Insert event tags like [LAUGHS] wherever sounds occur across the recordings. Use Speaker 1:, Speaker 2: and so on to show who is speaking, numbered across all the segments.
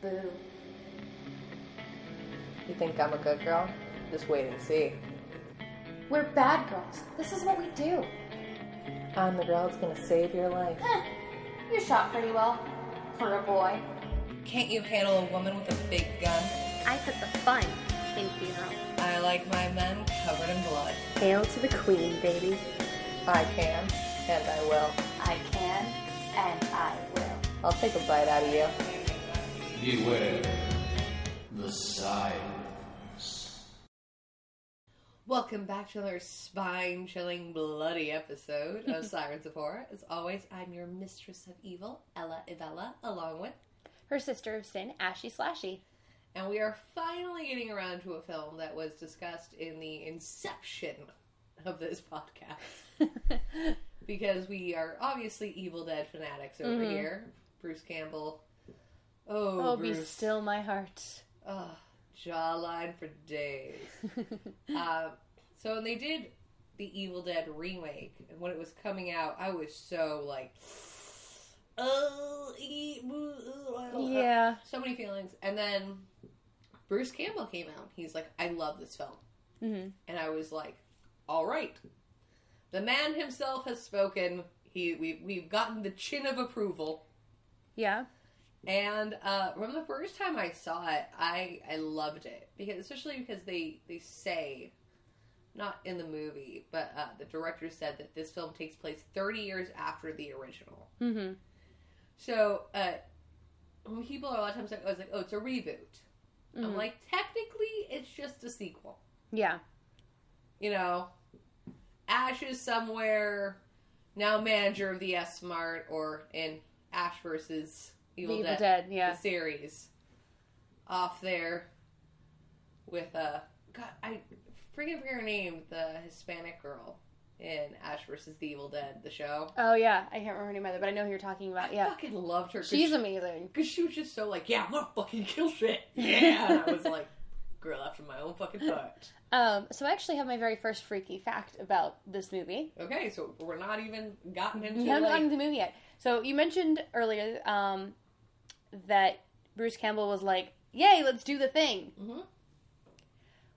Speaker 1: Boo.
Speaker 2: You think I'm a good girl? Just wait and see.
Speaker 1: We're bad girls. This is what we do.
Speaker 2: I'm the girl that's gonna save your life.
Speaker 1: Heh, you shot pretty well. For a boy.
Speaker 2: Can't you handle a woman with a big gun?
Speaker 3: I put the fun in funeral.
Speaker 2: I like my men covered in blood.
Speaker 3: Hail to the queen, baby.
Speaker 2: I can, and I will.
Speaker 1: I can, and I will.
Speaker 2: I'll take a bite out of you.
Speaker 4: Beware the silence.
Speaker 2: Welcome back to another spine chilling, bloody episode of [LAUGHS] Sirens of Horror. As always, I'm your mistress of evil, Ella Ivella, along with,
Speaker 3: Her sister of sin, Ashy Slashy.
Speaker 2: and we are finally getting around to a film that was discussed in the inception of this podcast. [LAUGHS] because we are obviously Evil Dead fanatics over
Speaker 3: Mhm.
Speaker 2: here. Bruce Campbell. Oh,
Speaker 3: Oh, be still my heart.
Speaker 2: Oh, jawline for days. [LAUGHS] uh, so when they did the Evil Dead remake, and when it was coming out, I was so like, oh, e- ooh,
Speaker 3: Yeah.
Speaker 2: so many feelings. And then Bruce Campbell came out. He's like, I love this film,
Speaker 3: hmm
Speaker 2: and I was like, all right, the man himself has spoken. He we we've gotten the chin of approval.
Speaker 3: Yeah.
Speaker 2: And uh, from the first time I saw it, I I loved it because especially because they they say, not in the movie, but uh, the director said that this film takes place 30 years after the original.
Speaker 3: hmm
Speaker 2: So uh, when people are a lot of times like, I was like, oh, it's a reboot. I'm
Speaker 3: Mhm.
Speaker 2: like, technically, it's just a sequel.
Speaker 3: Yeah.
Speaker 2: You know, Ash is somewhere now manager of the S Mart, or in Ash versus Evil,
Speaker 3: the Evil
Speaker 2: Dead
Speaker 3: Dead. Yeah.
Speaker 2: the series off there with uh God I forget her name, the Hispanic girl in Ash versus the Evil Dead, the show.
Speaker 3: Oh yeah. I can't remember her name either, but I know who you're talking about. Yeah, I
Speaker 2: fucking loved her.
Speaker 3: She's
Speaker 2: she,
Speaker 3: amazing.
Speaker 2: cause she was just so like, yeah, I'm gonna fucking kill shit. [LAUGHS] Yeah, I was like, girl after my own fucking heart. [LAUGHS]
Speaker 3: Um, so I actually have my very first freaky fact about this movie.
Speaker 2: Okay, so we're not even gotten into
Speaker 3: We haven't
Speaker 2: like,
Speaker 3: gotten to the movie yet. So you mentioned earlier um, that Bruce Campbell was like, "Yay, let's do the thing."
Speaker 2: Mhm.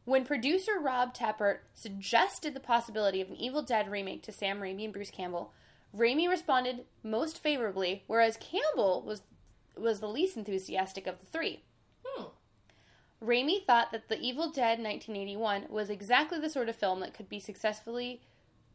Speaker 3: When producer Rob Tapert suggested the possibility of an Evil Dead remake to Sam Raimi and Bruce Campbell, Raimi responded most favorably, whereas Campbell was was the least enthusiastic of the three.
Speaker 2: Hmm.
Speaker 3: Raimi thought that The Evil Dead 1981 was exactly the sort of film that could be successfully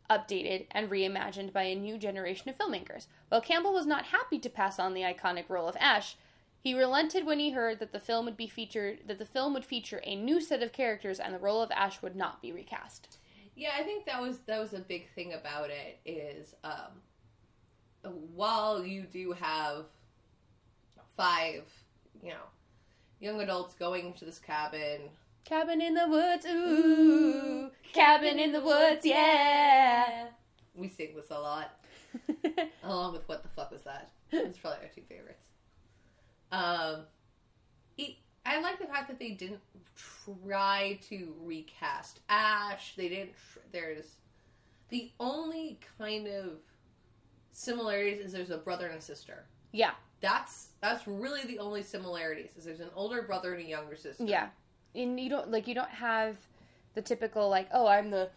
Speaker 3: updated and reimagined by a new generation of filmmakers. While Campbell was not happy to pass on the iconic role of Ash, he relented when he heard that the film would be featured that the film would feature a new set of characters and the role of Ash would not be recast.
Speaker 2: Yeah, I think that was that was a big thing about it is um while you do have five, you know, young adults going to this cabin.
Speaker 3: Cabin in the woods, ooh, cabin in the woods, yeah.
Speaker 2: We sing this a lot. [LAUGHS] Along with what the fuck was that? It's probably our two favorites. Um it, I like the fact that they didn't try to recast Ash. They didn't. Tr- there's the only kind of similarities is there's a brother and a sister.
Speaker 3: yeah,
Speaker 2: That's that's really the only similarities. Is there's an older brother and a younger sister.
Speaker 3: yeah. And you don't like you don't have the typical like, oh, I'm the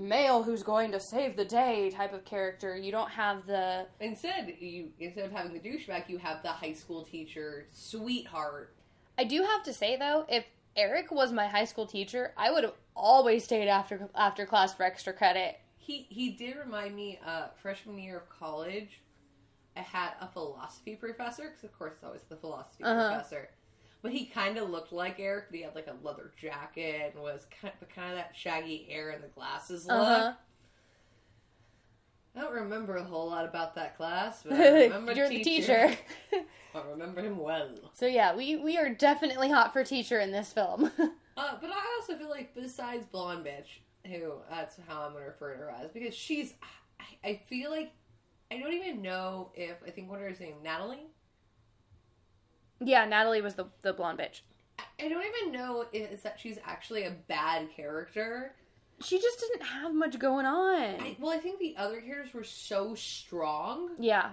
Speaker 3: male who's going to save the day type of character. You don't have the
Speaker 2: Instead, you instead of having the douchebag, you have the high school teacher sweetheart.
Speaker 3: I do have to say though, if Eric was my high school teacher, I would have always stayed after after class for extra credit.
Speaker 2: He he did remind me. Uh, freshman year of college, I had a philosophy professor because of course it's always the philosophy
Speaker 3: Uh-huh.
Speaker 2: professor. But he kind of looked like Eric. But he had like a leather jacket and was kind of, kind of that shaggy hair and the glasses look.
Speaker 3: Uh-huh.
Speaker 2: I don't remember a whole lot about that class, but [LAUGHS] I remember
Speaker 3: You're the
Speaker 2: teacher.
Speaker 3: teacher. [LAUGHS]
Speaker 2: I remember him well.
Speaker 3: so yeah, we we are definitely hot for teacher in this film. [LAUGHS]
Speaker 2: Uh, but I also feel like besides blonde bitch, who that's how I'm gonna refer to her as, because she's, I, I feel like I don't even know if I think what her name Natalie.
Speaker 3: Yeah, Natalie was the the blonde bitch.
Speaker 2: I, don't even know if it's that she's actually a bad character.
Speaker 3: She just didn't have much going on.
Speaker 2: I, well, I think the other characters were so strong.
Speaker 3: yeah.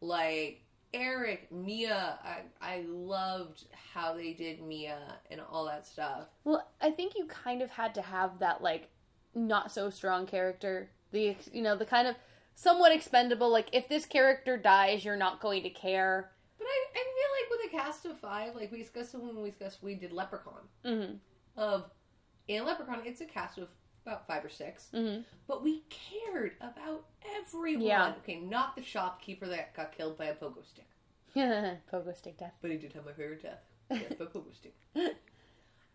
Speaker 2: Like Eric, Mia, I I loved how they did Mia and all that stuff.
Speaker 3: Well, I think you kind of had to have that like not so strong character. The you know the kind of somewhat expendable. Like if this character dies, you're not going to care.
Speaker 2: But I, I cast of five, like we discussed when we discussed we did Leprechaun.
Speaker 3: Mm-hmm.
Speaker 2: Of in Leprechaun, it's a cast of about five or 6
Speaker 3: Mm-hmm.
Speaker 2: but we cared about everyone.
Speaker 3: Yeah.
Speaker 2: Okay, not the shopkeeper that got killed by a pogo stick, [LAUGHS]
Speaker 3: Pogo stick death.
Speaker 2: but he did have my favorite death. [LAUGHS] Death by pogo stick.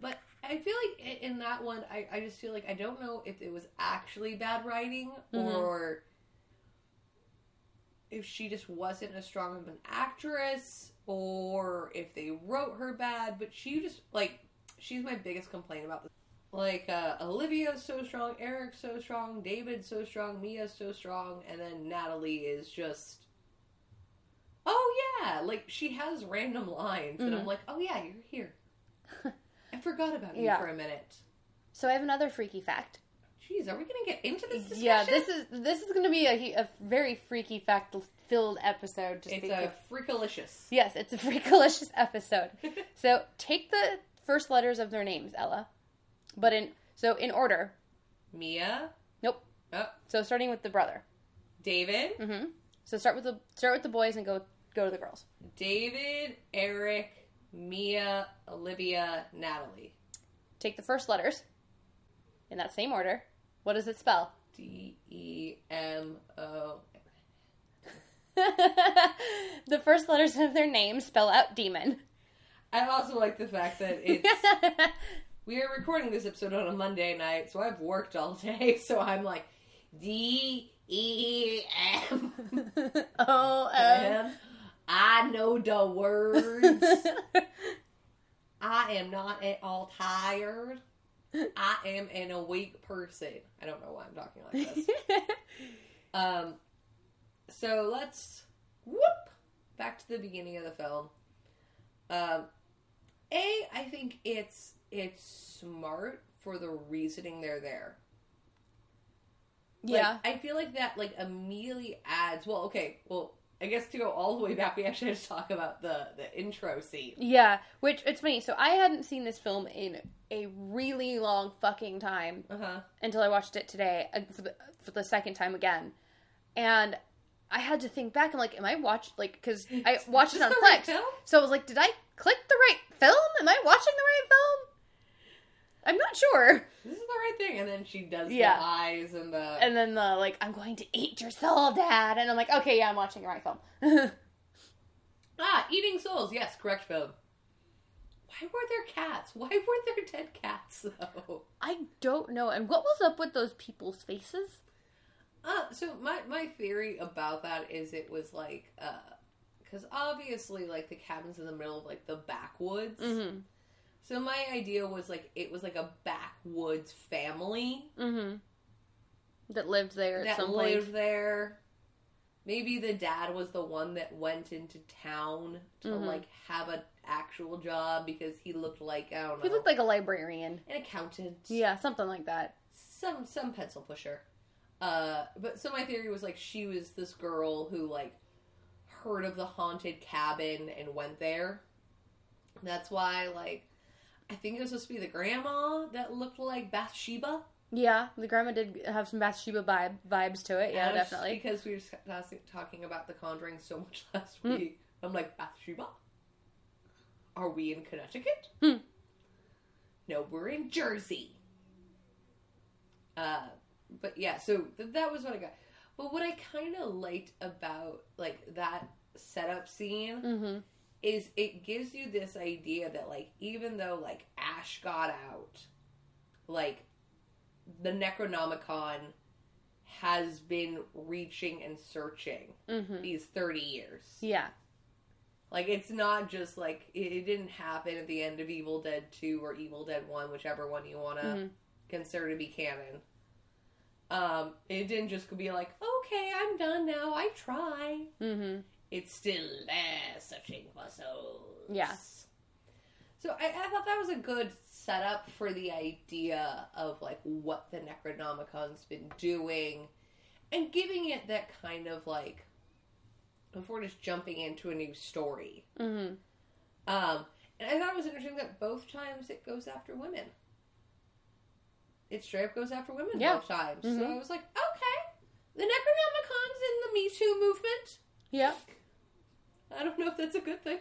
Speaker 2: But I feel like in that one, I, I just feel like I don't know if it was actually bad writing
Speaker 3: Mhm.
Speaker 2: or if she just wasn't as strong of an actress or if they wrote her bad. But she just, like, she's my biggest complaint about this. Like, uh, Olivia's so strong, Eric's so strong, David's so strong, Mia's so strong, and then Natalie is just. Oh yeah, like she has random lines, and I'm
Speaker 3: Mhm.
Speaker 2: like, oh yeah, you're here. [LAUGHS] I forgot about you
Speaker 3: Yeah.
Speaker 2: for a minute.
Speaker 3: So I have another freaky fact.
Speaker 2: Jeez, are we gonna get into this discussion?
Speaker 3: Yeah, this is this is going to be a, a very freaky fact filled episode. Just
Speaker 2: it's
Speaker 3: because,
Speaker 2: a freakalicious.
Speaker 3: yes, it's a [LAUGHS] freakalicious episode. [LAUGHS] so take the first letters of their names, Ella, but in so in order.
Speaker 2: Mia,
Speaker 3: Nope.
Speaker 2: oh,
Speaker 3: So starting with the brother.
Speaker 2: David,
Speaker 3: Mm-hmm. So start with the start with the boys and go go to the girls.
Speaker 2: David, Eric, Mia, Olivia, Natalie.
Speaker 3: Take the first letters in that same order. What does it spell?
Speaker 2: D E M O. [LAUGHS]
Speaker 3: the first letters of their names spell out demon.
Speaker 2: I also like the fact that it's. [LAUGHS] we are recording this episode on a Monday night, so I've worked all day, [LAUGHS] so I'm like D E M.
Speaker 3: oh,
Speaker 2: M. I know the words. I am not at all tired. [LAUGHS] I am an awake person. I don't know why I'm talking like this. [LAUGHS] Um, so let's whoop back to the beginning of the film. Um, a, I think it's it's smart for the reasoning they're there. Like,
Speaker 3: yeah.
Speaker 2: I feel like that like immediately adds. Well, okay, well, I guess to go all the way back, we actually have to talk about the the intro scene.
Speaker 3: Yeah, which it's funny. So I hadn't seen this film in a really long fucking time
Speaker 2: Uh huh.
Speaker 3: until I watched it today uh, for the for the second time again, and I had to think back. I'm like, am I watched like because I [LAUGHS] watched it on
Speaker 2: the right
Speaker 3: so I was like, did I click the right film? Am I watching the right film? I'm not sure.
Speaker 2: This is the right thing, and then she does
Speaker 3: Yeah.
Speaker 2: the eyes and the.
Speaker 3: And then the like, I'm going to eat your soul, Dad, and I'm like, okay, yeah, I'm watching the right film.
Speaker 2: ah, eating souls. Yes, correct film. Why were there cats? Why were there dead cats though?
Speaker 3: I don't know. And what was up with those people's faces?
Speaker 2: Uh, so my my theory about that is it was like uh, because obviously like the cabin's in the middle of like the backwoods.
Speaker 3: Mm-hmm.
Speaker 2: So my idea was like it was like a backwoods family
Speaker 3: Mm-hmm. That lived there at
Speaker 2: that lived there. Maybe the dad was the one that went into town to
Speaker 3: Mhm.
Speaker 2: like have an actual job because he looked like I don't know
Speaker 3: He looked like a librarian.
Speaker 2: an accountant.
Speaker 3: Yeah, something like that.
Speaker 2: some some pencil pusher. Uh, but so my theory was like she was this girl who like heard of the haunted cabin and went there. That's why like I think it was supposed to be the grandma that looked like Bathsheba.
Speaker 3: Yeah, the grandma did have some Bathsheba vibe, vibes to it. Yeah, definitely.
Speaker 2: Because we were talking about The Conjuring so much [LAUGHS] last
Speaker 3: Mm.
Speaker 2: week. I'm like Bathsheba. Are we in Connecticut?
Speaker 3: Hmm.
Speaker 2: No, we're in Jersey. Uh, but yeah, so th- that was what I got. But what I kind of liked about like that setup scene
Speaker 3: Mm-hmm.
Speaker 2: Is it gives you this idea that like even though like Ash got out, like the Necronomicon has been reaching and searching
Speaker 3: Mm-hmm.
Speaker 2: these 30 years.
Speaker 3: Yeah.
Speaker 2: Like it's not just like it, it didn't happen at the end of Evil Dead 2 or Evil Dead 1, whichever one you want to
Speaker 3: Mhm.
Speaker 2: consider to be canon. Um, it didn't just be like, okay, I'm done now. I try.
Speaker 3: Mm-hmm.
Speaker 2: It's still there, searching for souls.
Speaker 3: Yeah.
Speaker 2: So I, I thought that was a good setup for the idea of like what the Necronomicon's been doing, and giving it that kind of like before just jumping into a new story.
Speaker 3: Mm-hmm.
Speaker 2: Um, and I thought it was interesting that both times it goes after women. It straight up goes after women
Speaker 3: Yeah.
Speaker 2: both times.
Speaker 3: Mhm.
Speaker 2: So I was like, okay, the Necronomicon's in the Me Too movement.
Speaker 3: Yeah.
Speaker 2: I don't know if that's a good thing.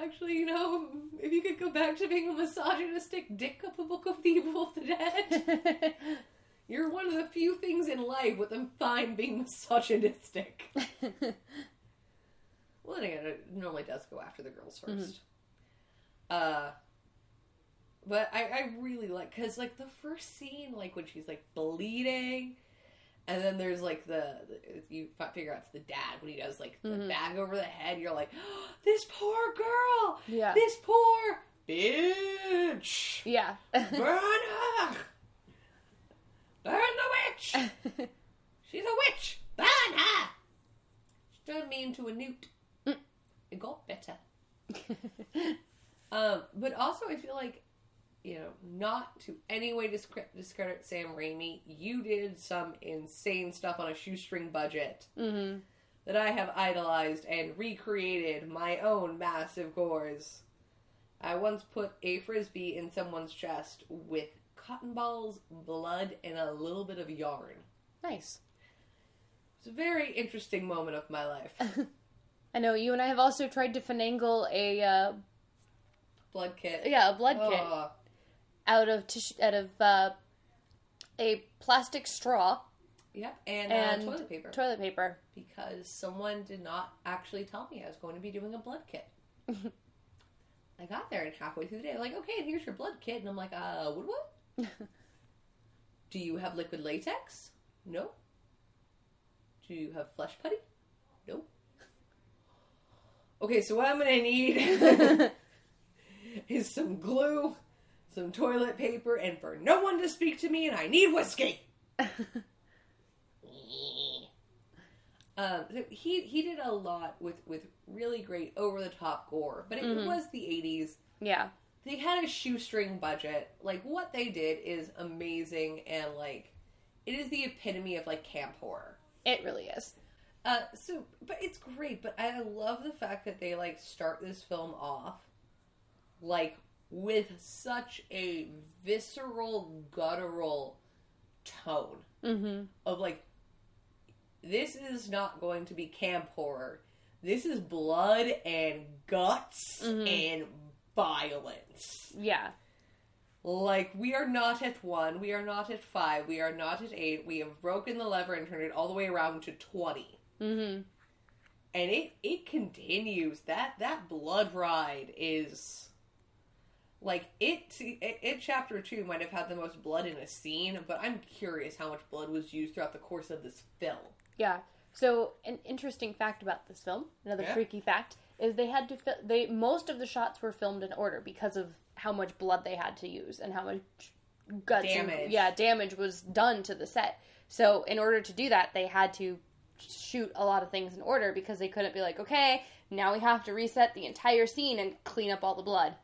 Speaker 2: Actually, you know, if you could go back to being a misogynistic dick of the Book of the Evil of the Dead, [LAUGHS] you're one of the few things in life with them fine being misogynistic. [LAUGHS] Well, then again, it normally does go after the girls 1st Uh, but I, I really like because like the first scene, like when she's like bleeding, and then there's like the, the you figure out it's the dad when he does like the
Speaker 3: Mhm.
Speaker 2: bag over the head. You're like, oh, [GASPS] this poor girl,
Speaker 3: yeah.
Speaker 2: this poor bitch,
Speaker 3: Yeah.
Speaker 2: burn her, burn the witch. [LAUGHS] She's a witch. Burn her. She turned me into a newt.
Speaker 3: Mm.
Speaker 2: It got better. [LAUGHS] Um, but also, I feel like, you know, not to any way discredit, discredit Sam Raimi, you did some insane stuff on a shoestring budget
Speaker 3: mm-hmm.
Speaker 2: that I have idolized and recreated my own massive gores. I once put a frisbee in someone's chest with cotton balls, blood, and a little bit of yarn.
Speaker 3: Nice.
Speaker 2: It's a very interesting moment of my life. [LAUGHS]
Speaker 3: I know you and I have also tried to finagle a uh,
Speaker 2: Blood kit.
Speaker 3: yeah a blood kit
Speaker 2: Oh,
Speaker 3: out of tissue out of uh, a plastic straw
Speaker 2: Yep, and,
Speaker 3: and
Speaker 2: uh, toilet paper.
Speaker 3: toilet paper.
Speaker 2: because someone did not actually tell me I was going to be doing a blood kit. [LAUGHS] I got there and halfway through the day, like, okay, and here's your blood kit, and I'm like, uh, what? What? [LAUGHS] Do you have liquid latex? No. Do you have flesh putty? No. [LAUGHS] Okay, so what I'm gonna need is some glue, some toilet paper, and for no one to speak to me, and I need whiskey. [LAUGHS] Um, so he he did a lot with with really great over the top gore, but it
Speaker 3: Mhm.
Speaker 2: was the '80s.
Speaker 3: yeah.
Speaker 2: They had a shoestring budget. Like what they did is amazing, and like it is the epitome of like camp horror.
Speaker 3: It really is.
Speaker 2: Uh, so but it's great. But I love the fact that they like start this film off like with such a visceral, guttural tone
Speaker 3: Mm-hmm.
Speaker 2: of like this is not going to be camp horror. This is blood and guts
Speaker 3: Mhm.
Speaker 2: and violence.
Speaker 3: Yeah.
Speaker 2: Like we are not at one, we are not at five, we are not at eight. We have broken the lever and turned it all the way around to twenty,
Speaker 3: Mm-hmm.
Speaker 2: and it it continues. That that blood ride is like it. It, it chapter two might have had the most blood in a scene, but I'm curious how much blood was used throughout the course of this film.
Speaker 3: Yeah. So an interesting fact about this film, another
Speaker 2: Yeah.
Speaker 3: freaky fact, is they had to fi- they most of the shots were filmed in order because of how much blood they had to use and how much guts and-
Speaker 2: Damage.
Speaker 3: yeah, damage was done to the set. So in order to do that, they had to shoot a lot of things in order because they couldn't be like, okay, now we have to reset the entire scene and clean up all the blood.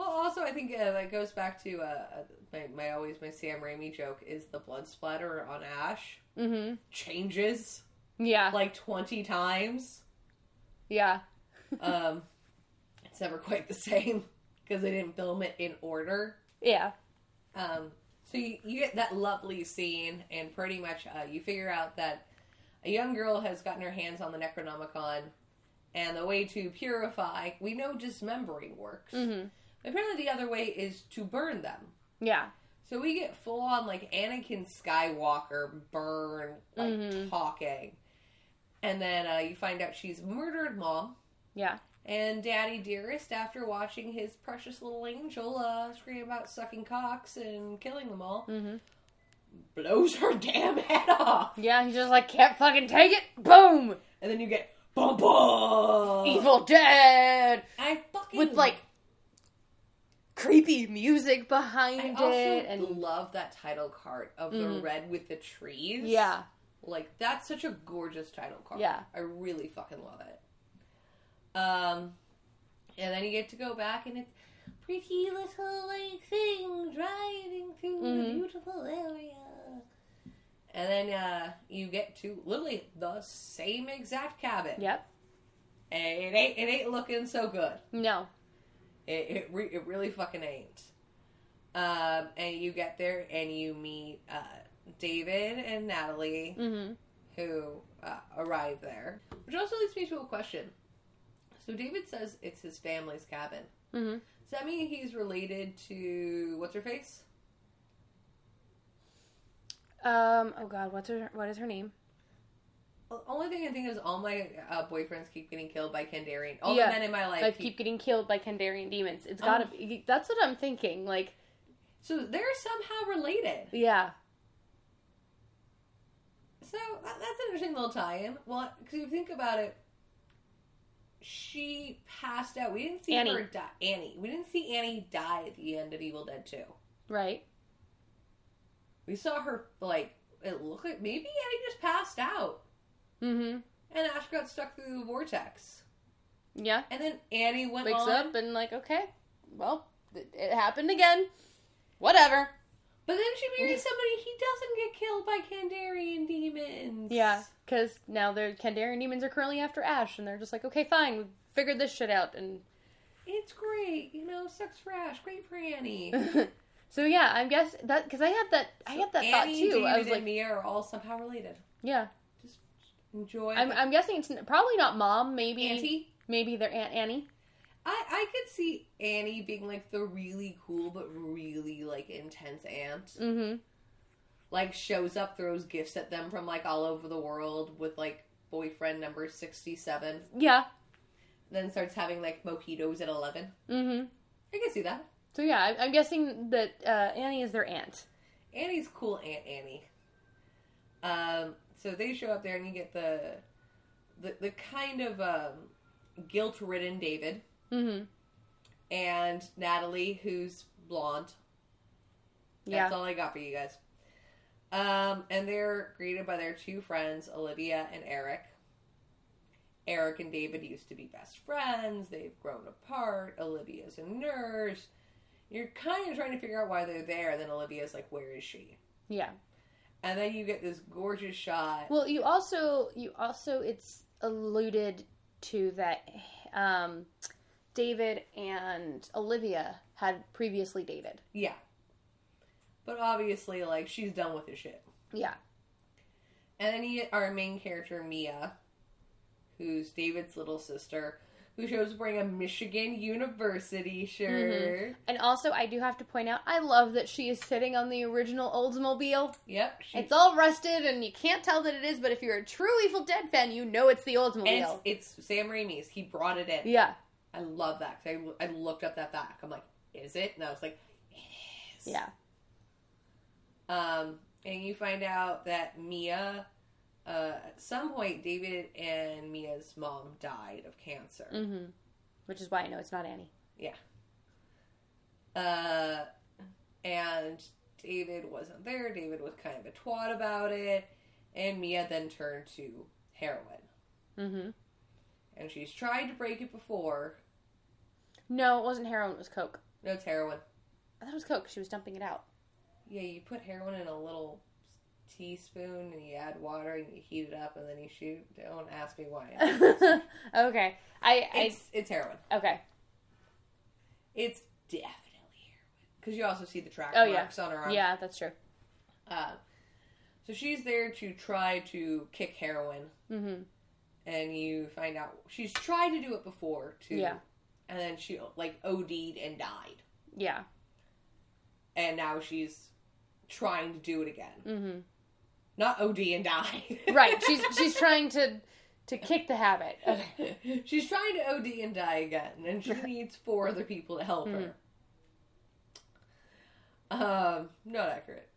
Speaker 2: Well, also I think uh, that goes back to uh, my, my always my Sam Raimi joke is the blood splatter on Ash
Speaker 3: Mm-hmm.
Speaker 2: changes
Speaker 3: Yeah.
Speaker 2: like twenty times.
Speaker 3: yeah. [LAUGHS]
Speaker 2: Um, it's never quite the same because they didn't film it in order.
Speaker 3: Yeah.
Speaker 2: Um, so you, you get that lovely scene, and pretty much uh, you figure out that a young girl has gotten her hands on the Necronomicon, and the way to purify, we know dismembering works.
Speaker 3: Mm-hmm.
Speaker 2: Apparently, the other way is to burn them.
Speaker 3: Yeah.
Speaker 2: So we get full on like Anakin Skywalker burn, like
Speaker 3: Mhm.
Speaker 2: talking, and then uh, you find out she's murdered mom.
Speaker 3: Yeah.
Speaker 2: And Daddy Dearest, after watching his precious little angel uh, scream about sucking cocks and killing them all,
Speaker 3: Mm-hmm.
Speaker 2: blows her [LAUGHS] damn head off.
Speaker 3: Yeah. He just like can't fucking take it. Boom.
Speaker 2: And then you get boom boom.
Speaker 3: Evil Dead
Speaker 2: I fucking
Speaker 3: with like creepy music behind
Speaker 2: I also
Speaker 3: it and
Speaker 2: love that title card of the
Speaker 3: Mhm.
Speaker 2: red with the trees.
Speaker 3: yeah,
Speaker 2: Like that's such a gorgeous title card.
Speaker 3: Yeah.
Speaker 2: I really fucking love it. Um and then you get to go back and it's pretty little like thing driving through the
Speaker 3: Mhm.
Speaker 2: beautiful area. And then uh, you get to literally the same exact cabin.
Speaker 3: Yep.
Speaker 2: And it ain't it ain't looking so good.
Speaker 3: No.
Speaker 2: It it, re- it really fucking ain't. Um, and you get there and you meet uh, David and Natalie
Speaker 3: Mm-hmm.
Speaker 2: who uh, arrive there, which also leads me to a question. So David says it's his family's cabin.
Speaker 3: Mm-hmm.
Speaker 2: Does that mean he's related to what's her face?
Speaker 3: Um. Oh God. What's her? What is her name?
Speaker 2: Only thing I think is all my uh, boyfriends keep getting killed by Kandarian. All
Speaker 3: Yeah.
Speaker 2: the men in my life keep-
Speaker 3: keep getting killed by Kandarian demons. It's gotta
Speaker 2: Oh.
Speaker 3: be. That's what I'm thinking. Like,
Speaker 2: So they're somehow related.
Speaker 3: yeah.
Speaker 2: So that, that's an interesting little tie-in. Well, because you think about it, she passed out. We didn't see
Speaker 3: Annie.
Speaker 2: her die. Annie. We didn't see Annie die at the end of Evil Dead Two.
Speaker 3: Right.
Speaker 2: We saw her like it looked like maybe Annie just passed out,
Speaker 3: Mm-hmm.
Speaker 2: and Ash got stuck through the vortex,
Speaker 3: Yeah.
Speaker 2: and then Annie went
Speaker 3: Wakes
Speaker 2: on.
Speaker 3: up and like, okay, well, it, it happened again. Whatever.
Speaker 2: But then she marries somebody. He doesn't get killed by Kandarian demons.
Speaker 3: Yeah, because now the Kandarian demons are currently after Ash, and they're just like, okay, fine, we figured this shit out, and
Speaker 2: it's great. You know, sucks for Ash, great for Annie. [LAUGHS]
Speaker 3: so yeah, I'm guess that because I had that I had that thought
Speaker 2: Annie,
Speaker 3: too.
Speaker 2: David,
Speaker 3: I was
Speaker 2: and
Speaker 3: like,
Speaker 2: Mia are all somehow related.
Speaker 3: yeah,
Speaker 2: enjoy.
Speaker 3: I'm, I'm guessing it's probably not mom. Maybe
Speaker 2: Auntie.
Speaker 3: maybe their aunt Annie.
Speaker 2: I I could see Annie being like the really cool but really like intense aunt.
Speaker 3: Mm-hmm.
Speaker 2: Like shows up, throws gifts at them from like all over the world with like boyfriend number sixty seven.
Speaker 3: Yeah.
Speaker 2: Then starts having like mojitos at eleven.
Speaker 3: Mm-hmm.
Speaker 2: I can see that.
Speaker 3: So yeah, I, I'm guessing that uh, Annie is their aunt.
Speaker 2: Annie's cool Aunt Annie. Um, so they show up there, and you get the the the kind of um, guilt ridden David
Speaker 3: Mm-hmm.
Speaker 2: and Natalie, who's blonde. That's
Speaker 3: Yeah.
Speaker 2: all I got for you guys. Um, and they're greeted by their two friends, Olivia and Eric. Eric and David used to be best friends. They've grown apart. Olivia's a nurse. You're kind of trying to figure out why they're there. Then Olivia's like, "Where is she?"
Speaker 3: Yeah.
Speaker 2: And then you get this gorgeous shot.
Speaker 3: Well, you also you also it's alluded to that um, David and Olivia had previously dated.
Speaker 2: yeah. But obviously, like she's done with the shit.
Speaker 3: Yeah.
Speaker 2: And then you get our main character, Mia, who's David's little sister, who shows wearing a Michigan University shirt.
Speaker 3: And also, I do have to point out, I love that she is sitting on the original Oldsmobile.
Speaker 2: Yep. She,
Speaker 3: It's all rusted, and you can't tell that it is. But if you're a true Evil Dead fan, you know it's the Oldsmobile.
Speaker 2: it's, it's Sam Raimi's. He brought it in.
Speaker 3: Yeah.
Speaker 2: I love that. I, I looked up that back. I'm like, is it? And I was like, it is.
Speaker 3: Yeah.
Speaker 2: Um, and you find out that Mia, uh, at some point, David and Mia's mom died of cancer.
Speaker 3: Mm-hmm. Which is why I know it's not Annie. Yeah.
Speaker 2: Uh, and David wasn't there. David was kind of a twat about it. And Mia then turned to heroin.
Speaker 3: Mm-hmm.
Speaker 2: And she's tried to break it before.
Speaker 3: No, it wasn't heroin. It was coke.
Speaker 2: No, it's heroin.
Speaker 3: I thought it was coke. She was dumping it out.
Speaker 2: Yeah, you put heroin in a little teaspoon and you add water and you heat it up and then you shoot. Don't ask me why. [LAUGHS]
Speaker 3: okay. I.
Speaker 2: it's, it's heroin.
Speaker 3: Okay.
Speaker 2: It's definitely heroin. Because you also see the track
Speaker 3: Oh, yeah.
Speaker 2: on her arm.
Speaker 3: Yeah, that's true.
Speaker 2: Uh, so she's there to try to kick heroin.
Speaker 3: Mm-hmm.
Speaker 2: and you find out she's tried to do it before too.
Speaker 3: Yeah.
Speaker 2: And then she like OD'd and died.
Speaker 3: Yeah.
Speaker 2: And now she's trying to do it again.
Speaker 3: Mm-hmm.
Speaker 2: Not OD and die. [LAUGHS]
Speaker 3: Right. She's she's trying to to kick the habit. Okay. [LAUGHS]
Speaker 2: she's trying to OD and die again, and she [LAUGHS] needs four other people to help her. Um, not accurate.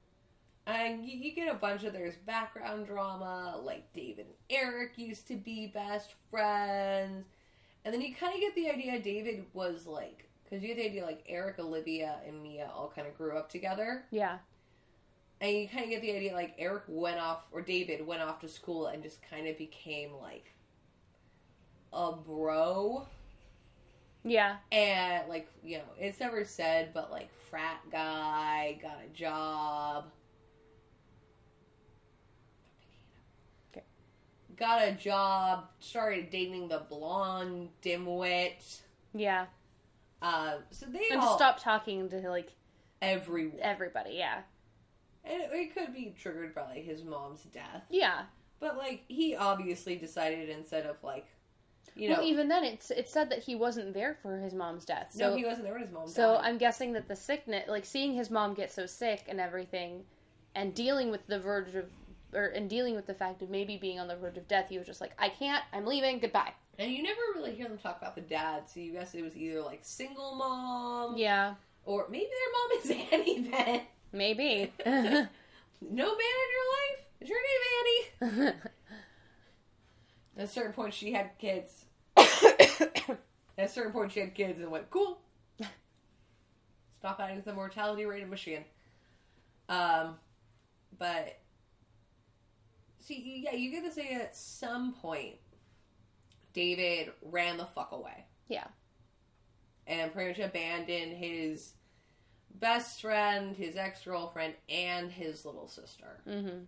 Speaker 2: And you, you get a bunch of there's background drama, like David and Eric used to be best friends, and then you kind of get the idea David was like, because you get the idea like Eric, Olivia, and Mia all kind of grew up together,
Speaker 3: Yeah.
Speaker 2: And you kind of get the idea like Eric went off or David went off to school and just kind of became like a bro
Speaker 3: Yeah.
Speaker 2: and like you know it's never said but like frat guy got a job got a job, started dating the blonde dimwit.
Speaker 3: Yeah.
Speaker 2: Uh, so they
Speaker 3: And
Speaker 2: all
Speaker 3: to stop talking to like
Speaker 2: everyone.
Speaker 3: everybody, yeah.
Speaker 2: And it, it could be triggered by like, his mom's death,
Speaker 3: Yeah.
Speaker 2: but like he obviously decided instead of like, you know,
Speaker 3: well, even then, it's it said that he wasn't there for his mom's death. So
Speaker 2: no, he wasn't there when his mom
Speaker 3: So
Speaker 2: died.
Speaker 3: I'm guessing that the sickness, like seeing his mom get so sick and everything, and dealing with the verge of, or and dealing with the fact of maybe being on the verge of death, he was just like, I can't, I'm leaving, goodbye.
Speaker 2: And you never really hear them talk about the dad, so you guess it was either like single mom,
Speaker 3: Yeah,
Speaker 2: or maybe their mom is [LAUGHS] Annie then.
Speaker 3: Maybe. [LAUGHS]
Speaker 2: No man in your life? Is your name Annie? [LAUGHS] At a certain point, she had kids. [COUGHS] At a certain point, she had kids and went, cool. Stop adding to the mortality rate of Michigan. Um, but, see, yeah, you get to say at some point, David ran the fuck away
Speaker 3: yeah,
Speaker 2: and pretty much abandoned his best friend, his ex girlfriend, and his little sister.
Speaker 3: hmm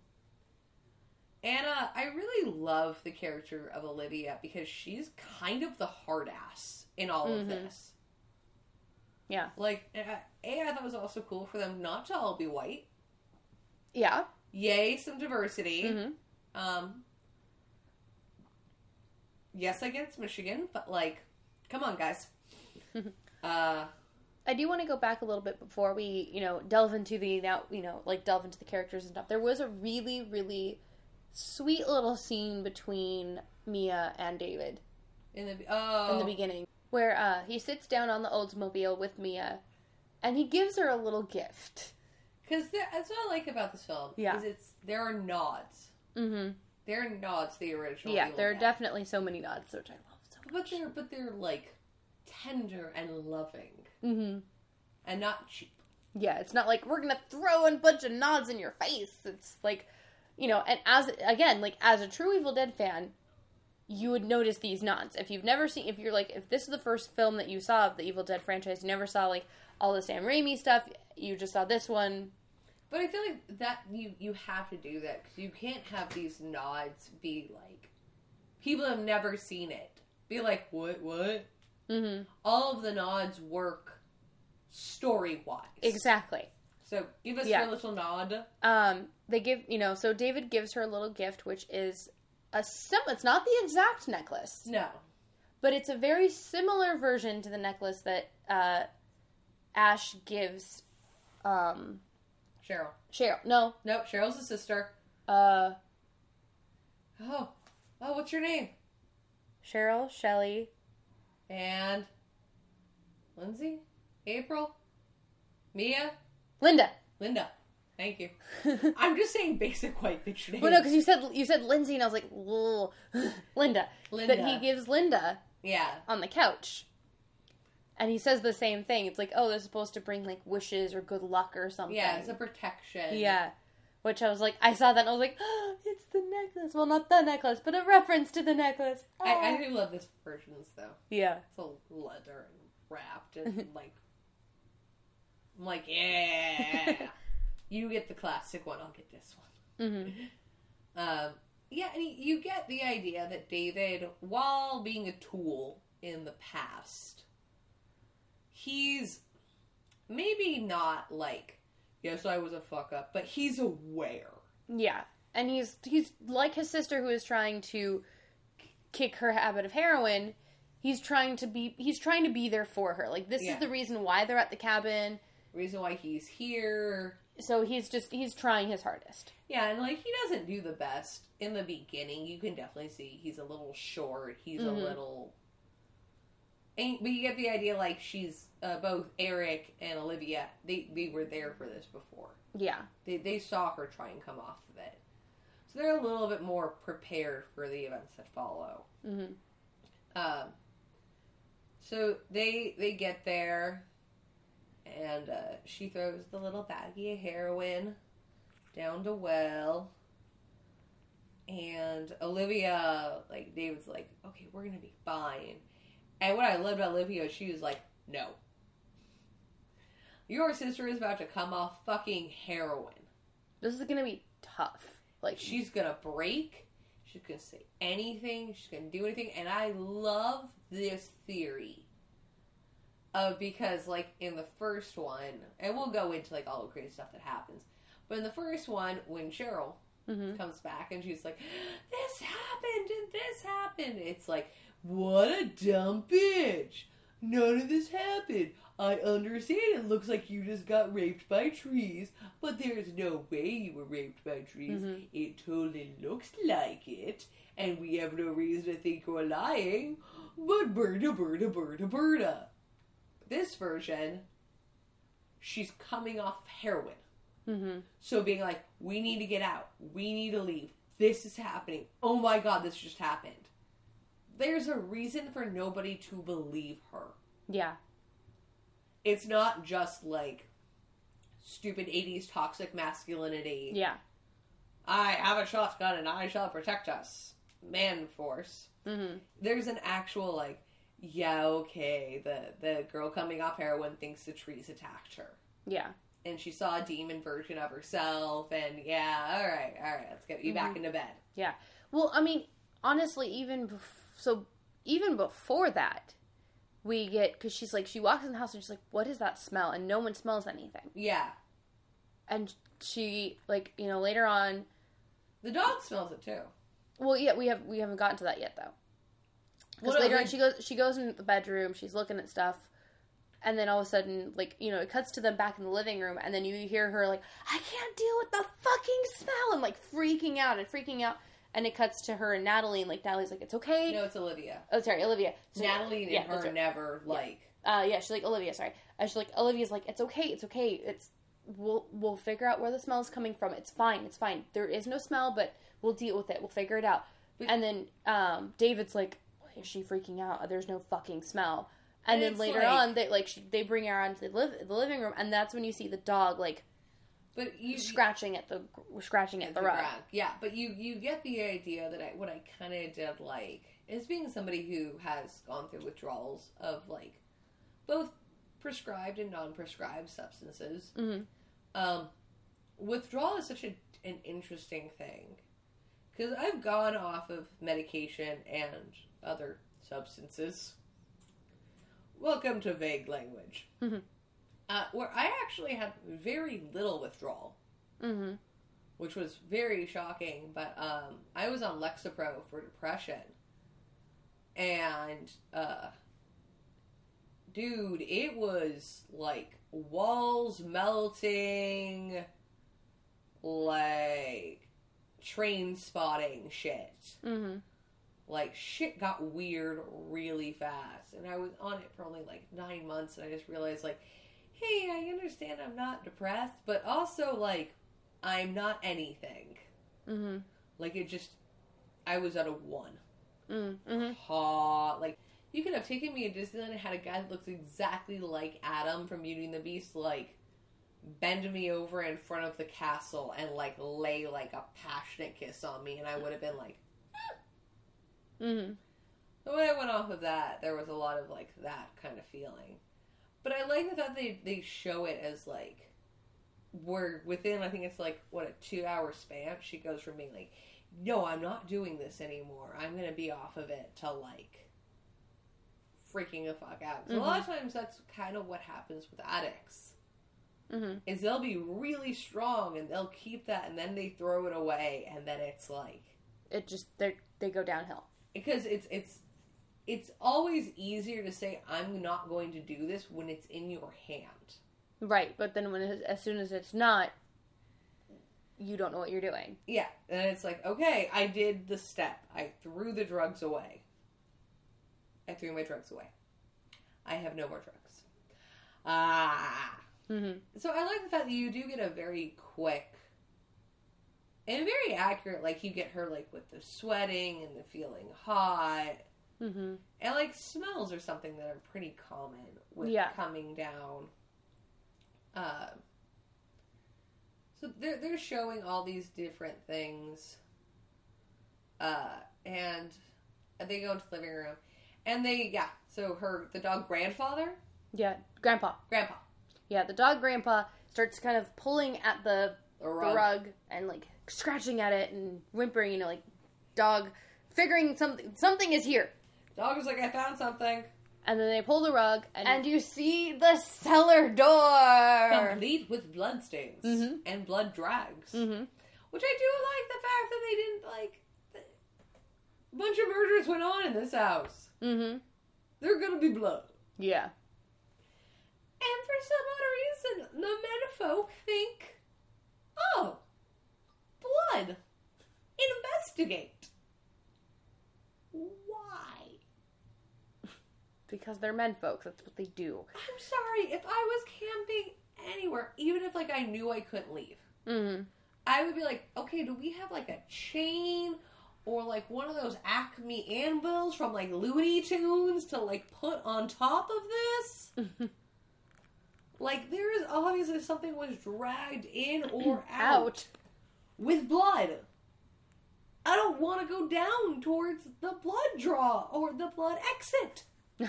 Speaker 2: Anna, I really love the character of Olivia because she's kind of the hard ass in all of
Speaker 3: Mhm.
Speaker 2: this.
Speaker 3: yeah,
Speaker 2: Like, uh, A, I thought it was also cool for them not to all be white.
Speaker 3: yeah.
Speaker 2: Yay, some diversity.
Speaker 3: hmm
Speaker 2: Um, yes, I get it's Michigan, but like, come on, guys. [LAUGHS] uh,
Speaker 3: I do want to go back a little bit before we, you know, delve into the now, you know, like delve into the characters and stuff. There was a really, really sweet little scene between Mia and David.
Speaker 2: in the oh,
Speaker 3: in the beginning, where uh, he sits down on the Oldsmobile with Mia, and he gives her a little gift.
Speaker 2: Because that's what I like about this film.
Speaker 3: Yeah.
Speaker 2: is it's there are nods.
Speaker 3: Mm-hmm.
Speaker 2: There are nods to the original.
Speaker 3: Yeah, there are definitely so many nods, which I love so much.
Speaker 2: but they're but they're like tender and loving
Speaker 3: Mm-hmm.
Speaker 2: and not cheap.
Speaker 3: Yeah, it's not like we're gonna throw a bunch of nods in your face. It's like, you know, and as again, like as a true Evil Dead fan, you would notice these nods. If you've never seen, if you're like, if this is the first film that you saw of the Evil Dead franchise, you never saw like all the Sam Raimi stuff. You just saw this one.
Speaker 2: But I feel like that you you have to do that because you can't have these nods be like people have never seen it. Be like what what?
Speaker 3: Mm-hmm.
Speaker 2: All of the nods work story wise.
Speaker 3: Exactly.
Speaker 2: So give us
Speaker 3: Yeah.
Speaker 2: your little nod.
Speaker 3: um they give you know so david gives her a little gift which is a sim it's not the exact necklace
Speaker 2: No.
Speaker 3: but it's a very similar version to the necklace that uh ash gives um
Speaker 2: Cheryl.
Speaker 3: cheryl no
Speaker 2: No, Cheryl's a sister.
Speaker 3: uh
Speaker 2: Oh. Oh, what's your name?
Speaker 3: cheryl shelly
Speaker 2: And Lindsay? April? Mia?
Speaker 3: linda
Speaker 2: Linda. Thank you. [LAUGHS] I'm just saying basic white bitch names.
Speaker 3: well no because you said you said lindsay and i was like [LAUGHS] linda
Speaker 2: Linda.
Speaker 3: that he gives linda
Speaker 2: yeah.
Speaker 3: on the couch and he says the same thing it's like oh they're supposed to bring like wishes or good luck or something
Speaker 2: Yeah, it's a protection.
Speaker 3: Yeah. Which I was like, I saw that and I was like, oh, [GASPS] it's the necklace. Well, not the necklace, but a reference to the necklace.
Speaker 2: I, I
Speaker 3: Ah.
Speaker 2: do love this version though.
Speaker 3: yeah.
Speaker 2: It's all leather and wrapped and [LAUGHS] like I'm like, yeah. [LAUGHS] you get the classic one, I'll get this one.
Speaker 3: hmm [LAUGHS]
Speaker 2: Um, yeah, and you get the idea that David, while being a tool in the past, he's maybe not like, yes, I was a fuck up, but he's aware.
Speaker 3: Yeah. And he's he's like his sister who is trying to kick her habit of heroin. He's trying to be he's trying to be there for her. Like this
Speaker 2: Yeah.
Speaker 3: is the reason why they're at the cabin.
Speaker 2: Reason why he's here.
Speaker 3: So he's just he's trying his hardest.
Speaker 2: Yeah, and like he doesn't do the best in the beginning. You can definitely see he's a little short. He's
Speaker 3: Mhm.
Speaker 2: a little. And, but you get the idea, like she's uh, both Eric and Olivia. They they were there for this before.
Speaker 3: Yeah.
Speaker 2: They they saw her try and come off of it, so they're a little bit more prepared for the events that follow.
Speaker 3: hmm
Speaker 2: Um, so they they get there, and uh, she throws the little baggie of heroin down to well. And Olivia, like David's like, okay, we're gonna be fine. And what I loved about Olivia, she was like, no. Your sister is about to come off fucking heroin.
Speaker 3: This is gonna be tough. Like
Speaker 2: She's gonna break. She's She's gonna say anything. She's gonna do anything, and I love this theory. Of because like in the first one, and we'll go into like all the crazy stuff that happens. But in the first one, when Cheryl
Speaker 3: Mm-hmm.
Speaker 2: comes back and she's like, "This happened and this happened," it's like, "What a dumb bitch! None of this happened. I understand. It looks like you just got raped by trees, but there's no way you were raped by trees.
Speaker 3: Mhm.
Speaker 2: It totally looks like it, and we have no reason to think you're lying. But Berta, Berta, Berta, Berta. This version, she's coming off heroin.
Speaker 3: Mm-hmm.
Speaker 2: So being like, we need to get out. We need to leave. This is happening. Oh my god, this just happened. There's a reason for nobody to believe her.
Speaker 3: Yeah.
Speaker 2: It's not just like stupid 80s toxic masculinity.
Speaker 3: Yeah.
Speaker 2: I have a shotgun and I shall protect us. Man force.
Speaker 3: Mm-hmm.
Speaker 2: There's an actual like, yeah, okay, the the girl coming off heroin thinks the trees attacked her.
Speaker 3: Yeah.
Speaker 2: And she saw a demon version of herself and yeah, all right, all right, let's get you back into bed. Yeah.
Speaker 3: Well, I mean, honestly, even bef- so, even before that, we get because she's like she walks in the house and she's like, "What is that smell?" And no one smells anything.
Speaker 2: Yeah.
Speaker 3: And she like you know later on.
Speaker 2: The dog smells it too.
Speaker 3: Well, yeah, we have we haven't gotten to that yet though. Because
Speaker 2: Well,
Speaker 3: later on, she goes she goes into the bedroom. She's looking at stuff, and then all of a sudden, like you know, it cuts to them back in the living room, and then you hear her like, "I can't deal with the fucking smell," and like freaking out and freaking out. And it cuts to her and Natalie, and like Natalie's like, "It's okay."
Speaker 2: No, it's Olivia.
Speaker 3: Oh, sorry, Olivia. So-
Speaker 2: Natalie and
Speaker 3: yeah,
Speaker 2: her
Speaker 3: right.
Speaker 2: never like.
Speaker 3: Uh, yeah, she's like Olivia. Sorry, uh, she's like Olivia's like it's okay, it's okay. It's we'll we'll figure out where the smell is coming from. It's fine, it's fine. There is no smell, but we'll deal with it. We'll figure it out.
Speaker 2: But-
Speaker 3: and then um, David's like, why is she freaking out? There's no fucking smell. And,
Speaker 2: And
Speaker 3: then later
Speaker 2: like-
Speaker 3: on, they like she, they bring her onto the, liv- the living room, and that's when you see the dog like
Speaker 2: But you
Speaker 3: scratching at the scratching at the,
Speaker 2: the
Speaker 3: rug.
Speaker 2: rug. Yeah, but you you get the idea that I what I kind of did like is being somebody who has gone through withdrawals of like both prescribed and non-prescribed substances.
Speaker 3: Mhm.
Speaker 2: Um, withdrawal is such a, an interesting thing because I've gone off of medication and other substances. Welcome to vague language.
Speaker 3: Mhm.
Speaker 2: Uh, where I actually had very little withdrawal
Speaker 3: Mm-hmm.
Speaker 2: which was very shocking. But um, I was on Lexapro for depression, and uh, dude, it was like walls melting, like Trainspotting shit.
Speaker 3: Mm-hmm.
Speaker 2: Like shit got weird really fast, and I was on it for only like nine months, and I just realized like, hey, I understand I'm not depressed, but also like I'm not anything.
Speaker 3: Mm-hmm.
Speaker 2: Like it just, I was at a one.
Speaker 3: Mm-hmm.
Speaker 2: Ha! Like you could have taken me to Disneyland and had a guy that looks exactly like Adam from Beauty and the Beast, like bend me over in front of the castle and like lay like a passionate kiss on me, and I would have been like.
Speaker 3: Mm-hmm.
Speaker 2: But when I went off of that, there was a lot of like that kind of feeling. But I like the fact they they show it as like we're within. I think it's like what a two hour span. She goes from being like, "No, I'm not doing this anymore. I'm gonna be off of it," to like freaking the fuck out. So a lot of times that's kind of what happens with addicts.
Speaker 3: Mm-hmm.
Speaker 2: Is they'll be really strong and they'll keep that and then they throw it away and then it's like
Speaker 3: It just they they go downhill.
Speaker 2: because it's it's it's always easier to say I'm not going to do this when it's in your hand.
Speaker 3: Right, but then when it, as soon as it's not, you don't know what you're doing.
Speaker 2: Yeah, and it's like, okay, I did the step. I threw the drugs away. I threw my drugs away. I have no more drugs. Ah.
Speaker 3: Mm-hmm.
Speaker 2: So I like the fact that you do get a very quick and very accurate. Like you get her like with the sweating and the feeling hot,
Speaker 3: Mm-hmm.
Speaker 2: and like smells are something that are pretty common with
Speaker 3: Yeah.
Speaker 2: coming down. Uh, so they're they're showing all these different things, uh, and they go into the living room, and they yeah. So her the dog grandfather
Speaker 3: Yeah, Grandpa.
Speaker 2: grandpa
Speaker 3: Yeah, the dog Grandpa starts kind of pulling at the,
Speaker 2: the
Speaker 3: the
Speaker 2: rug.
Speaker 3: rug and like scratching at it and whimpering, you know, like dog figuring something something is here.
Speaker 2: Dog was like, I found something.
Speaker 3: And then they pull the rug and,
Speaker 1: And you see the cellar door.
Speaker 2: Complete with bloodstains
Speaker 3: Mhm.
Speaker 2: and blood drags.
Speaker 3: Mhm.
Speaker 2: Which I do like the fact that they didn't, like. A bunch of murders went on in this house.
Speaker 3: Mhm.
Speaker 2: There are gonna be blood.
Speaker 3: Yeah.
Speaker 2: And for some odd reason, the menfolk think, oh, blood. Investigate. Why?
Speaker 3: Because they're men folks, that's what they do.
Speaker 2: I'm sorry, if I was camping anywhere, even if like I knew I couldn't leave,
Speaker 3: Mhm.
Speaker 2: I would be like, okay, do we have like a chain or like one of those Acme anvils from like Looney Tunes to like put on top of this? [LAUGHS] like there is obviously something was dragged in [CLEARS THROAT] or out,
Speaker 3: Out.
Speaker 2: with blood. I don't want to go down towards the blood draw or the blood exit. [LAUGHS]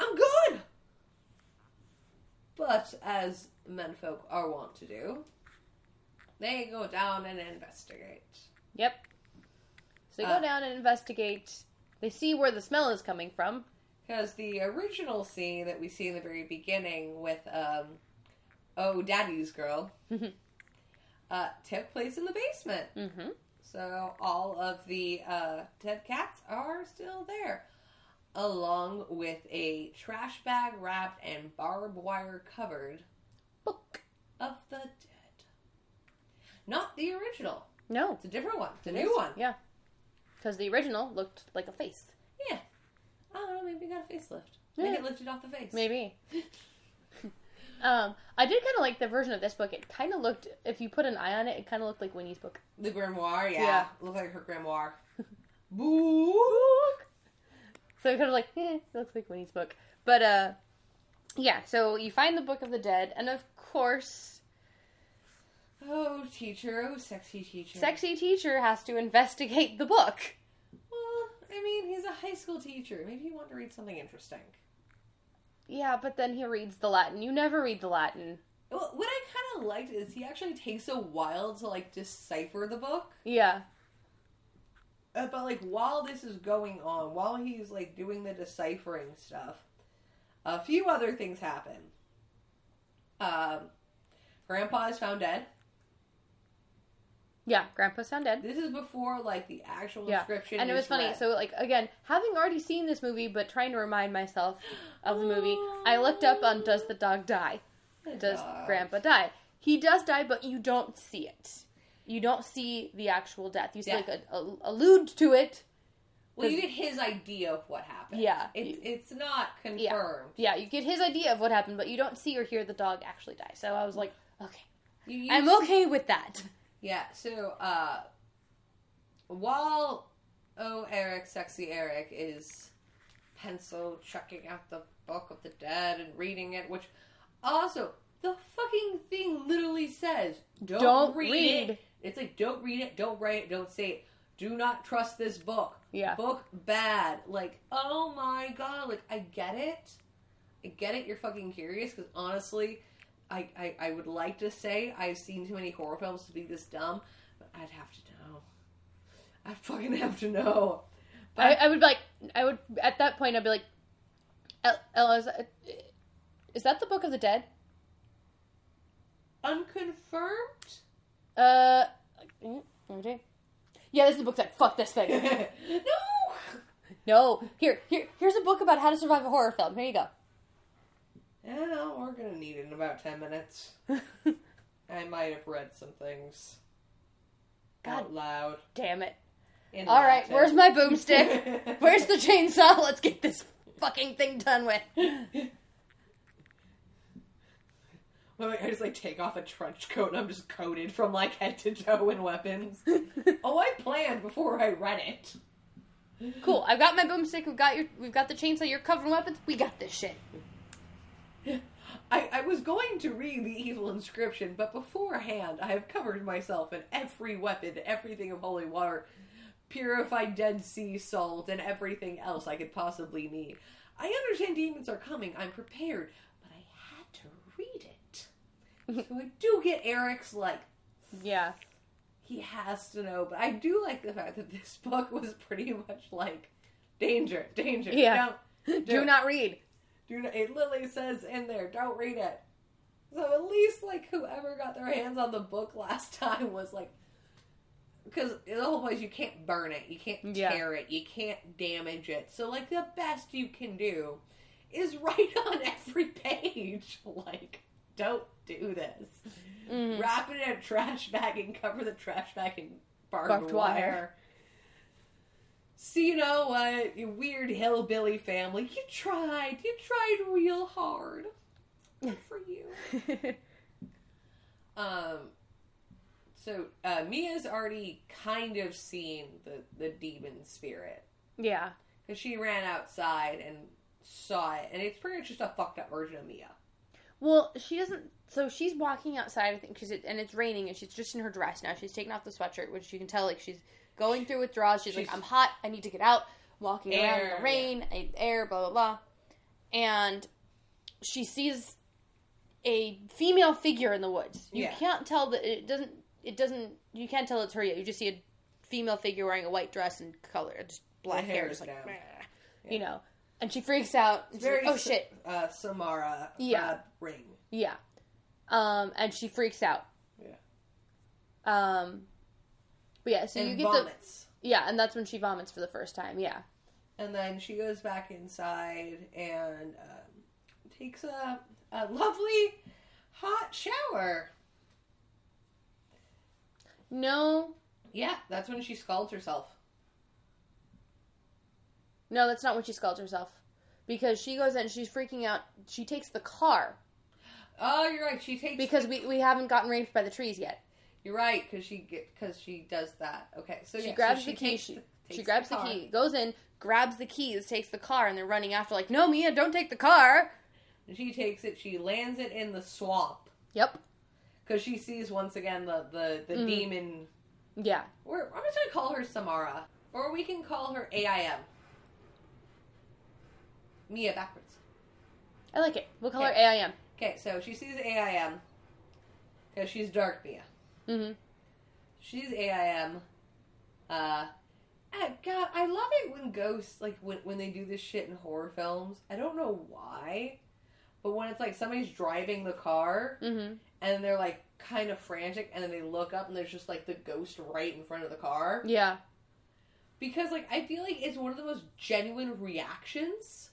Speaker 2: I'm good. But as menfolk are wont to do, they go down and investigate.
Speaker 3: Yep. So they
Speaker 2: Uh,
Speaker 3: go down and investigate. They see where the smell is coming from.
Speaker 2: Because the original scene that we see in the very beginning with, um, oh, Daddy's Girl, uh, took place in the basement.
Speaker 3: Mm-hmm.
Speaker 2: So all of the uh, dead cats are still there, along with a trash bag wrapped and barbed wire covered
Speaker 3: Book.
Speaker 2: of the dead. Not the original.
Speaker 3: No.
Speaker 2: It's a different one. It's a new one.
Speaker 3: Yeah. Because the original looked like a face.
Speaker 2: Yeah. I don't know. Maybe it got a facelift.
Speaker 3: Yeah.
Speaker 2: it lifted off the face.
Speaker 3: Maybe. [LAUGHS] um, I did kind of like the version of this book. It kind of looked, if you put an eye on it, it kind of looked like Winnie's book.
Speaker 2: The grimoire. Yeah.
Speaker 3: Yeah.
Speaker 2: Looked like her grimoire. [LAUGHS] Boo.
Speaker 3: So kind of like, [LAUGHS] eh, it looks like Winnie's book. But, uh, yeah, so you find the Book of the Dead, and of course,
Speaker 2: Oh, teacher. Oh, sexy teacher.
Speaker 3: Sexy Teacher has to investigate the book.
Speaker 2: Well, I mean, he's a high school teacher. Maybe he wanted to read something interesting.
Speaker 3: Yeah, but then he reads the Latin. You never read the Latin.
Speaker 2: Well, what I kind of liked is he actually takes a while to like decipher the book.
Speaker 3: Yeah.
Speaker 2: Uh, but like while this is going on, while he's like doing the deciphering stuff, a few other things happen. Um, Grandpa is found dead.
Speaker 3: Yeah, Grandpa's found dead.
Speaker 2: This is before like the actual
Speaker 3: Yeah,
Speaker 2: inscription.
Speaker 3: and it was funny.
Speaker 2: read.
Speaker 3: So, like, again, having already seen this movie, but trying to remind myself of the movie, I looked up on Does the Dog Die?
Speaker 2: The
Speaker 3: Does
Speaker 2: dog.
Speaker 3: Grandpa die? He does die, but you don't see it. You don't see the actual death. You see, like, a, a, allude to it.
Speaker 2: Well, you get his idea of what happened.
Speaker 3: Yeah.
Speaker 2: it's it's not confirmed.
Speaker 3: Yeah, you get his idea of what happened, but you don't see or hear the dog actually die. So I was like, okay.
Speaker 2: You,
Speaker 3: I'm okay with that.
Speaker 2: Yeah, so uh while oh Eric, sexy Eric is pencil checking out the book of the dead and reading it, which also the fucking thing literally says don't, read. it. It's like don't read it, don't write it, don't say it. Do not trust this book.
Speaker 3: Yeah.
Speaker 2: Book bad. Like, oh my god, like I get it. I get it, you're fucking curious, because honestly, I, I, I would like to say I've seen too many horror films to be this dumb, but I'd have to know. I fucking have to know.
Speaker 3: I, I would be like, I would, at that point, I'd be like, El- Ella, is that, is that the Book of the Dead?
Speaker 2: Unconfirmed?
Speaker 3: Uh, mm, okay. Yeah, this is the book that fuck this thing. [LAUGHS]
Speaker 2: no!
Speaker 3: No, here, here, here's a book about how to survive a horror film. Here you go.
Speaker 2: Yeah, we're gonna need it in about 10 minutes. [LAUGHS] I might have read some things
Speaker 3: God.
Speaker 2: out loud.
Speaker 3: Damn it!
Speaker 2: in
Speaker 3: All right, where's my boomstick? [LAUGHS] Where's the chainsaw? Let's get this fucking thing done with.
Speaker 2: I just like take off a trench coat and I'm just coated from like head to toe in weapons. [LAUGHS] oh, I planned before I read it.
Speaker 3: Cool. I've got my boomstick. We've got your. We've got the chainsaw. You're covered in weapons. We got this shit.
Speaker 2: I, I was going to read the evil inscription, but beforehand I have covered myself in every weapon, everything of holy water, purified Dead Sea salt, and everything else I could possibly need. I understand demons are coming. I'm prepared, but I had to read it. So I do get Eric's like
Speaker 3: Yeah.
Speaker 2: he has to know. But I do like the fact that this book was pretty much like danger, danger.
Speaker 3: Yeah.
Speaker 2: Don't,
Speaker 3: Do not read.
Speaker 2: do not, it literally says in there, don't read it. So at least like whoever got their hands on the book last [LAUGHS] time was like, because the whole point is you can't burn it, you can't
Speaker 3: Yeah.
Speaker 2: tear it, you can't damage it. So like the best you can do is [LAUGHS] write on every page, [LAUGHS] like don't do this.
Speaker 3: Mhm.
Speaker 2: Wrap it in a trash bag and cover the trash bag in barbed,
Speaker 3: Barbed wire.
Speaker 2: wire. So you know what, you weird hillbilly family, you tried, you tried real hard. Good [LAUGHS] for you. Um, so uh, Mia's already kind of seen the the demon spirit
Speaker 3: yeah.
Speaker 2: because she ran outside and saw it, and it's pretty much just a fucked up version of Mia.
Speaker 3: Well, she doesn't. So she's walking outside, I think, because it, and it's raining, and she's just in her dress now. She's taking off the sweatshirt, which you can tell like she's going through withdrawals. She's, like, "I'm hot. I need to get out." Walking around in the rain, I need air, blah blah blah, and she sees a female figure in the woods. You
Speaker 2: Yeah.
Speaker 3: can't tell that it doesn't. It doesn't. You can't tell it's her yet. You just see a female figure wearing a white dress and color, just black hair,
Speaker 2: hair
Speaker 3: just like. "Meh," you know. And she freaks out. and she's like, oh shit!
Speaker 2: uh, Samara.
Speaker 3: Yeah.
Speaker 2: Rad ring.
Speaker 3: Yeah. Um, and she freaks out.
Speaker 2: Yeah.
Speaker 3: Um, but yeah, so
Speaker 2: and
Speaker 3: you get
Speaker 2: vomits.
Speaker 3: the yeah, and that's when she vomits for the first time. Yeah.
Speaker 2: And then she goes back inside and um, takes a, a lovely hot shower.
Speaker 3: No,
Speaker 2: Yeah, that's when she scalds herself.
Speaker 3: No, that's not when she scalds herself, because she goes in, she's freaking out. She takes the car
Speaker 2: Oh, you're right. She takes
Speaker 3: because we we haven't gotten raped by the trees yet.
Speaker 2: You're right because she because she does that. Okay, so
Speaker 3: She
Speaker 2: yeah, so
Speaker 3: grabs
Speaker 2: she
Speaker 3: the key. She,
Speaker 2: the-
Speaker 3: she grabs the,
Speaker 2: car.
Speaker 3: key, goes in, grabs the keys, takes the car, and they're running after. Like, no, Mia, don't take the car.
Speaker 2: And she takes it. She lands it in the swamp
Speaker 3: Yep.
Speaker 2: because she sees once again the the, the
Speaker 3: Mhm.
Speaker 2: demon.
Speaker 3: Yeah.
Speaker 2: We're, I'm just gonna call her Samara, or we can call her AIM. Mia backwards.
Speaker 3: I like it. We'll call
Speaker 2: Okay.
Speaker 3: her AIM.
Speaker 2: Okay, so she sees AIM because she's dark Mia.
Speaker 3: Mm-hmm.
Speaker 2: She's AIM. Uh, ah, God, I love it when ghosts like when when they do this shit in horror films. I don't know why, but when it's like somebody's driving the car
Speaker 3: Mm-hmm.
Speaker 2: and they're like kind of frantic, and then they look up and there's just like the ghost right in front of the car.
Speaker 3: Yeah.
Speaker 2: Because like I feel like it's one of the most genuine reactions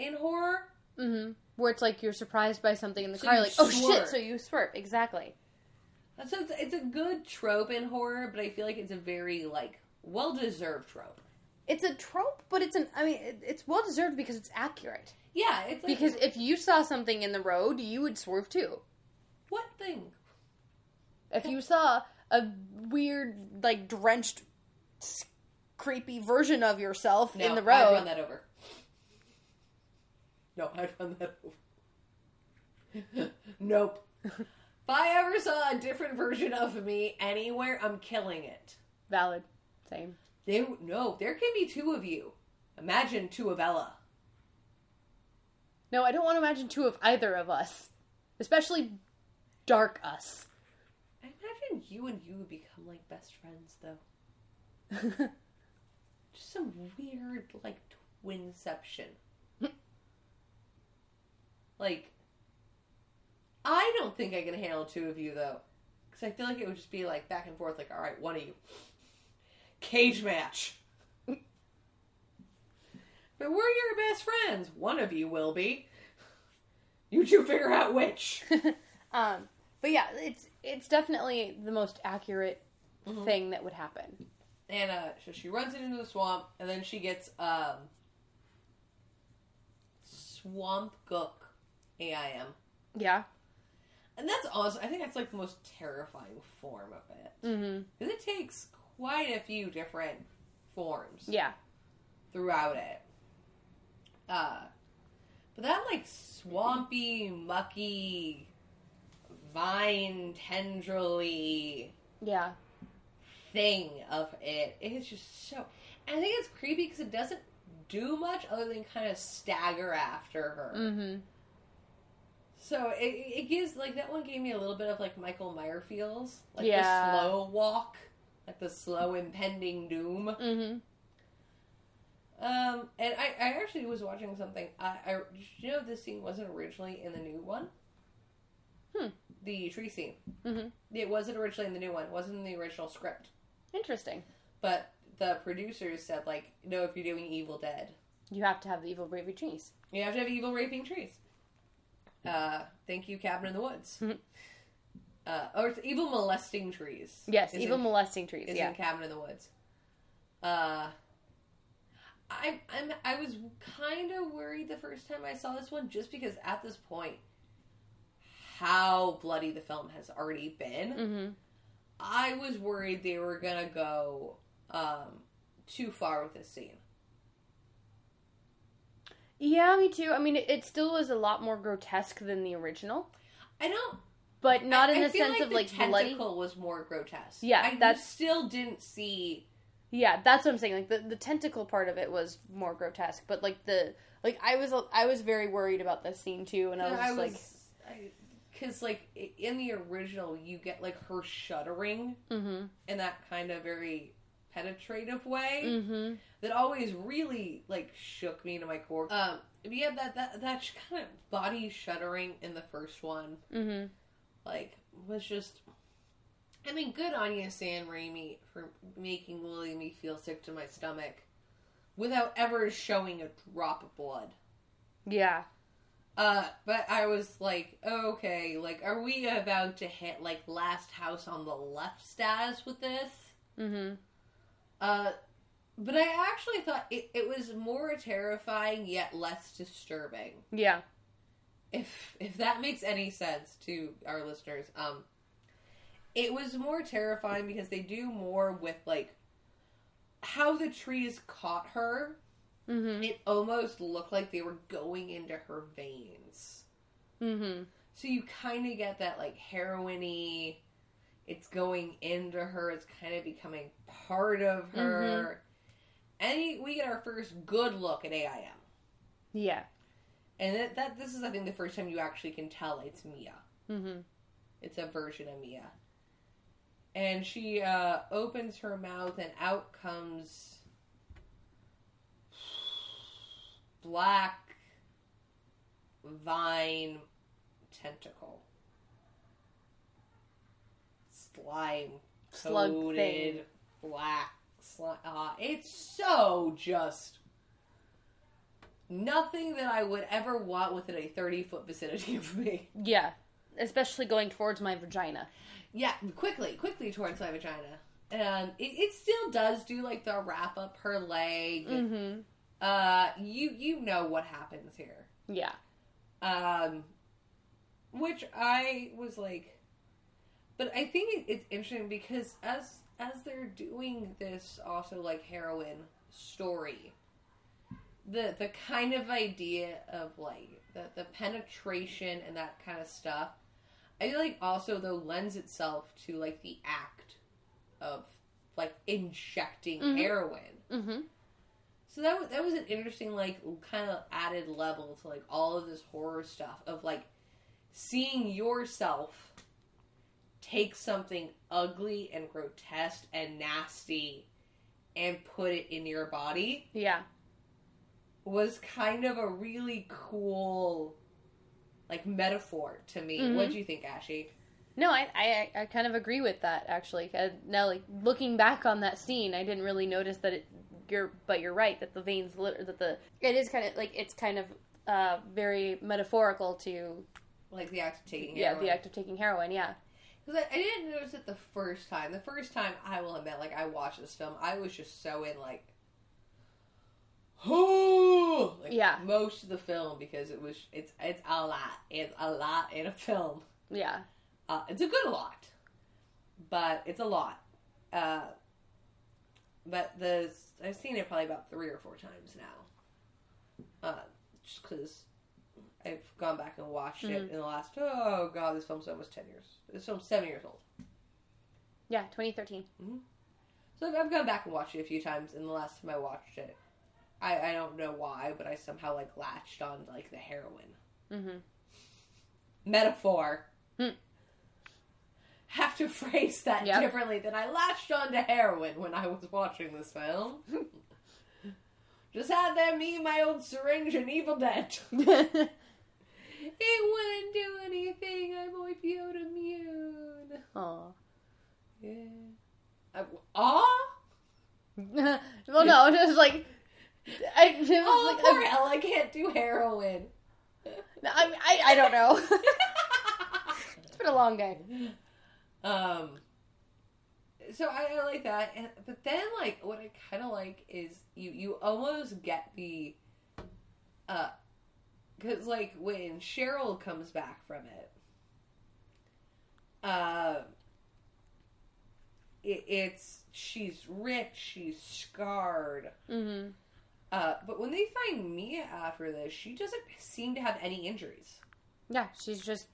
Speaker 2: in horror.
Speaker 3: Mm-hmm. Where it's like you're surprised by something in the
Speaker 2: So
Speaker 3: car, like, oh shit, so you swerve. Exactly.
Speaker 2: So it's, it's a good trope in horror, but I feel like it's a very like well deserved trope.
Speaker 3: It's a trope, but it's an. I mean, it, it's well deserved because it's accurate.
Speaker 2: Yeah, it's like
Speaker 3: Because if you saw something in the road, you would swerve too.
Speaker 2: what thing?
Speaker 3: If you saw a weird, like drenched, creepy version of yourself
Speaker 2: No,
Speaker 3: in the
Speaker 2: I'd
Speaker 3: road,
Speaker 2: run that over. No, I'd run that over. nope. [LAUGHS] if I ever saw a different version of me anywhere, I'm killing it.
Speaker 3: valid, same.
Speaker 2: They no, there can be two of you. Imagine two of Ella.
Speaker 3: No, I don't want to imagine two of either of us, especially dark us.
Speaker 2: I imagine you and you would become like best friends though. [LAUGHS] Just some weird like twinception. Like I don't think I can handle two of you though. Cuz I feel like it would just be like back and forth like all right, one of you. Cage match. [LAUGHS] but we're your best friends. One of you will be. [LAUGHS] You two figure out which. [LAUGHS]
Speaker 3: um, but yeah, it's it's definitely the most accurate
Speaker 2: Mhm.
Speaker 3: thing that would happen.
Speaker 2: And uh, so she runs it into the swamp, and then she gets um, swamp gook AIM,
Speaker 3: Yeah.
Speaker 2: and that's also, I think that's like the most terrifying form of it
Speaker 3: Mm-hmm.
Speaker 2: because it takes quite a few different forms
Speaker 3: Yeah.
Speaker 2: throughout it. Uh, but that like swampy, mucky, vine tendrily
Speaker 3: Yeah.
Speaker 2: thing of it. It is just so. And I think it's creepy because it doesn't do much other than kind of stagger after her.
Speaker 3: Mm-hmm.
Speaker 2: So it, it gives like that one gave me a little bit of like Michael Meyer feels, like
Speaker 3: Yeah.
Speaker 2: the slow walk. like the slow impending doom.
Speaker 3: Mm-hmm.
Speaker 2: Um, and I, I actually was watching something. I, I did you know this scene wasn't originally in the new one.
Speaker 3: Hmm.
Speaker 2: The tree scene.
Speaker 3: Mm-hmm.
Speaker 2: It wasn't originally in the new one. It wasn't in the original script.
Speaker 3: Interesting.
Speaker 2: But the producers said like, no, if you're doing Evil Dead,
Speaker 3: You have to have the evil bravery trees.
Speaker 2: you have to have evil raping trees. Uh, thank you, Cabin in the Woods.
Speaker 3: Mhm.
Speaker 2: Uh, or it's evil molesting trees.
Speaker 3: Yes, evil
Speaker 2: in,
Speaker 3: molesting trees.
Speaker 2: is
Speaker 3: Yeah.
Speaker 2: in Cabin in the Woods. Uh, I I'm I was kind of worried the first time I saw this one, just because at this point, how bloody the film has already been.
Speaker 3: Mm-hmm.
Speaker 2: I was worried they were gonna go um, too far with this scene.
Speaker 3: Yeah, me too. I mean, it, it still was a lot more grotesque than the original,
Speaker 2: I don't
Speaker 3: but not
Speaker 2: I-
Speaker 3: in
Speaker 2: I
Speaker 3: the
Speaker 2: feel
Speaker 3: sense of
Speaker 2: the
Speaker 3: like bloody.
Speaker 2: tentacle was more grotesque.
Speaker 3: Yeah,
Speaker 2: I
Speaker 3: that's-
Speaker 2: still didn't see.
Speaker 3: Yeah, that's what I'm saying. Like the, the tentacle part of it was more grotesque, but like the like I was I was very worried about this scene too, and I was
Speaker 2: I
Speaker 3: just like,
Speaker 2: because like i- in the original, you get like her shuddering
Speaker 3: mm-hmm,
Speaker 2: in that kind of very penetrative way
Speaker 3: mm-hmm,
Speaker 2: that always really like shook me to my core. Um, we had that that that kind of body shuddering in the first one.
Speaker 3: mm-hmm.
Speaker 2: like was just I mean, good on you, Sam Raimi, for making Lily me feel sick to my stomach without ever showing a drop of blood.
Speaker 3: Yeah,
Speaker 2: Uh, but I was like, okay, like, are we about to hit like Last House on the Left status with this?
Speaker 3: mm-hmm,
Speaker 2: Uh, but I actually thought it, it was more terrifying yet less disturbing.
Speaker 3: yeah,
Speaker 2: if if that makes any sense to our listeners um it was more terrifying because they do more with like how the trees caught her
Speaker 3: mm-hmm,
Speaker 2: it almost looked like they were going into her veins
Speaker 3: mm-hmm.
Speaker 2: so you kind of get that like heroiny it's going into her it's kind of becoming part of her. And we get our first good look at aim
Speaker 3: Yeah,
Speaker 2: and that, that this is i think the first time you actually can tell it's mia.
Speaker 3: Mm-hmm,
Speaker 2: It's a version of Mia. And she uh, opens her mouth, and out comes [SIGHS] black vine tentacle, slime
Speaker 3: Slug
Speaker 2: coated black slime. Uh, it's so just nothing that I would ever want within a thirty foot vicinity of me.
Speaker 3: yeah. Especially going towards my vagina.
Speaker 2: Yeah, quickly, quickly towards my vagina. And it, it still does do like the wrap up her leg.
Speaker 3: Mm-hmm.
Speaker 2: Uh, you you know what happens here.
Speaker 3: Yeah.
Speaker 2: Um, which I was like, but I think it, it's interesting because as as they're doing this also like heroin story, the the kind of idea of like the the penetration and that kind of stuff, I feel like also though lends itself to like the act of like injecting
Speaker 3: Mhm.
Speaker 2: heroin.
Speaker 3: Mm-hmm.
Speaker 2: So that was, that was an interesting like kind of added level to like all of this horror stuff of like seeing yourself take something ugly and grotesque and nasty and put it in your body
Speaker 3: Yeah.
Speaker 2: was kind of a really cool like metaphor to me.
Speaker 3: Mhm.
Speaker 2: What do you think, Ashy?
Speaker 3: No, I, I I kind of agree with that actually. Uh, now, like looking back on that scene, I didn't really notice that it. You're, but you're right that the veins lit- that the it is kind of like it's kind of uh very metaphorical to
Speaker 2: Like the act of taking
Speaker 3: yeah
Speaker 2: heroin.
Speaker 3: the act of taking heroin. Yeah.
Speaker 2: Because I, I didn't notice it the first time. The first time I will admit, like I watched this film, I was just so in like, oh, [GASPS] like,
Speaker 3: Yeah.
Speaker 2: most of the film because it was it's it's a lot. It's a lot in a film.
Speaker 3: Yeah.
Speaker 2: Uh, it's a good lot, but it's a lot. Uh, but the I've seen it probably about three or four times now. Uh, just because I've gone back and watched it
Speaker 3: Mhm.
Speaker 2: in the last oh god, this film's almost ten years. This film's seven years old.
Speaker 3: Yeah. 2013.
Speaker 2: So I've, I've gone back and watched it a few times, and the last time I watched it, I, I don't know why, but I somehow like latched on to, like the heroin
Speaker 3: Mm-hmm.
Speaker 2: metaphor.
Speaker 3: Hmm.
Speaker 2: have to [LAUGHS] phrase that
Speaker 3: Yep.
Speaker 2: differently than I latched on to heroin when I was watching this film. [LAUGHS] Just had that me, my old syringe, and Evil Dead. [LAUGHS] It wouldn't do anything. I'm opioid immune.
Speaker 3: Aw.
Speaker 2: Yeah. Uh, aw? [LAUGHS]
Speaker 3: well, no, was like. I, it was
Speaker 2: Oh,
Speaker 3: like,
Speaker 2: poor
Speaker 3: I,
Speaker 2: Ella can't do heroin.
Speaker 3: I, I, I don't know. [LAUGHS] it's been a long day.
Speaker 2: Um. So I, I like that, and, but then like what I kind of like is you you almost get the, uh, because like when Cheryl comes back from it, uh, it, it's she's rich, she's scarred,
Speaker 3: hmm
Speaker 2: uh, but when they find Mia after this, she doesn't seem to have any injuries.
Speaker 3: Yeah, she's just.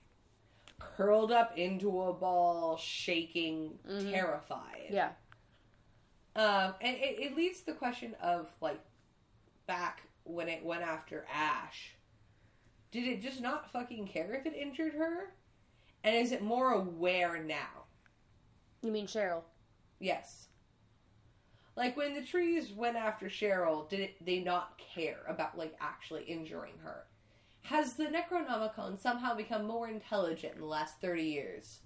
Speaker 2: Curled up into a ball, shaking, terrified.
Speaker 3: Yeah.
Speaker 2: Um, and it, it leads to the question of like back when it went after Ash, did it just not fucking care if it injured her? And is it more aware now?
Speaker 3: You mean Cheryl?
Speaker 2: Yes. Like when the trees went after Cheryl, did it, they not care about like actually injuring her? Has the Necronomicon somehow become more intelligent in the last 30 years?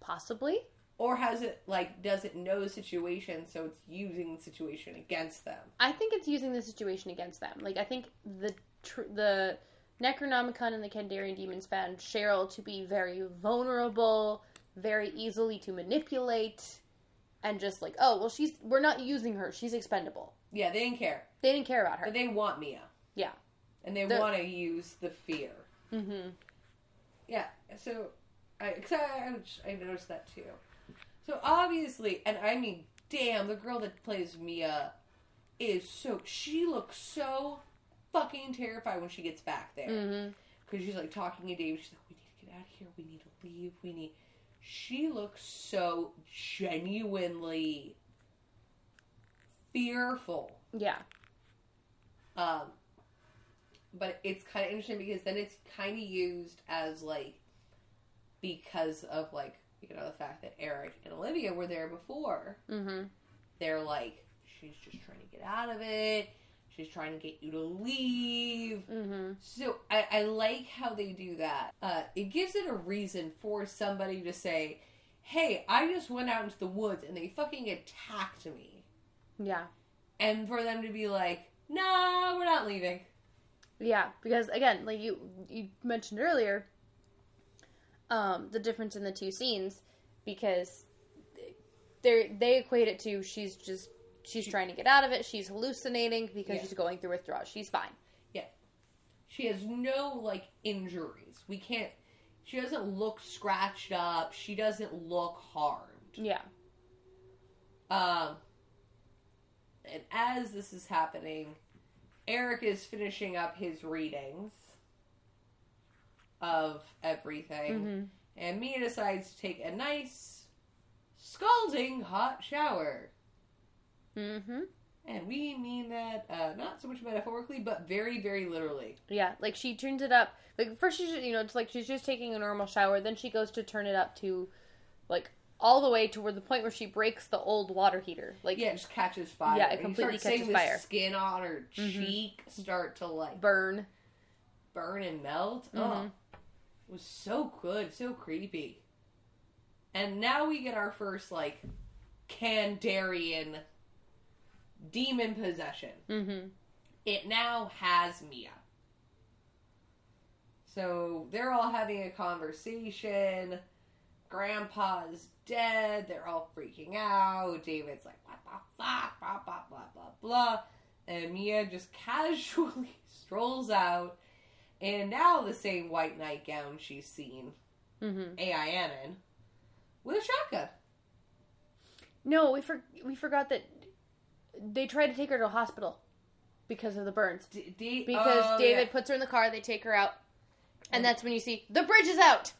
Speaker 3: Possibly.
Speaker 2: Or has it like does it know the situation so it's using the situation against them?
Speaker 3: I think it's using the situation against them. Like I think the tr- the Necronomicon and the Kandarian demons found Cheryl to be very vulnerable, very easily to manipulate, and just like, oh well, she's we're not using her. She's expendable.
Speaker 2: Yeah, they didn't care.
Speaker 3: They didn't care about her.
Speaker 2: But they want Mia.
Speaker 3: Yeah.
Speaker 2: And they
Speaker 3: The-
Speaker 2: want to use the fear.
Speaker 3: Mm-hmm.
Speaker 2: Yeah, so I, cause I, I, I noticed that too. So obviously, and I mean, damn, the girl that plays Mia is so. She looks so fucking terrified when she gets back there.
Speaker 3: Mm-hmm.
Speaker 2: Because she's like talking to Dave. She's like, we need to get out of here. We need to leave. We need. She looks so genuinely fearful.
Speaker 3: Yeah.
Speaker 2: Um, but it's kind of interesting because then it's kind of used as like because of like you know the fact that Eric and Olivia were there before.
Speaker 3: Mm-hmm.
Speaker 2: They're like she's just trying to get out of it. She's trying to get you to leave.
Speaker 3: Mm-hmm.
Speaker 2: So I, I like how they do that. Uh, it gives it a reason for somebody to say, "Hey, I just went out into the woods and they fucking attacked me,"
Speaker 3: Yeah.
Speaker 2: and for them to be like, "No, we're not leaving."
Speaker 3: Yeah, because again, like you you mentioned earlier, um, the difference in the two scenes, because they they equate it to she's just she's trying to get out of it, she's hallucinating because
Speaker 2: Yeah.
Speaker 3: she's going through withdrawal. She's fine. Yeah.
Speaker 2: She has no like injuries. We can't. She doesn't look scratched up. She doesn't look harmed.
Speaker 3: Yeah.
Speaker 2: Um, and as this is happening, Eric is finishing up his readings of everything,
Speaker 3: Mhm.
Speaker 2: and Mia decides to take a nice, scalding hot shower.
Speaker 3: Mm-hmm.
Speaker 2: And we mean that uh, not so much metaphorically, but very, very literally.
Speaker 3: Yeah, like she turns it up. Like first she's you know it's like she's just taking a normal shower. Then she goes to turn it up to, like all the way to where the point where she breaks the old water heater. Like
Speaker 2: Yeah, it just catches fire.
Speaker 3: Yeah, it completely catches
Speaker 2: the
Speaker 3: fire.
Speaker 2: Skin on her
Speaker 3: Mhm.
Speaker 2: cheek start to like
Speaker 3: burn.
Speaker 2: burn and melt. Oh,
Speaker 3: Mhm.
Speaker 2: it was so good, so creepy. And now we get our first like Kandarian demon possession.
Speaker 3: Mm-hmm.
Speaker 2: It now has Mia. So they're all having a conversation. Grandpa's dead. They're all freaking out. David's like, what the fuck? Blah, blah, blah, blah, blah. And Mia just [LAUGHS] casually strolls out in now the same white nightgown she's seen
Speaker 3: Mm-hmm.
Speaker 2: AIM in with a shotgun.
Speaker 3: No, we for- we forgot that they tried to take her to a hospital because of the burns.
Speaker 2: D- D-
Speaker 3: Because
Speaker 2: oh,
Speaker 3: David
Speaker 2: yeah.
Speaker 3: puts her in the car, they take her out, and that's when you see the bridge is out.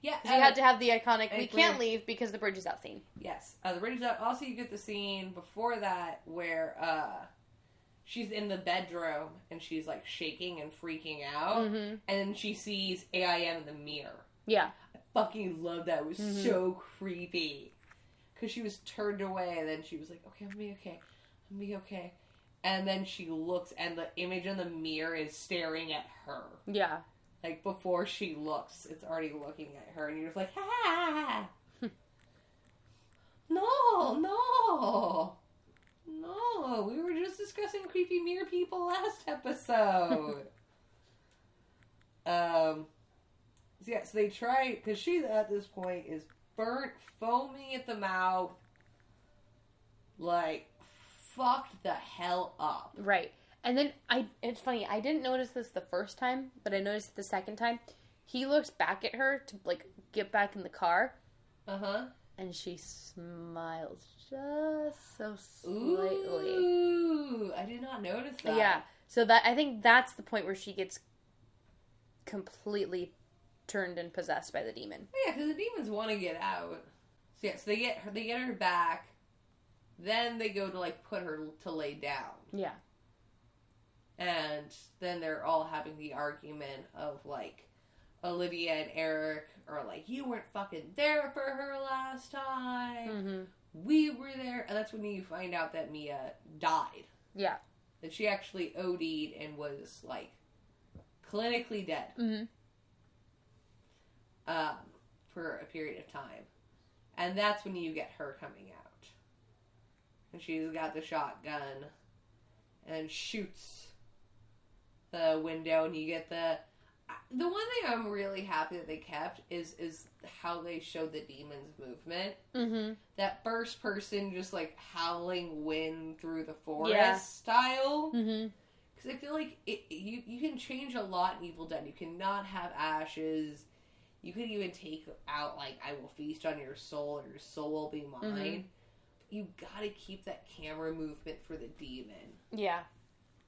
Speaker 2: Yeah,
Speaker 3: you
Speaker 2: uh,
Speaker 3: had to have the iconic "We can't leave because the bridge is out" scene.
Speaker 2: Yes. Uh, the bridge is up. Also, you get the scene before that where uh, she's in the bedroom and she's like shaking and freaking out,
Speaker 3: Mm-hmm.
Speaker 2: and she sees AIM in the mirror.
Speaker 3: Yeah,
Speaker 2: I fucking love that. It was
Speaker 3: Mhm.
Speaker 2: so creepy. Because she was turned away, and then she was like, okay, I'm gonna be okay. Be okay. And then she looks, and the image in the mirror is staring at her.
Speaker 3: Yeah.
Speaker 2: Like, before she looks, it's already looking at her, and you're just like, ha! no, no! No, we were just discussing creepy mirror people last episode. [LAUGHS] um, so yeah, so they try because she at this point is burnt, foaming at the mouth, like fucked the hell up.
Speaker 3: Right. And then I it's funny, I didn't notice this the first time, but I noticed it the second time. He looks back at her to like get back in the car
Speaker 2: Uh huh.
Speaker 3: and she smiles just so slightly.
Speaker 2: Ooh, I did not notice that.
Speaker 3: Yeah. So that I think that's the point where she gets completely turned and possessed by the demon.
Speaker 2: Yeah, because the demons want to get out. So yeah, so they get her, they get her back. Then they go to like put her to lay down,
Speaker 3: Yeah.
Speaker 2: and then they're all having the argument of like Olivia and Eric are like, "You weren't fucking there for her last time.
Speaker 3: Mm-hmm.
Speaker 2: We were there," and that's when you find out that Mia died.
Speaker 3: Yeah.
Speaker 2: That she actually OD'd and was like clinically dead.
Speaker 3: Mm-hmm.
Speaker 2: um, for a period of time. And that's when you get her coming out. And she's got the shotgun and shoots the window, and you get the. The one thing I'm really happy that they kept is is how they showed the demon's movement.
Speaker 3: Mm-hmm.
Speaker 2: That first person just like howling wind through the forest
Speaker 3: Yeah.
Speaker 2: style.
Speaker 3: Mm-hmm.
Speaker 2: Because I feel like it, you you can change a lot in Evil Dead. You cannot have ashes. You could even take out like I will feast on your soul or your soul will be mine.
Speaker 3: Mhm.
Speaker 2: You gotta keep that camera movement for the demon.
Speaker 3: Yeah.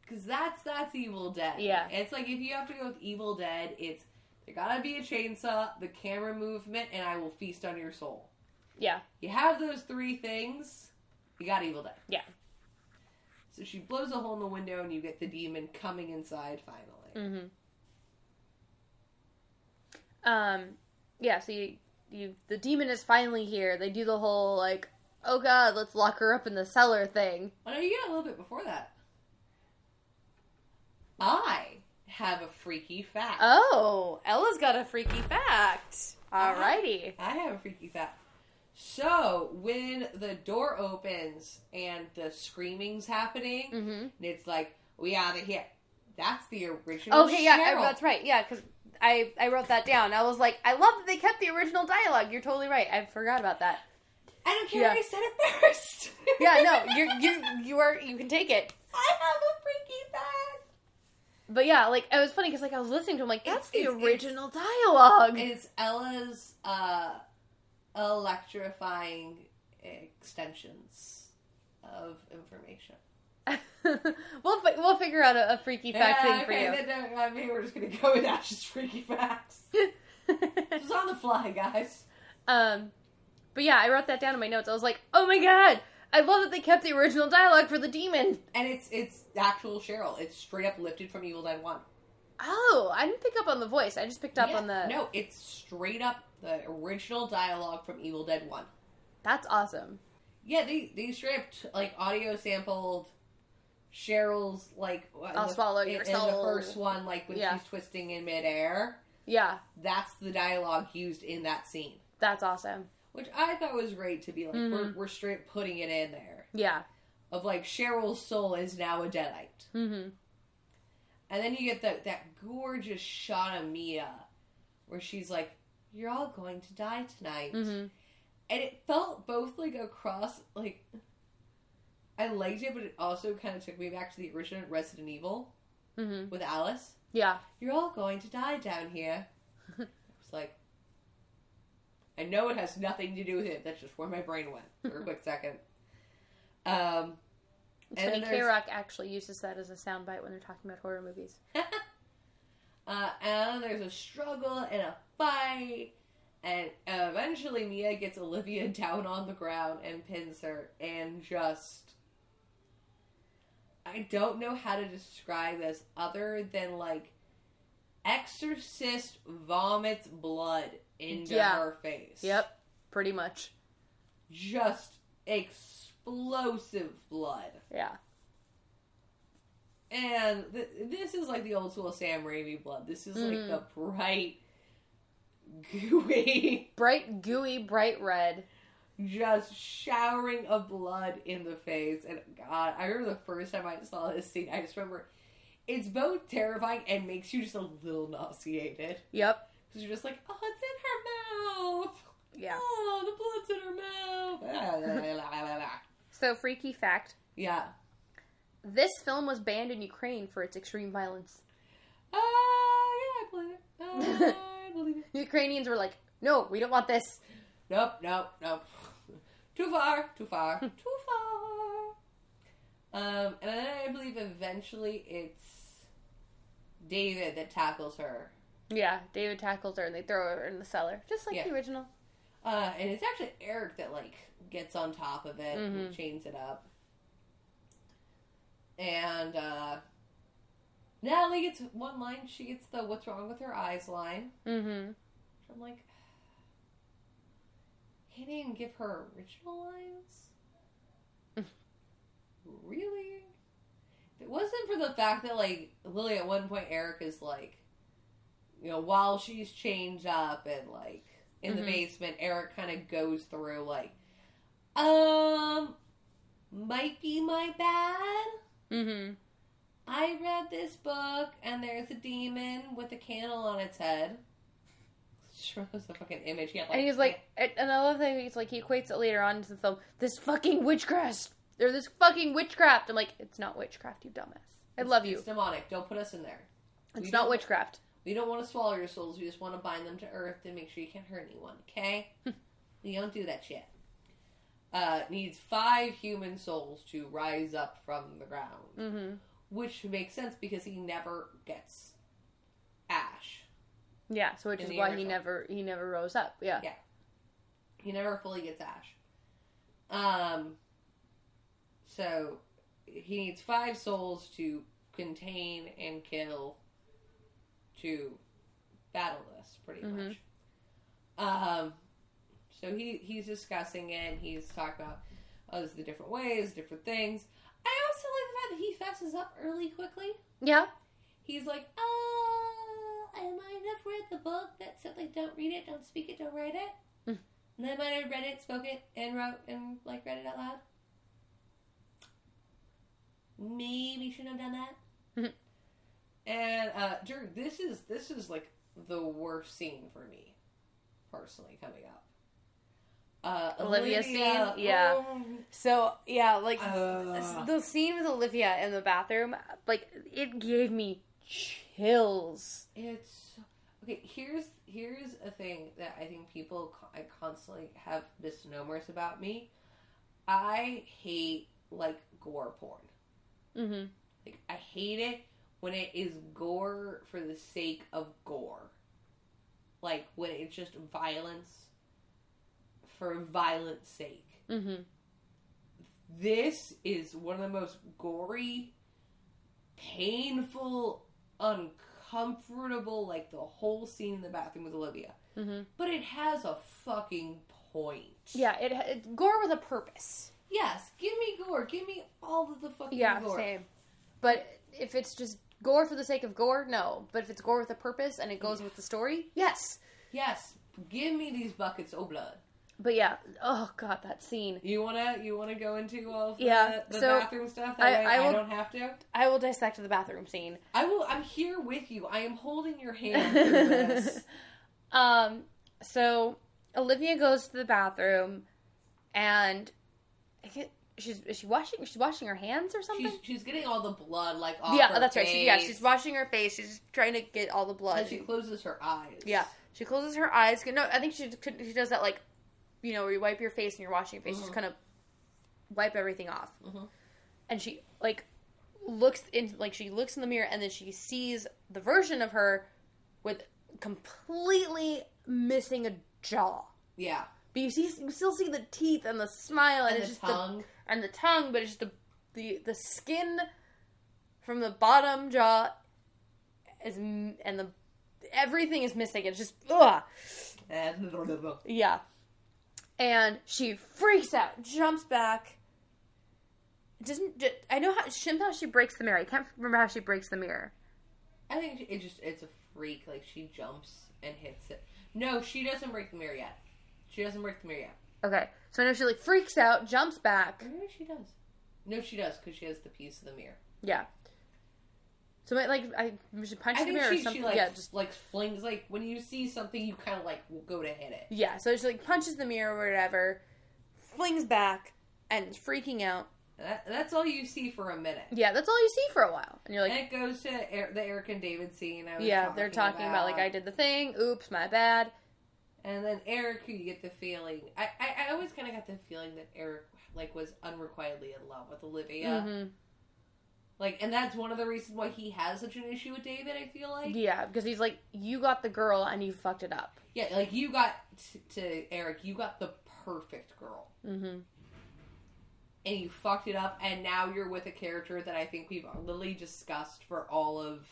Speaker 2: Cause that's that's Evil Dead.
Speaker 3: Yeah.
Speaker 2: It's like if you have to go with Evil Dead, it's there gotta be a chainsaw, the camera movement, and I will feast on your soul.
Speaker 3: Yeah.
Speaker 2: You have those three things, you got Evil Dead.
Speaker 3: Yeah.
Speaker 2: So she blows a hole in the window and you get the demon coming inside finally.
Speaker 3: Mm-hmm. Um, yeah. So you, you, the demon is finally here. They do the whole like, oh god, let's lock her up in the cellar thing.
Speaker 2: Oh no, you get a little bit before that. I have a freaky fact.
Speaker 3: Oh, Ella's got a freaky fact. Alrighty.
Speaker 2: I have a freaky fact. So when the door opens and the screaming's happening,
Speaker 3: Mm-hmm.
Speaker 2: and it's like, "We out of here." That's the original.
Speaker 3: Okay, yeah, I,
Speaker 2: Cheryl.
Speaker 3: that's right. Yeah, because I I wrote that down. I was like, I love that they kept the original dialogue. You're totally right. I forgot about that.
Speaker 2: I don't care.
Speaker 3: Yeah.
Speaker 2: I said it [LAUGHS] first.
Speaker 3: Yeah, no, you you you are you can take it.
Speaker 2: I have a freaky fact.
Speaker 3: But yeah, like it was funny because like I was listening to him, like that's
Speaker 2: It's-
Speaker 3: the
Speaker 2: it's-
Speaker 3: original dialogue.
Speaker 2: It's Ella's uh, electrifying extensions of information. [LAUGHS]
Speaker 3: we'll fi- we'll figure out a, a freaky fact
Speaker 2: Yeah,
Speaker 3: thing for
Speaker 2: okay,
Speaker 3: you.
Speaker 2: then, uh, maybe we're just gonna go [LAUGHS] with Ash's freaky facts. It's on the fly, guys.
Speaker 3: um, but yeah, I wrote that down in my notes. I was like, oh my god, I love that they kept the original dialogue for the demon.
Speaker 2: And it's it's actual Cheryl. It's straight up lifted from Evil Dead One.
Speaker 3: Oh, I didn't pick up on the voice. I just picked up
Speaker 2: Yeah,
Speaker 3: on the.
Speaker 2: no, it's straight up the original dialogue from Evil Dead One.
Speaker 3: That's awesome.
Speaker 2: Yeah, they they stripped like audio sampled Cheryl's like uh,
Speaker 3: I'll
Speaker 2: the-
Speaker 3: swallow
Speaker 2: in,
Speaker 3: your
Speaker 2: in the first one, like when
Speaker 3: Yeah.
Speaker 2: she's twisting in midair.
Speaker 3: Yeah,
Speaker 2: That's the dialogue used in that scene,
Speaker 3: that's awesome.
Speaker 2: Which I thought was great to be like we're
Speaker 3: Mhm.
Speaker 2: we're straight putting it in there
Speaker 3: Yeah.
Speaker 2: of like Cheryl's soul is now a deadite,
Speaker 3: Mm-hmm.
Speaker 2: and then you get that that gorgeous shot of Mia where she's like, "You're all going to die tonight,"
Speaker 3: Mm-hmm.
Speaker 2: and it felt both like across like I liked it, but it also kind of took me back to the original Resident Evil
Speaker 3: Mm-hmm.
Speaker 2: with Alice.
Speaker 3: Yeah.
Speaker 2: You're all going to die down here. [LAUGHS] It's like I know it has nothing to do with it. That's just where my brain went for a quick second. Um,
Speaker 3: It's
Speaker 2: And
Speaker 3: funny. KROQ actually uses that as a soundbite when they're talking about horror movies. [LAUGHS]
Speaker 2: uh, and there's a struggle and a fight, and eventually Mia gets Olivia [LAUGHS] down on the ground and pins her, and just I don't know how to describe this other than like exorcist vomits blood into
Speaker 3: Yeah.
Speaker 2: her face.
Speaker 3: Yep, pretty much.
Speaker 2: Just explosive blood.
Speaker 3: Yeah.
Speaker 2: And th- this is like the old school Sam Raimi blood. This is like
Speaker 3: Mhm.
Speaker 2: the bright, gooey, [LAUGHS]
Speaker 3: Bright, gooey, bright red.
Speaker 2: just showering of blood in the face. And God, I remember the first time I saw this scene, I just remember it's both terrifying and makes you just a little nauseated.
Speaker 3: Yep.
Speaker 2: Because you're just like, oh, it's in mouth.
Speaker 3: Yeah.
Speaker 2: Oh, the blood's in her mouth. [LAUGHS]
Speaker 3: So, freaky fact
Speaker 2: yeah.
Speaker 3: this film was banned in Ukraine for its extreme violence.
Speaker 2: Oh, yeah, I believe it. Uh, [LAUGHS] I believe it.
Speaker 3: The Ukrainians were like, no, we don't want this.
Speaker 2: Nope, nope, nope. [LAUGHS] Too far, too far, too far. Um, and then I believe eventually it's David that tackles her.
Speaker 3: Yeah, David tackles her and they throw her in the cellar, just like
Speaker 2: Yeah.
Speaker 3: the original.
Speaker 2: Uh, and it's actually Eric that like gets on top of it and
Speaker 3: Mhm.
Speaker 2: chains it up. And uh Natalie gets one line. She gets the "What's wrong with her eyes" line.
Speaker 3: Mm-hmm.
Speaker 2: I'm like, can't even give her original lines. [LAUGHS] really? If it wasn't for the fact that like Lily at one point Eric is like, you know, while she's changed up and like in the
Speaker 3: Mhm.
Speaker 2: basement, Eric kind of goes through like, um, might be my bad.
Speaker 3: Mm-hmm.
Speaker 2: I read this book and there's a demon with a candle on its head. [LAUGHS] Was a fucking image. He like,
Speaker 3: And he's like, and and I love that he's like, he equates it later on into the film. This fucking witchcraft. There's this fucking witchcraft. I'm like, it's not witchcraft, you dumbass. I love you.
Speaker 2: It's demonic. Don't put us in there.
Speaker 3: It's
Speaker 2: we
Speaker 3: not witchcraft.
Speaker 2: We don't want to swallow your souls. We just want to bind them to earth and make sure you can't hurt anyone. Okay? [LAUGHS] we don't do that shit. Uh, needs five human souls to rise up from the ground,
Speaker 3: Mm-hmm.
Speaker 2: which makes sense because he never gets Ash.
Speaker 3: Yeah, so which is why he never he never rose up. Yeah.
Speaker 2: Yeah. He never fully gets Ash. Um. So he needs five souls to contain and kill to battle this, pretty
Speaker 3: Mhm.
Speaker 2: much. Um. So he he's discussing it. He's talking about oh, the different ways, different things. I also like the fact that he fesses up early, quickly.
Speaker 3: Yeah.
Speaker 2: He's like, oh, I might have read the book that said like don't read it, don't speak it, don't write it.
Speaker 3: Mm.
Speaker 2: And I might have read it, spoke it, and wrote and like read it out loud. Maybe shouldn't have done that. And uh Drew, this is this is like the worst scene for me, personally, coming up. Uh
Speaker 3: Olivia scene? Yeah.
Speaker 2: oh,
Speaker 3: So yeah, like
Speaker 2: uh,
Speaker 3: the scene with Olivia in the bathroom, like it gave me chills.
Speaker 2: It's okay. Here's here's a thing that I think people I constantly have misnomers about me. I hate like gore porn.
Speaker 3: Mm-hmm.
Speaker 2: Like I hate it when it is gore for the sake of gore. Like when it's just violence for violence sake.
Speaker 3: Mm-hmm.
Speaker 2: This is one of the most gory, painful, uncomfortable, like the whole scene in the bathroom with Olivia.
Speaker 3: Mm-hmm.
Speaker 2: But it has a fucking point.
Speaker 3: Yeah, it, it gore with a purpose.
Speaker 2: Yes, give me gore. Give me all of the fucking
Speaker 3: Yeah,
Speaker 2: gore.
Speaker 3: same. But if it's just gore for the sake of gore, no. But if it's gore with a purpose and it goes with the story, yes.
Speaker 2: Yes, give me these buckets of blood.
Speaker 3: But yeah, oh god, that scene.
Speaker 2: You wanna you wanna go into all of the,
Speaker 3: Yeah,
Speaker 2: the
Speaker 3: so
Speaker 2: bathroom stuff? That
Speaker 3: I- I
Speaker 2: I,
Speaker 3: will-
Speaker 2: don't have to.
Speaker 3: I will dissect the bathroom scene.
Speaker 2: I will. I'm here with you. I am holding your hand [LAUGHS] through this.
Speaker 3: um, so Olivia goes to the bathroom, and I get, she's is she washing she's washing her hands or something.
Speaker 2: She's she's getting all the blood like off.
Speaker 3: yeah,
Speaker 2: her
Speaker 3: that's right. She, yeah, she's washing her face. She's trying to get all the blood.
Speaker 2: And she closes her eyes.
Speaker 3: yeah, she closes her eyes. No, I think she she does that like, you know, where you wipe your face and you're washing your face. Just
Speaker 2: Mhm.
Speaker 3: kind of wipe everything off,
Speaker 2: Mhm.
Speaker 3: and she like looks in like she looks in the mirror and then she sees the version of her with completely missing a jaw.
Speaker 2: Yeah.
Speaker 3: But you see, you still see the teeth and the smile and,
Speaker 2: And
Speaker 3: it's
Speaker 2: the
Speaker 3: just
Speaker 2: tongue.
Speaker 3: the and the tongue, but it's just the the the skin from the bottom jaw is and the everything is missing. It's just ugh. [LAUGHS] Yeah. And she freaks out, jumps back. Doesn't I know how somehow she breaks the mirror. I can't remember how she breaks the mirror.
Speaker 2: I think it just it's a freak. Like she jumps and hits it. No, she doesn't break the mirror yet. She doesn't break the mirror yet.
Speaker 3: Okay, so I know she like freaks out, jumps back.
Speaker 2: Or maybe she does. No, she does because she has the piece of the mirror.
Speaker 3: Yeah. So like I should punch
Speaker 2: I
Speaker 3: the mirror or
Speaker 2: she,
Speaker 3: something.
Speaker 2: she like
Speaker 3: yeah, just
Speaker 2: like flings like when you see something, you kind of like will go to hit it.
Speaker 3: yeah. So she like punches the mirror or whatever, flings back, and is freaking out.
Speaker 2: That, that's all you see for a minute.
Speaker 3: Yeah, that's all you see for a while, and you're like,
Speaker 2: and it goes to the Eric and David scene. I was
Speaker 3: yeah, they're talking about. like I did the thing. Oops, my bad.
Speaker 2: And then Eric, who you get the feeling, I, I, I always kind of got the feeling that Eric like was unrequitedly in love with Olivia.
Speaker 3: hmm
Speaker 2: Like, and that's one of the reasons why he has such an issue with David. I feel like,
Speaker 3: Yeah, because he's like, you got the girl and you fucked it up.
Speaker 2: yeah, like you got t- to Eric, you got the perfect girl,
Speaker 3: Mm-hmm.
Speaker 2: and you fucked it up, and now you're with a character that I think we've literally discussed for all of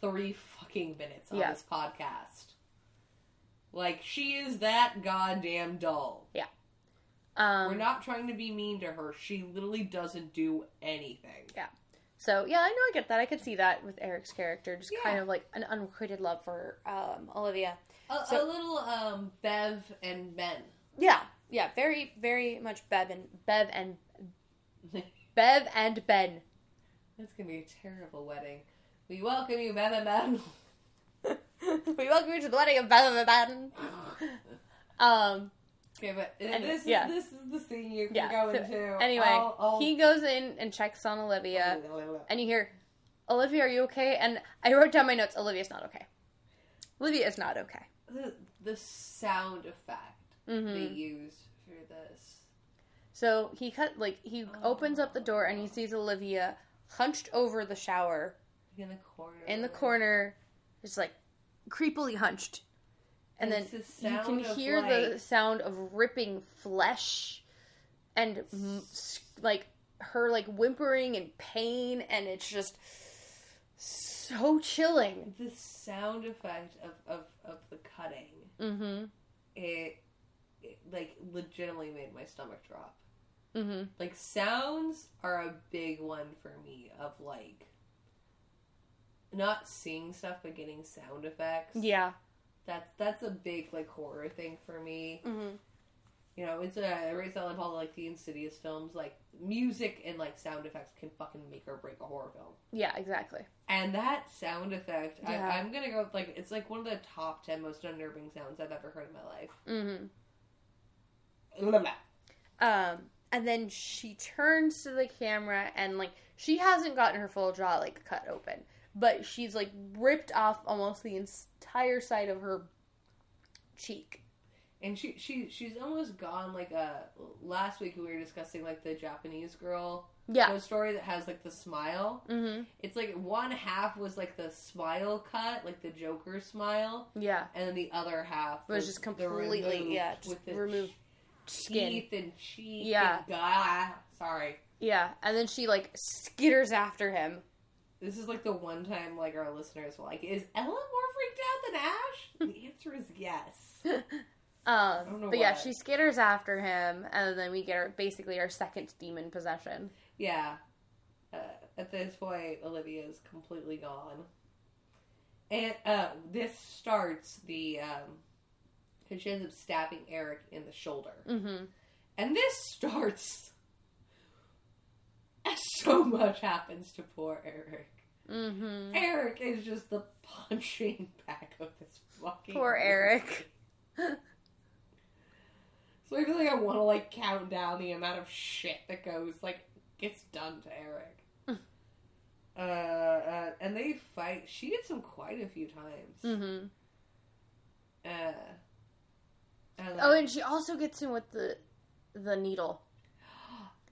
Speaker 2: three fucking minutes on
Speaker 3: Yeah.
Speaker 2: this podcast. Like, she is that goddamn dull. Yeah.
Speaker 3: Um,
Speaker 2: We're not trying to be mean to her. She literally doesn't do anything. Yeah.
Speaker 3: So yeah, I know I get that. I could see that with Eric's character, just
Speaker 2: Yeah.
Speaker 3: kind of like an unrequited love for um, Olivia.
Speaker 2: A,
Speaker 3: So-
Speaker 2: a little um Bev and Ben.
Speaker 3: Yeah, yeah, very, very much Bev and Bev and [LAUGHS] Bev and Ben.
Speaker 2: That's gonna be a terrible wedding. We welcome you, Bev and Ben. [LAUGHS] [LAUGHS]
Speaker 3: we welcome you to the wedding of Ben. Um,
Speaker 2: Okay, but
Speaker 3: And-
Speaker 2: this is
Speaker 3: yeah.
Speaker 2: this is the scene you can
Speaker 3: yeah.
Speaker 2: go
Speaker 3: so
Speaker 2: into.
Speaker 3: anyway,
Speaker 2: I'll- I'll-
Speaker 3: he goes in and checks on Olivia, and you hear, "Olivia, are you okay?" And I wrote down my notes. Olivia's not okay. Olivia is not okay.
Speaker 2: the, the sound effect
Speaker 3: hmm
Speaker 2: they use for this.
Speaker 3: So he cut like he opens up the door and he sees Olivia hunched over the shower
Speaker 2: In the corner.
Speaker 3: in the corner, just like creepily hunched. And
Speaker 2: It's
Speaker 3: then
Speaker 2: the
Speaker 3: you can hear the sound of ripping flesh and like her like whimpering in pain, and it's just so chilling.
Speaker 2: The sound effect of, of, of the cutting,
Speaker 3: Mm-hmm.
Speaker 2: it, it like legitimately made my stomach drop.
Speaker 3: Mm-hmm.
Speaker 2: Like sounds are a big one for me of like not seeing stuff but getting sound effects.
Speaker 3: Yeah.
Speaker 2: That's that's a big like horror thing for me.
Speaker 3: Mm-hmm.
Speaker 2: You know, it's a race that all like the Insidious films, like music and like sound effects can fucking make or break a horror film.
Speaker 3: Yeah. Exactly.
Speaker 2: And that sound effect,
Speaker 3: Yeah.
Speaker 2: I, I'm gonna go with, like it's like one of the top ten most unnerving sounds I've ever heard in my life.
Speaker 3: Mm-hmm.
Speaker 2: Blah,
Speaker 3: Um, and then she turns to the camera and like she hasn't gotten her full jaw like cut open, but she's like ripped off almost the entire side of her cheek.
Speaker 2: And she she she's almost gone like a last week we were discussing like the Japanese girl
Speaker 3: Yeah.
Speaker 2: ghost story that has like the smile.
Speaker 3: Mm-hmm.
Speaker 2: It's like one half was like the smile cut, like the Joker smile,
Speaker 3: Yeah.
Speaker 2: and then the other half
Speaker 3: Was just
Speaker 2: the
Speaker 3: completely
Speaker 2: removed
Speaker 3: yeah, just
Speaker 2: with the
Speaker 3: removed skin.
Speaker 2: teeth and cheek.
Speaker 3: Yeah.
Speaker 2: and, ah, sorry.
Speaker 3: Yeah, and then she like skitters after him.
Speaker 2: This is like the one time like our listeners were like, "Is Ella more freaked out than Ash?" [LAUGHS] the answer is yes. [LAUGHS]
Speaker 3: Um, but yeah, she skitters after him, and then we get our, basically our second demon possession.
Speaker 2: Yeah. Uh, at this point, Olivia is completely gone. And uh, this starts the. Um, and she ends up stabbing Eric in the shoulder.
Speaker 3: Mm-hmm.
Speaker 2: And this starts. [LAUGHS] So much happens to poor Eric.
Speaker 3: Mm-hmm.
Speaker 2: Eric is just the punching bag of this fucking.
Speaker 3: Poor Eric.
Speaker 2: So I feel like I want to like count down the amount of shit that goes like gets done to Eric. [LAUGHS] uh, uh, and they fight. She gets him quite a few times.
Speaker 3: Mm-hmm.
Speaker 2: Uh, and
Speaker 3: Oh, and she also gets him with the the needle.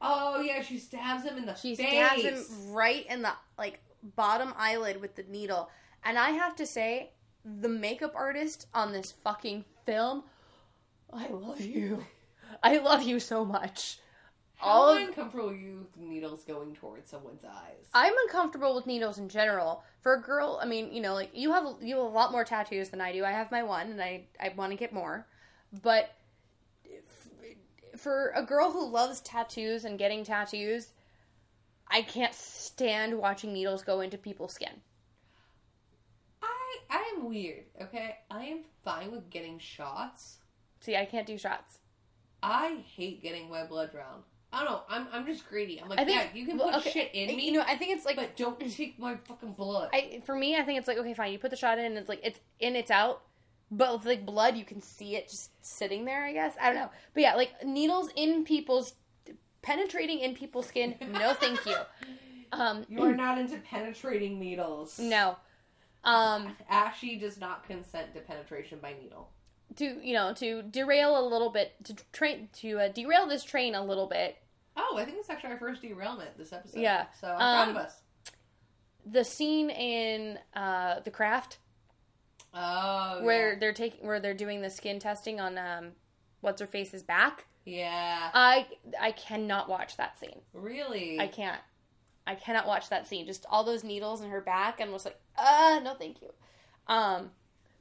Speaker 2: Oh yeah, she stabs him in the
Speaker 3: She
Speaker 2: face.
Speaker 3: stabs him right in the like bottom eyelid with the needle. And I have to say, the makeup artist on this fucking film, I love you. I love you so much. all
Speaker 2: How
Speaker 3: of
Speaker 2: uncomfortable are you with needles going towards someone's eyes?
Speaker 3: I'm uncomfortable with needles in general. For a girl, I mean, you know, like you have you have a lot more tattoos than I do. I have my one, and I I want to get more. But for a girl who loves tattoos and getting tattoos, I can't stand watching needles go into people's skin.
Speaker 2: I I am weird. Okay, I am fine with getting shots.
Speaker 3: See, I can't do shots.
Speaker 2: I hate getting my blood drawn. I don't know. I'm I'm just greedy. I'm like,
Speaker 3: I think
Speaker 2: yeah, you can
Speaker 3: well,
Speaker 2: put
Speaker 3: okay,
Speaker 2: shit in me,
Speaker 3: You know, I think it's like
Speaker 2: but don't [CLEARS THROAT] take my fucking blood.
Speaker 3: I for me, I think it's like okay, fine. You put the shot in, and it's like it's in, it's out. But with like blood, you can see it just sitting there. I guess I don't know. But yeah, like needles in people's penetrating in people's skin. No, thank you. [LAUGHS] Um,
Speaker 2: you are [CLEARS THROAT] not into penetrating needles.
Speaker 3: no. Um,
Speaker 2: Ashy does not consent to penetration by needle.
Speaker 3: to you know to derail a little bit to train to uh, derail this train a little bit.
Speaker 2: Oh, I think it's actually our first derailment this episode.
Speaker 3: Yeah.
Speaker 2: So I'm proud
Speaker 3: Um,
Speaker 2: of us.
Speaker 3: The scene in uh, the craft
Speaker 2: Oh,
Speaker 3: where they're taking where they're doing the skin testing on um, what's her face's back.
Speaker 2: yeah.
Speaker 3: I I cannot watch that scene.
Speaker 2: really?
Speaker 3: I can't. I cannot watch that scene. Just all those needles in her back, and was like, uh, no, thank you. Um,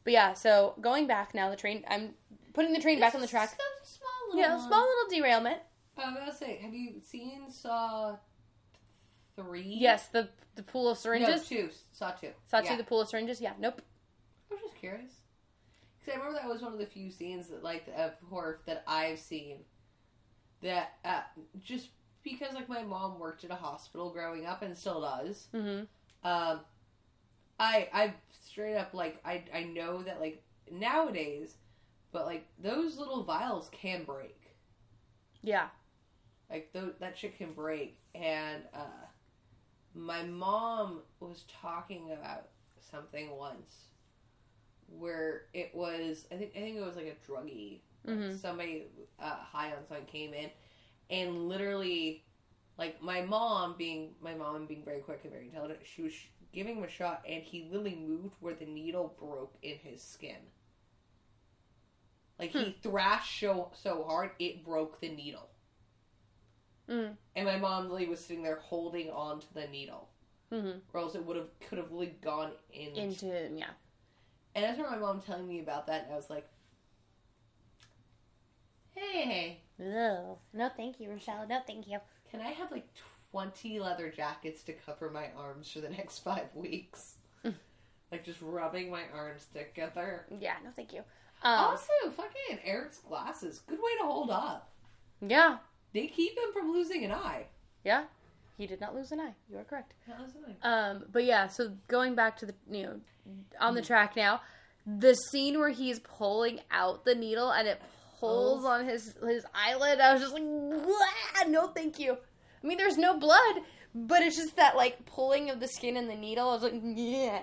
Speaker 3: but yeah. So going back now, the train. I'm putting the train back on the track.
Speaker 2: Small little
Speaker 3: Yeah, small little derailment.
Speaker 2: I was gonna say, have you seen Saw three?
Speaker 3: Yes, the the pool of
Speaker 2: No,
Speaker 3: syringes.
Speaker 2: two. Saw two.
Speaker 3: Saw
Speaker 2: yeah.
Speaker 3: two, the pool of syringes. Yeah, nope.
Speaker 2: I was just curious because I remember that was one of the few scenes that, like, of horror that I've seen that uh, just because, like, my mom worked at a hospital growing up and still does.
Speaker 3: Mm-hmm.
Speaker 2: Um, I I straight up like I I know that like nowadays, but like those little vials can break.
Speaker 3: Yeah.
Speaker 2: Like th- that shit can break, and uh, my mom was talking about something once where it was I think I think it was like a druggie. Like,
Speaker 3: Mhm.
Speaker 2: Somebody uh, high on something came in, and literally, like my mom being my mom being very quick and very intelligent, she was sh- giving him a shot, and he literally moved where the needle broke in his skin. Like he thrashed so so hard, it broke the needle.
Speaker 3: Mm.
Speaker 2: And my mom literally was sitting there holding on to the needle,
Speaker 3: Mm-hmm.
Speaker 2: or else it would have could have really gone in.
Speaker 3: Into yeah.
Speaker 2: And I remember my mom telling me about that, and I was like, "Hey,
Speaker 3: Ugh. No, thank you, Rochelle. No, thank you.
Speaker 2: can I have like twenty leather jackets to cover my arms for the next five weeks?" [LAUGHS] like just rubbing my arms together.
Speaker 3: Yeah, no, thank you. Um,
Speaker 2: Also, fucking Eric's glasses, good way to hold up.
Speaker 3: yeah,
Speaker 2: They keep him from losing an eye.
Speaker 3: yeah. He did not lose an eye. You are correct.
Speaker 2: That was nice.
Speaker 3: Um, but yeah, so going back to the you know on the track now, the scene where he's pulling out the needle and it pulls
Speaker 2: Oh.
Speaker 3: on his his eyelid, I was just like, "Wah! no, thank you. I mean, there's no blood, but it's just that like pulling of the skin and the needle. I was like, yeah.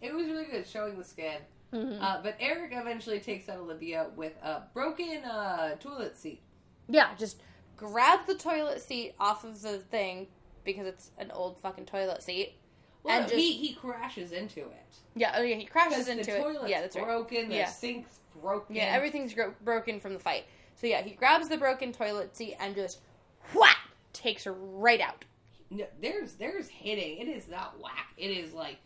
Speaker 2: It was really good showing the skin.
Speaker 3: Mhm.
Speaker 2: Uh, but Eric eventually takes out Olivia with a broken uh, toilet seat.
Speaker 3: Yeah, just grab the toilet seat off of the thing because it's an old fucking toilet seat.
Speaker 2: Well,
Speaker 3: And
Speaker 2: no,
Speaker 3: just-
Speaker 2: he, he crashes into it.
Speaker 3: Yeah, oh yeah, he crashes into
Speaker 2: the
Speaker 3: it. Yeah, that's right.
Speaker 2: broken, the
Speaker 3: Yeah.
Speaker 2: sink's broken.
Speaker 3: Yeah, everything's gro- broken from the fight. So yeah, he grabs the broken toilet seat and just whack takes her right out.
Speaker 2: No, there's there's hitting. It is not whack. It is like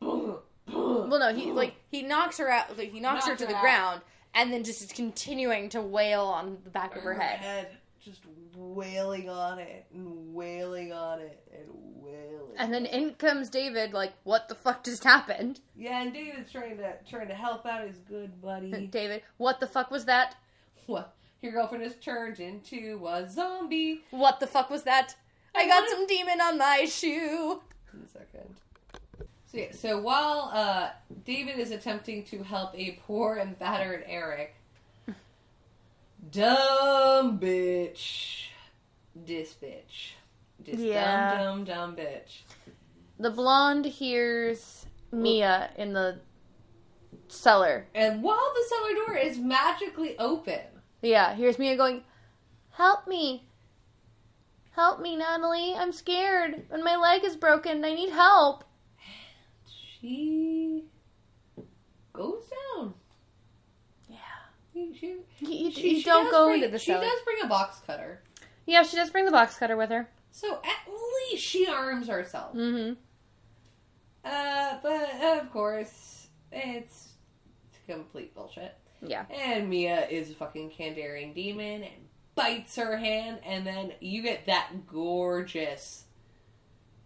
Speaker 2: boom, [CLEARS THROAT] boom.
Speaker 3: Well, no, he like he knocks her out. Like, he knocks her to
Speaker 2: her
Speaker 3: the
Speaker 2: out.
Speaker 3: ground and then just is continuing to wail on the back of her head.
Speaker 2: Just wailing on it and wailing on it and wailing.
Speaker 3: And then in comes David. Like, what the fuck just happened?
Speaker 2: yeah, and David's trying to trying to help out his good buddy. [LAUGHS]
Speaker 3: David, what the fuck was that?
Speaker 2: what? Your girlfriend has turned into a zombie.
Speaker 3: What the fuck was that? I got some demon on my shoe.
Speaker 2: A second. So yeah, so while uh, David is attempting to help a poor and battered Eric, dumb bitch, this bitch, this
Speaker 3: Yeah.
Speaker 2: dumb dumb dumb bitch.
Speaker 3: The blonde hears Mia in the cellar.
Speaker 2: And while the cellar door is magically open,
Speaker 3: Yeah, here's Mia going, Help me. Help me, Natalie. I'm scared. And my leg is broken. I need help.
Speaker 2: she goes down.
Speaker 3: Yeah.
Speaker 2: She,
Speaker 3: You, you,
Speaker 2: she-
Speaker 3: you
Speaker 2: she
Speaker 3: don't
Speaker 2: does
Speaker 3: go
Speaker 2: bring-
Speaker 3: into the
Speaker 2: She
Speaker 3: cellar.
Speaker 2: does bring a box cutter.
Speaker 3: Yeah, she does bring the box cutter with her.
Speaker 2: So at least she arms herself.
Speaker 3: Mm-hmm.
Speaker 2: Uh, but of course, it's complete bullshit.
Speaker 3: Yeah.
Speaker 2: And Mia is a fucking Kandarian demon and bites her hand, and then you get that gorgeous,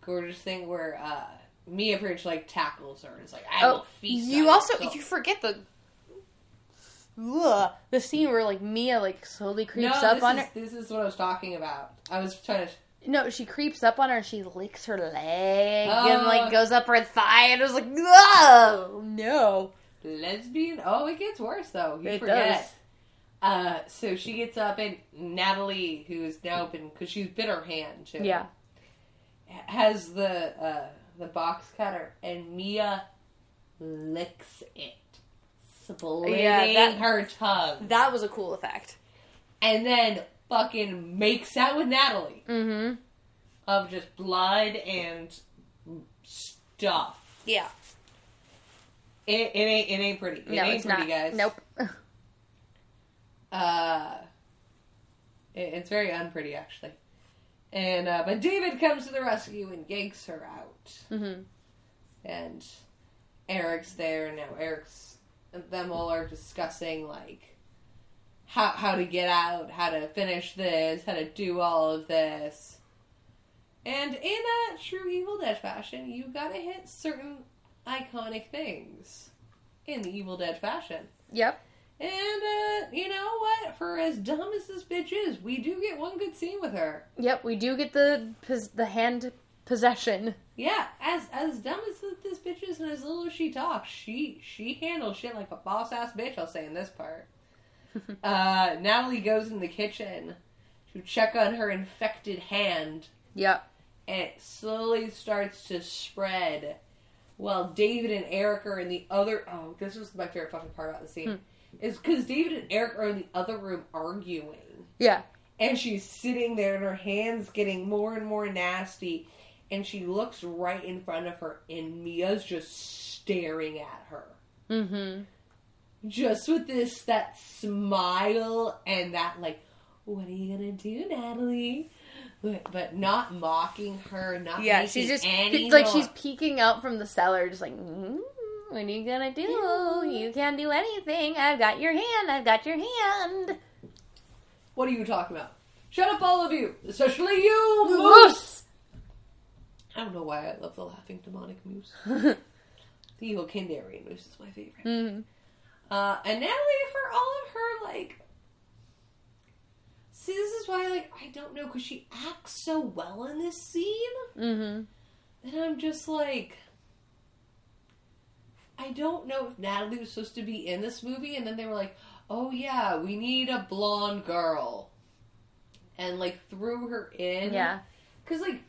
Speaker 2: gorgeous thing where uh, Mia pretty much like tackles her and is like, "I will
Speaker 3: Oh,
Speaker 2: feast."
Speaker 3: you also you forget the Ugh, the scene where like Mia like slowly creeps
Speaker 2: no,
Speaker 3: up on
Speaker 2: is,
Speaker 3: her.
Speaker 2: This is what I was talking about. I was trying to.
Speaker 3: No, she creeps up on her and she licks her leg
Speaker 2: Oh.
Speaker 3: and like goes up her thigh and it was like, oh no.
Speaker 2: Lesbian? Oh, it gets worse though. You
Speaker 3: It
Speaker 2: forget.
Speaker 3: does.
Speaker 2: Uh, so she gets up and Natalie, who's now been because she's bit her hand too.
Speaker 3: Yeah.
Speaker 2: has the uh, the box cutter and Mia licks it,
Speaker 3: Yeah, that-
Speaker 2: her tongue,
Speaker 3: That was a cool effect.
Speaker 2: and then fucking makes out with Natalie
Speaker 3: Mm-hmm.
Speaker 2: of just blood and stuff.
Speaker 3: Yeah.
Speaker 2: It, it ain't it ain't pretty. It
Speaker 3: no,
Speaker 2: ain't
Speaker 3: it's
Speaker 2: pretty,
Speaker 3: not.
Speaker 2: guys.
Speaker 3: Nope. [LAUGHS]
Speaker 2: Uh, it- it's very unpretty actually. And uh, but David comes to the rescue and yanks her out.
Speaker 3: mm-hmm.
Speaker 2: and Eric's there and now. Eric's them all are discussing like how how to get out, how to finish this, how to do all of this. And in a true Evil Dead fashion, you gotta hit certain iconic things in the Evil Dead fashion.
Speaker 3: Yep.
Speaker 2: And uh, you know what? For as dumb as this bitch is, we do get one good scene with her.
Speaker 3: Yep. We do get the the hand possession.
Speaker 2: Yeah, as as dumb as this bitch is and as little as she talks, she she handles shit like a boss ass bitch. I'll say in this part. [LAUGHS] uh, Natalie goes in the kitchen to check on her infected hand,
Speaker 3: Yep.
Speaker 2: and it slowly starts to spread. While David and Eric are in the other. Oh, this was my favorite fucking part about the scene. Is because David and Eric are in the other room arguing.
Speaker 3: Yeah.
Speaker 2: And she's sitting there and her hands getting more and more nasty. And she looks right in front of her and Mia's just staring at her.
Speaker 3: Mm-hmm.
Speaker 2: Just with this, that smile and that, like, what are you gonna do, Natalie? But, but not mocking her, not
Speaker 3: Yeah. She's just like
Speaker 2: noise.
Speaker 3: she's peeking out from the cellar, just like. Mm, what are you gonna do? You can't do anything. I've got your hand. I've got your hand.
Speaker 2: What are you talking about? Shut up, all of you, especially you, Moose. I don't know why I love the laughing demonic moose. [LAUGHS] the evil Kandarian moose is my favorite.
Speaker 3: Mhm.
Speaker 2: Uh, and Natalie, for all of her, like, see, this is why, like, I don't know, because she acts so well in this scene,
Speaker 3: Mhm.
Speaker 2: and I'm just like, I don't know if Natalie was supposed to be in this movie, and then they were like, oh yeah, we need a blonde girl, and like threw her in,
Speaker 3: Yeah.
Speaker 2: because like.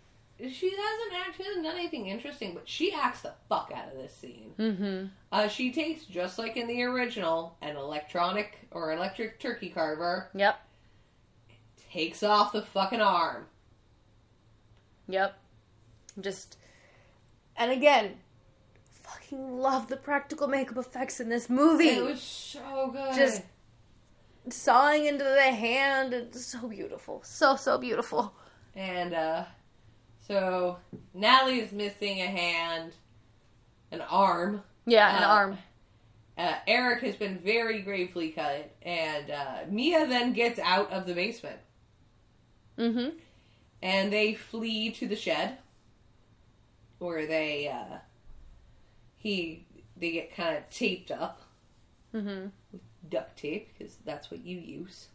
Speaker 2: She hasn't actually hasn't done anything interesting, but she acts the fuck out of this scene.
Speaker 3: Mm-hmm.
Speaker 2: Uh, she takes, just like in the original, an electronic or electric turkey carver,
Speaker 3: Yep.
Speaker 2: takes off the fucking arm.
Speaker 3: Yep. Just and again, fucking love the practical makeup effects in this movie.
Speaker 2: It was so good.
Speaker 3: Just sawing into the hand. It's so beautiful. So so beautiful.
Speaker 2: and uh, so Natalie is missing a hand, an arm.
Speaker 3: Yeah, an
Speaker 2: Uh,
Speaker 3: arm.
Speaker 2: Uh, Eric has been very gravely cut, and uh, Mia then gets out of the basement,
Speaker 3: Mm-hmm.
Speaker 2: and they flee to the shed, where they uh, he they get kind of taped up.
Speaker 3: Mm-hmm.
Speaker 2: with duct tape because that's what you use.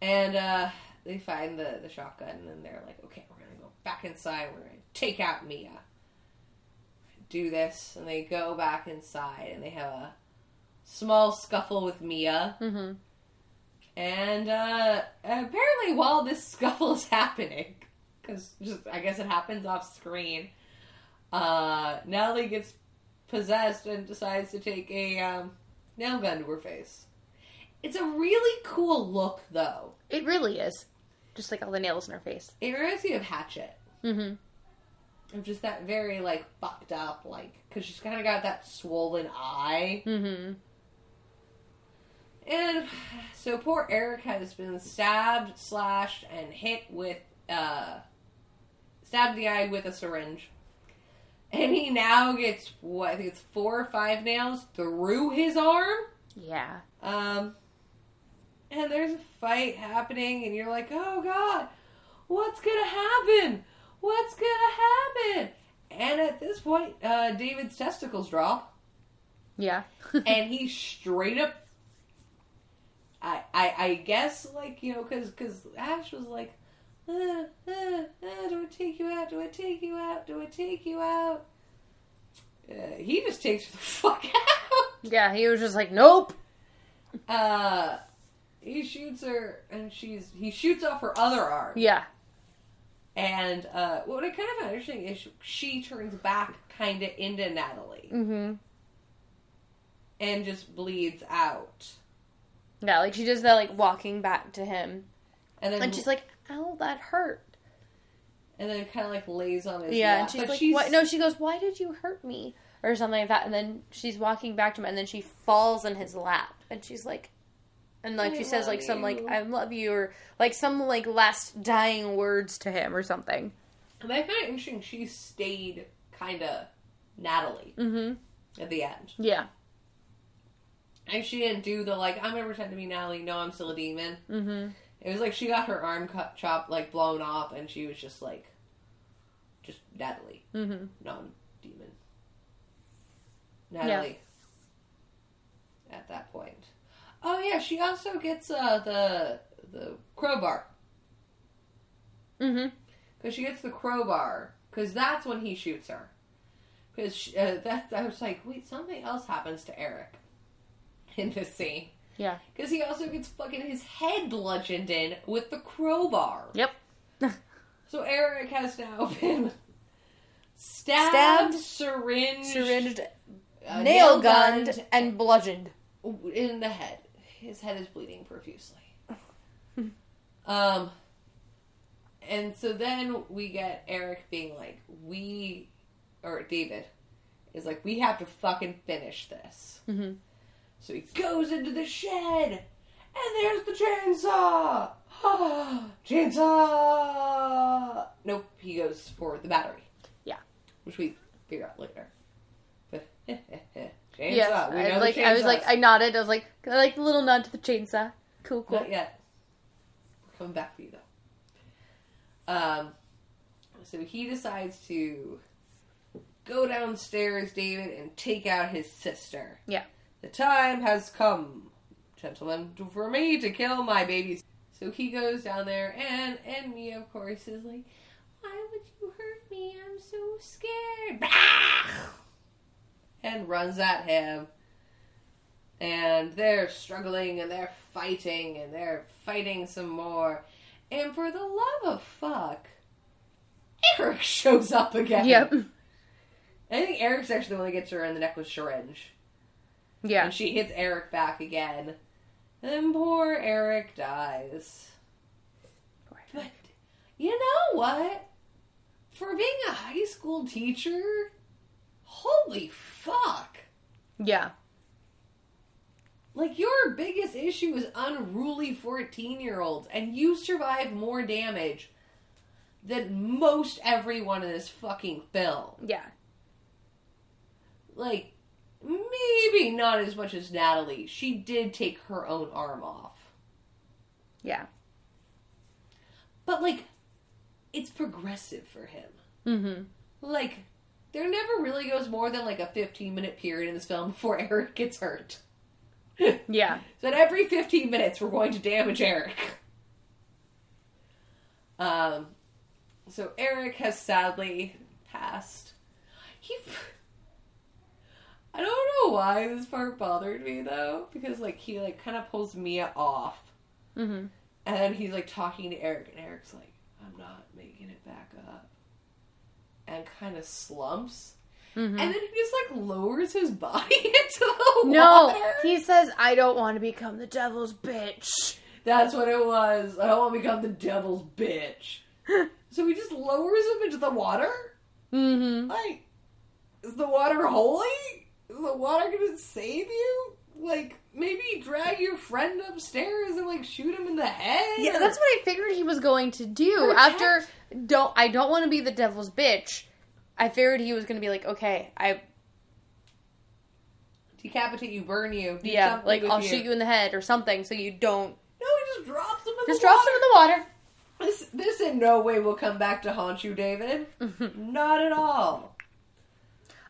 Speaker 2: And uh, they find the, the shotgun and they're like, okay, we're gonna go back inside. We're gonna take out Mia. Do this, and they go back inside and they have a small scuffle with Mia.
Speaker 3: Mm-hmm.
Speaker 2: And uh, apparently, while this [LAUGHS] scuffle is happening, because just I guess it happens off screen, uh, Natalie gets possessed and decides to take a um, nail gun to her face. It's a really cool look, though.
Speaker 3: It really is. Just like all the nails in her face.
Speaker 2: It reminds me of Hatchet.
Speaker 3: Mm-hmm.
Speaker 2: Of just that very like fucked up, like because she's kind of got that swollen eye.
Speaker 3: Mm-hmm.
Speaker 2: And so poor Eric has been stabbed, slashed, and hit with uh stabbed the eye with a syringe. And he now gets what I think it's four or five nails through his arm.
Speaker 3: Yeah.
Speaker 2: Um and there's a fight happening and you're like, "Oh god, what's going to happen? What's going to happen?" And at this point, uh David's testicles drop
Speaker 3: Yeah. [LAUGHS]
Speaker 2: and he straight up I, I I guess like you know because because Ash was like, uh, uh, uh, do I take you out? Do I take you out? Do I take you out? Uh, he just takes the [LAUGHS] fuck out.
Speaker 3: yeah, he was just like, nope.
Speaker 2: Uh, he shoots her, and she's he shoots off her other arm.
Speaker 3: Yeah.
Speaker 2: And uh, what I kind of interesting is she turns back kind of into Natalie
Speaker 3: Mm-hmm.
Speaker 2: and just bleeds out.
Speaker 3: Yeah, like she does that, like walking back to him,
Speaker 2: And then
Speaker 3: and she's like, "Ow, that hurt."
Speaker 2: and then kind of like lays on his
Speaker 3: Yeah,
Speaker 2: lap.
Speaker 3: and she's
Speaker 2: but
Speaker 3: like,
Speaker 2: she's,
Speaker 3: "What?" No, she goes, "Why did you hurt me?" Or something like that. And then she's walking back to him, and then she falls in his lap, and she's like, and like
Speaker 2: I
Speaker 3: she says like
Speaker 2: love
Speaker 3: some like "I love you" or like some like last dying words to him or something.
Speaker 2: And I find it interesting. She stayed kind of Natalie
Speaker 3: Mm-hmm.
Speaker 2: at the end,
Speaker 3: Yeah.
Speaker 2: and she didn't do the like I'm gonna pretend to be Natalie. No, I'm still a demon.
Speaker 3: Mm-hmm.
Speaker 2: It was like she got her arm cut, chopped, like blown off, and she was just like, just Natalie,
Speaker 3: Mm-hmm.
Speaker 2: non-demon. Natalie. At that point. Oh yeah, she also gets uh the the crowbar
Speaker 3: Mm-hmm.
Speaker 2: because she gets the crowbar because that's when he shoots her. Because uh, that I was like, wait, something else happens to Eric [LAUGHS] in this scene.
Speaker 3: Yeah.
Speaker 2: Because he also gets fucking his head bludgeoned in with the crowbar.
Speaker 3: Yep. [LAUGHS]
Speaker 2: So Eric has now [LAUGHS] been stabbed,
Speaker 3: Stabbed,
Speaker 2: syringed,
Speaker 3: Syringed,
Speaker 2: uh,
Speaker 3: nail gunned, and bludgeoned.
Speaker 2: in the head. His head is bleeding profusely. um, and so then we get Eric being like, "We," or David is like, "We have to fucking finish this."
Speaker 3: Mhm.
Speaker 2: So he goes into the shed, and there's the chainsaw. [GASPS] chainsaw. Nope, he goes for the battery.
Speaker 3: Yeah.
Speaker 2: which we figure out later. But [LAUGHS] [LAUGHS] chainsaw.
Speaker 3: Yeah.
Speaker 2: we
Speaker 3: I, like I was like. I nodded. I was like I like the little nod to the chainsaw. Cool, cool.
Speaker 2: Not yet. We're coming back for you though. Um, so he decides to go downstairs, David, and take out his sister.
Speaker 3: Yeah.
Speaker 2: The time has come, gentlemen, for me to kill my babies. So he goes down there, and and Mia, of course, is like, "Why would you hurt me? I'm so scared." And runs at him. And they're struggling and they're fighting and they're fighting some more. And for the love of fuck, Eric [LAUGHS] shows up again.
Speaker 3: Yep.
Speaker 2: I think Eric's actually the one that gets her in the neck with syringe.
Speaker 3: Yeah.
Speaker 2: And she hits Eric back again. And poor Eric dies. But you know what? For being a high school teacher, holy fuck.
Speaker 3: Yeah.
Speaker 2: Like, your biggest issue is unruly 14 year olds, and you survive more damage than most everyone in this fucking film.
Speaker 3: Yeah.
Speaker 2: Like, maybe not as much as Natalie. She did take her own arm off.
Speaker 3: Yeah.
Speaker 2: But, like, it's progressive for him.
Speaker 3: Mm-hmm.
Speaker 2: Like, there never really goes more than like a 15 minute period in this film before [LAUGHS] Eric gets hurt.
Speaker 3: Yeah.
Speaker 2: So at every 15 minutes, we're going to damage Eric. Um, so Eric has sadly passed. He. I don't know why this part bothered me though, because like he like kind of pulls Mia off,
Speaker 3: Mm-hmm.
Speaker 2: and then he's like talking to Eric, and Eric's like, "I'm not making it back up," and kind of slumps,
Speaker 3: Mm-hmm.
Speaker 2: and then he just like lowers his body [LAUGHS] into the
Speaker 3: No,
Speaker 2: water.
Speaker 3: No, he says, "I don't want to become the devil's bitch."
Speaker 2: That's what it was. I don't want to become the devil's bitch. [LAUGHS] so he just lowers him into the water?
Speaker 3: Mm-hmm.
Speaker 2: Like, is the water holy? Is the water gonna save you? like maybe drag your friend upstairs and like shoot him in the head.
Speaker 3: Yeah,
Speaker 2: or-
Speaker 3: that's what I figured he was going to do. After don't I don't want to be the devil's bitch. I figured he was going to be like, okay, I
Speaker 2: decapitate you, burn you. Do
Speaker 3: yeah, like I'll shoot you in the head or something, so you don't
Speaker 2: No, he just drops him in
Speaker 3: just
Speaker 2: the
Speaker 3: drop
Speaker 2: water.
Speaker 3: him in the water.
Speaker 2: This this in no way will come back to haunt you, David. [LAUGHS] Not at all.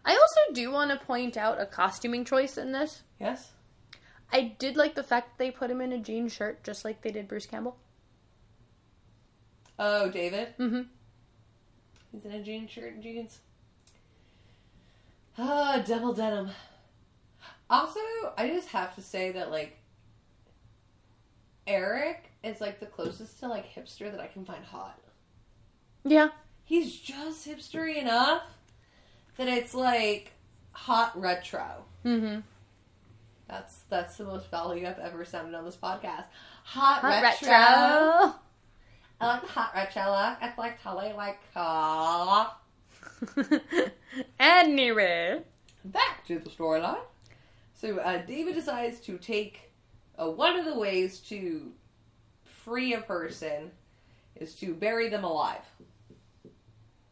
Speaker 3: I also do want to point out a costuming choice in this.
Speaker 2: Yes.
Speaker 3: I did like the fact they put him in a jean shirt, just like they did Bruce Campbell.
Speaker 2: Oh, David.
Speaker 3: Mm-hmm.
Speaker 2: He's in a jean shirt and jeans. Ah, double denim. Also, I just have to say that like Eric is like the closest to like hipster that I can find hot.
Speaker 3: Yeah.
Speaker 2: He's just hipstery enough that it's like hot retro.
Speaker 3: Mm-hmm.
Speaker 2: That's that's the most value I've ever sounded on this podcast. Hot,
Speaker 3: Hot
Speaker 2: retro.
Speaker 3: retro.
Speaker 2: I like hot retro. I like- totally like ah. [LAUGHS]
Speaker 3: anyway.
Speaker 2: back to the storyline. So uh, David decides to take uh, one of the ways to free a person is to bury them alive.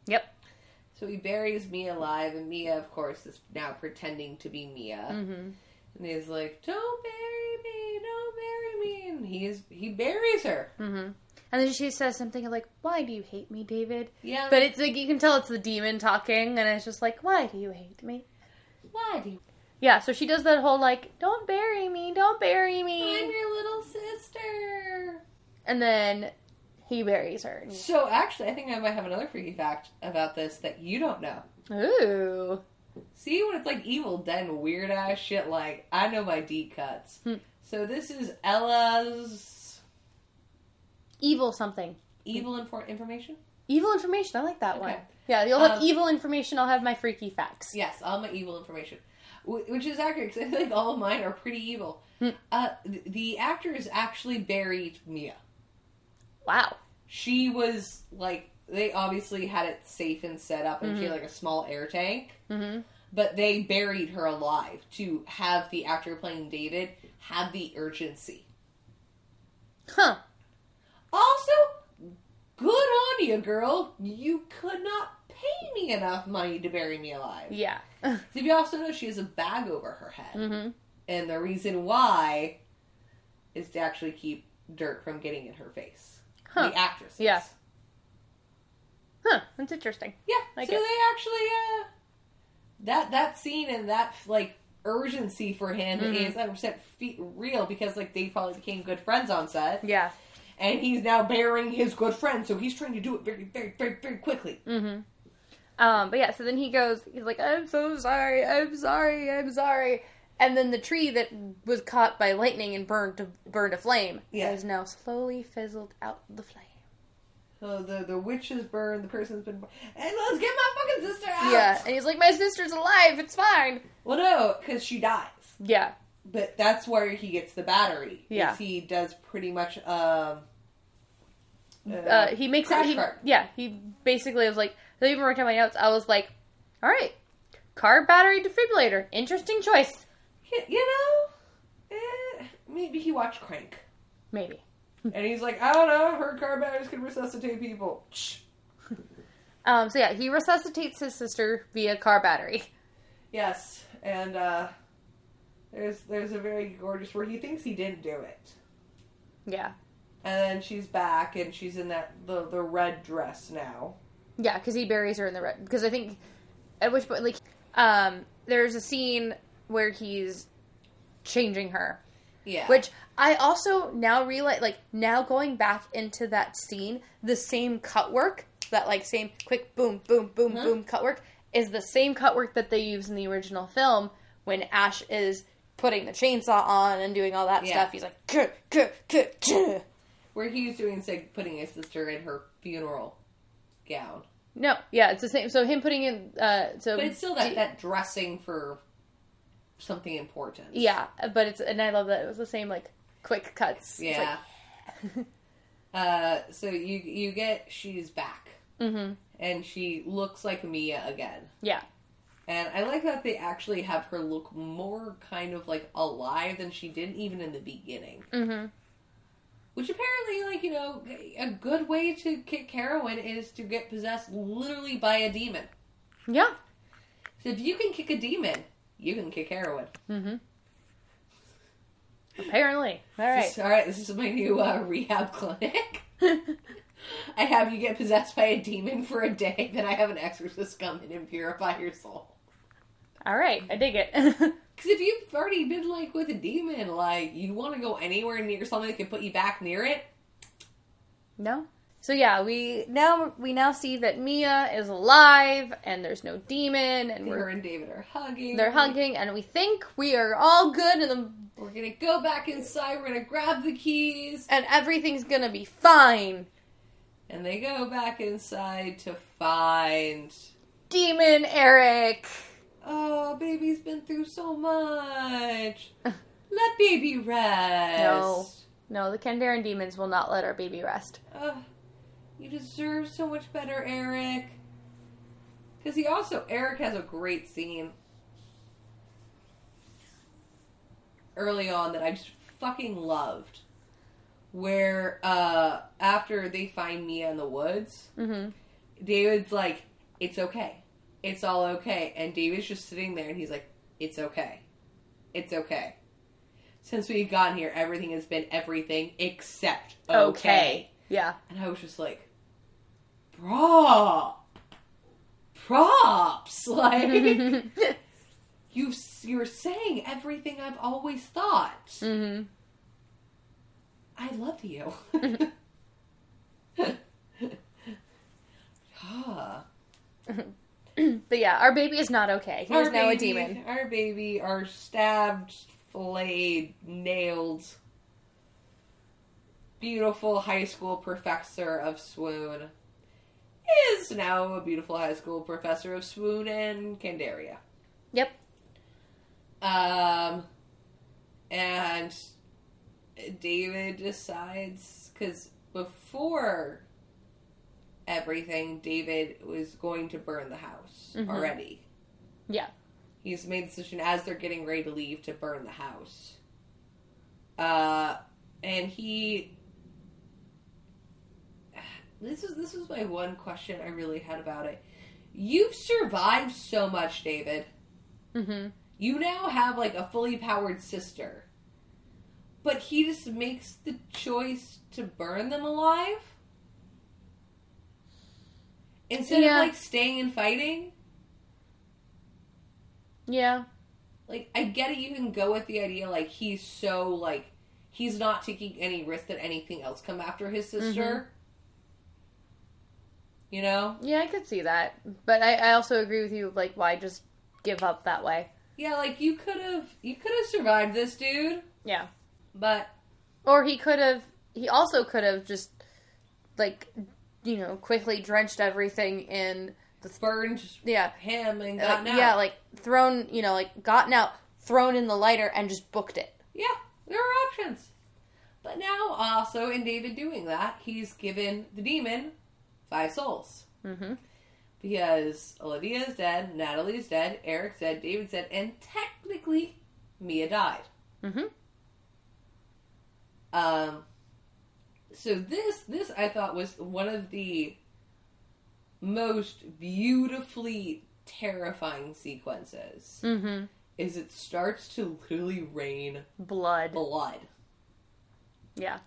Speaker 3: Yep.
Speaker 2: So he buries Mia alive, and Mia, of course, is now pretending to be Mia.
Speaker 3: Mm-hmm.
Speaker 2: And he's like, "Don't bury me! Don't bury me!" And he is he buries her.
Speaker 3: Mm-hmm. And then she says something like, "Why do you hate me, David?"
Speaker 2: Yeah,
Speaker 3: But it's like you can tell it's the demon talking, and it's just like, "Why do you hate me?"
Speaker 2: why do you?
Speaker 3: Yeah. So she does that whole like, "Don't bury me, don't bury me,"
Speaker 2: I'm your little sister.
Speaker 3: and then he buries her.
Speaker 2: So actually, I think I might have another freaky fact about this that you don't know.
Speaker 3: Ooh.
Speaker 2: See when it's like Evil Dead weird ass shit like I know my deep cuts.
Speaker 3: Hmm.
Speaker 2: So this is Ella's
Speaker 3: Evil something.
Speaker 2: evil infor- information.
Speaker 3: Evil information. I like that one. Yeah, you'll have
Speaker 2: Um,
Speaker 3: evil information. I'll have my freaky facts.
Speaker 2: Yes, all my evil information, which is accurate because I think all of mine are pretty evil.
Speaker 3: Hmm.
Speaker 2: Uh, th- the actors actually buried Mia.
Speaker 3: Wow.
Speaker 2: She was like they obviously had it safe and set up, and she
Speaker 3: Mm-hmm.
Speaker 2: had like a small air tank.
Speaker 3: Mm-hmm.
Speaker 2: But they buried her alive to have the actor playing David have the urgency.
Speaker 3: Huh.
Speaker 2: Also, good on you, girl. You could not pay me enough money to bury me alive.
Speaker 3: Yeah. [LAUGHS]
Speaker 2: Did you also know she has a bag over her head?
Speaker 3: mm-hmm.
Speaker 2: And the reason why is to actually keep dirt from getting in her face.
Speaker 3: Huh.
Speaker 2: The actresses.
Speaker 3: Yeah. Huh. That's interesting.
Speaker 2: Yeah.
Speaker 3: Like
Speaker 2: so
Speaker 3: it.
Speaker 2: they actually uh that that scene and that like urgency for him
Speaker 3: Mhm.
Speaker 2: is 100% fe- real because like they probably became good friends on set
Speaker 3: Yeah.
Speaker 2: and he's now burying his good friend so he's trying to do it very very very very quickly.
Speaker 3: Mm-hmm. Um, but yeah, so then he goes, he's like, I'm so sorry, I'm sorry, I'm sorry. And then the tree that was caught by lightning and burned to burned to flame
Speaker 2: Yeah.
Speaker 3: has now slowly fizzled out the flame.
Speaker 2: So the the witch is burned, the person's been burned. And let's get my fucking sister out.
Speaker 3: Yeah, and he's like, My sister's alive, it's fine.
Speaker 2: Well, no, because she dies.
Speaker 3: Yeah.
Speaker 2: But that's where he gets the battery.
Speaker 3: Yeah.
Speaker 2: He does pretty much. Um,
Speaker 3: Uh, he makes it he. Yeah, he basically was like I even wrote down my notes, I was like, Alright. Car battery defibrillator. Interesting choice.
Speaker 2: You know, eh, maybe he watched Crank,
Speaker 3: Maybe.
Speaker 2: And he's like, I don't know. I've heard car batteries can resuscitate people.
Speaker 3: Um, so yeah, he resuscitates his sister via car battery.
Speaker 2: Yes, and uh, there's there's a very gorgeous where he thinks he didn't do it,
Speaker 3: Yeah.
Speaker 2: and then she's back and she's in that the the red dress now.
Speaker 3: Yeah, because he buries her in the red. Because I think at which point, like, um, there's a scene where he's changing her,
Speaker 2: Yeah.
Speaker 3: which I also now realize, like, now going back into that scene, the same cut work, that like same quick boom, boom, boom,
Speaker 2: Mhm.
Speaker 3: boom cut work, is the same cut work that they use in the original film when Ash is putting the chainsaw on and doing all that
Speaker 2: Yeah.
Speaker 3: stuff. He's like, "Kuh, kuh, kuh, kuh."
Speaker 2: where he's doing like putting his sister in her funeral gown,
Speaker 3: no, yeah, it's the same. So him putting in, uh, so
Speaker 2: but it's still that
Speaker 3: D-
Speaker 2: that dressing for something important.
Speaker 3: Yeah, but it's and I love that it was the same like quick cuts.
Speaker 2: Yeah. [LAUGHS] uh, so you you get she's back
Speaker 3: mm-hmm.
Speaker 2: and she looks like Mia again,
Speaker 3: Yeah.
Speaker 2: And I like that they actually have her look more kind of like alive than she did even in the beginning.
Speaker 3: Mm-hmm.
Speaker 2: Which apparently, like, you know, a good way to kick heroin is to get possessed literally by a demon.
Speaker 3: Yeah.
Speaker 2: So if you can kick a demon, you can kick heroin.
Speaker 3: Mm-hmm. Apparently. All right.
Speaker 2: This- all right, this is my new uh, rehab [LAUGHS] clinic. I have you get possessed by a demon for a day, then I have an exorcist come in and purify your soul.
Speaker 3: All right. I dig it. [LAUGHS]
Speaker 2: Because if you've already been like with a demon, like you want to go anywhere near something that can put you back near it,
Speaker 3: no. So yeah, we now we now see that Mia is alive and there's no demon and
Speaker 2: her
Speaker 3: we're
Speaker 2: and David are hugging.
Speaker 3: they're hugging and we think we are all good and the,
Speaker 2: We're gonna go back inside. We're gonna grab the keys,
Speaker 3: and everything's gonna be fine.
Speaker 2: and they go back inside to find.
Speaker 3: Demon Eric.
Speaker 2: Oh, baby's been through so much. [LAUGHS] Let baby rest.
Speaker 3: No. No, the Kandarian demons will not let our baby rest.
Speaker 2: Ugh, you deserve so much better, Eric. Because he also, Eric has a great scene early on that I just fucking loved. Where, uh, after they find Mia in the woods,
Speaker 3: Mm-hmm.
Speaker 2: David's like, it's okay. It's all okay. And David's just sitting there and he's like, it's okay. It's okay. Since we've gotten here, everything has been everything except okay.
Speaker 3: Yeah.
Speaker 2: And I was just like, bro, props. [LAUGHS] Like, [LAUGHS] you, you're saying everything I've always thought.
Speaker 3: mm-hmm.
Speaker 2: I love you. [LAUGHS] ah.
Speaker 3: But yeah, our baby is not okay. He is
Speaker 2: Our
Speaker 3: now a demon.
Speaker 2: Our baby, our stabbed, flayed, nailed, beautiful high school professor of swoon is now a beautiful high school professor of swoon and Candaria.
Speaker 3: Yep.
Speaker 2: Um, and David decides because before everything, David was going to burn the house
Speaker 3: Mhm.
Speaker 2: already.
Speaker 3: Yeah.
Speaker 2: He's made the decision as they're getting ready to leave to burn the house. Uh, and he. This is this was my one question I really had about it. You've survived so much, David.
Speaker 3: Mm-hmm.
Speaker 2: You now have like a fully powered sister. But he just makes the choice to burn them alive? Instead
Speaker 3: Yeah.
Speaker 2: of like staying and fighting?
Speaker 3: Yeah.
Speaker 2: Like I get it you can go with the idea like he's so like he's not taking any risk that anything else come after his sister. You know?
Speaker 3: Yeah, I could see that. But I, I also agree with you, like, why just give up that way?
Speaker 2: Yeah, like you could have you could have survived this dude,
Speaker 3: Yeah.
Speaker 2: but
Speaker 3: Or he could have, he also could have just, like, you know, quickly drenched everything in the,
Speaker 2: burned
Speaker 3: yeah.
Speaker 2: him and gotten out.
Speaker 3: yeah, like, thrown, you know, like, gotten out, thrown in the lighter, and just booked it.
Speaker 2: Yeah, there are options. But now, also in David doing that, he's given the demon five souls.
Speaker 3: Mm-hmm.
Speaker 2: Because Olivia is dead, Natalie's dead, Eric's dead, David's dead, and technically, Mia died.
Speaker 3: Mm-hmm.
Speaker 2: Um, so this, this I thought was one of the most beautifully terrifying sequences.
Speaker 3: Mm-hmm.
Speaker 2: Is it starts to literally rain
Speaker 3: Blood.
Speaker 2: blood.
Speaker 3: Yeah.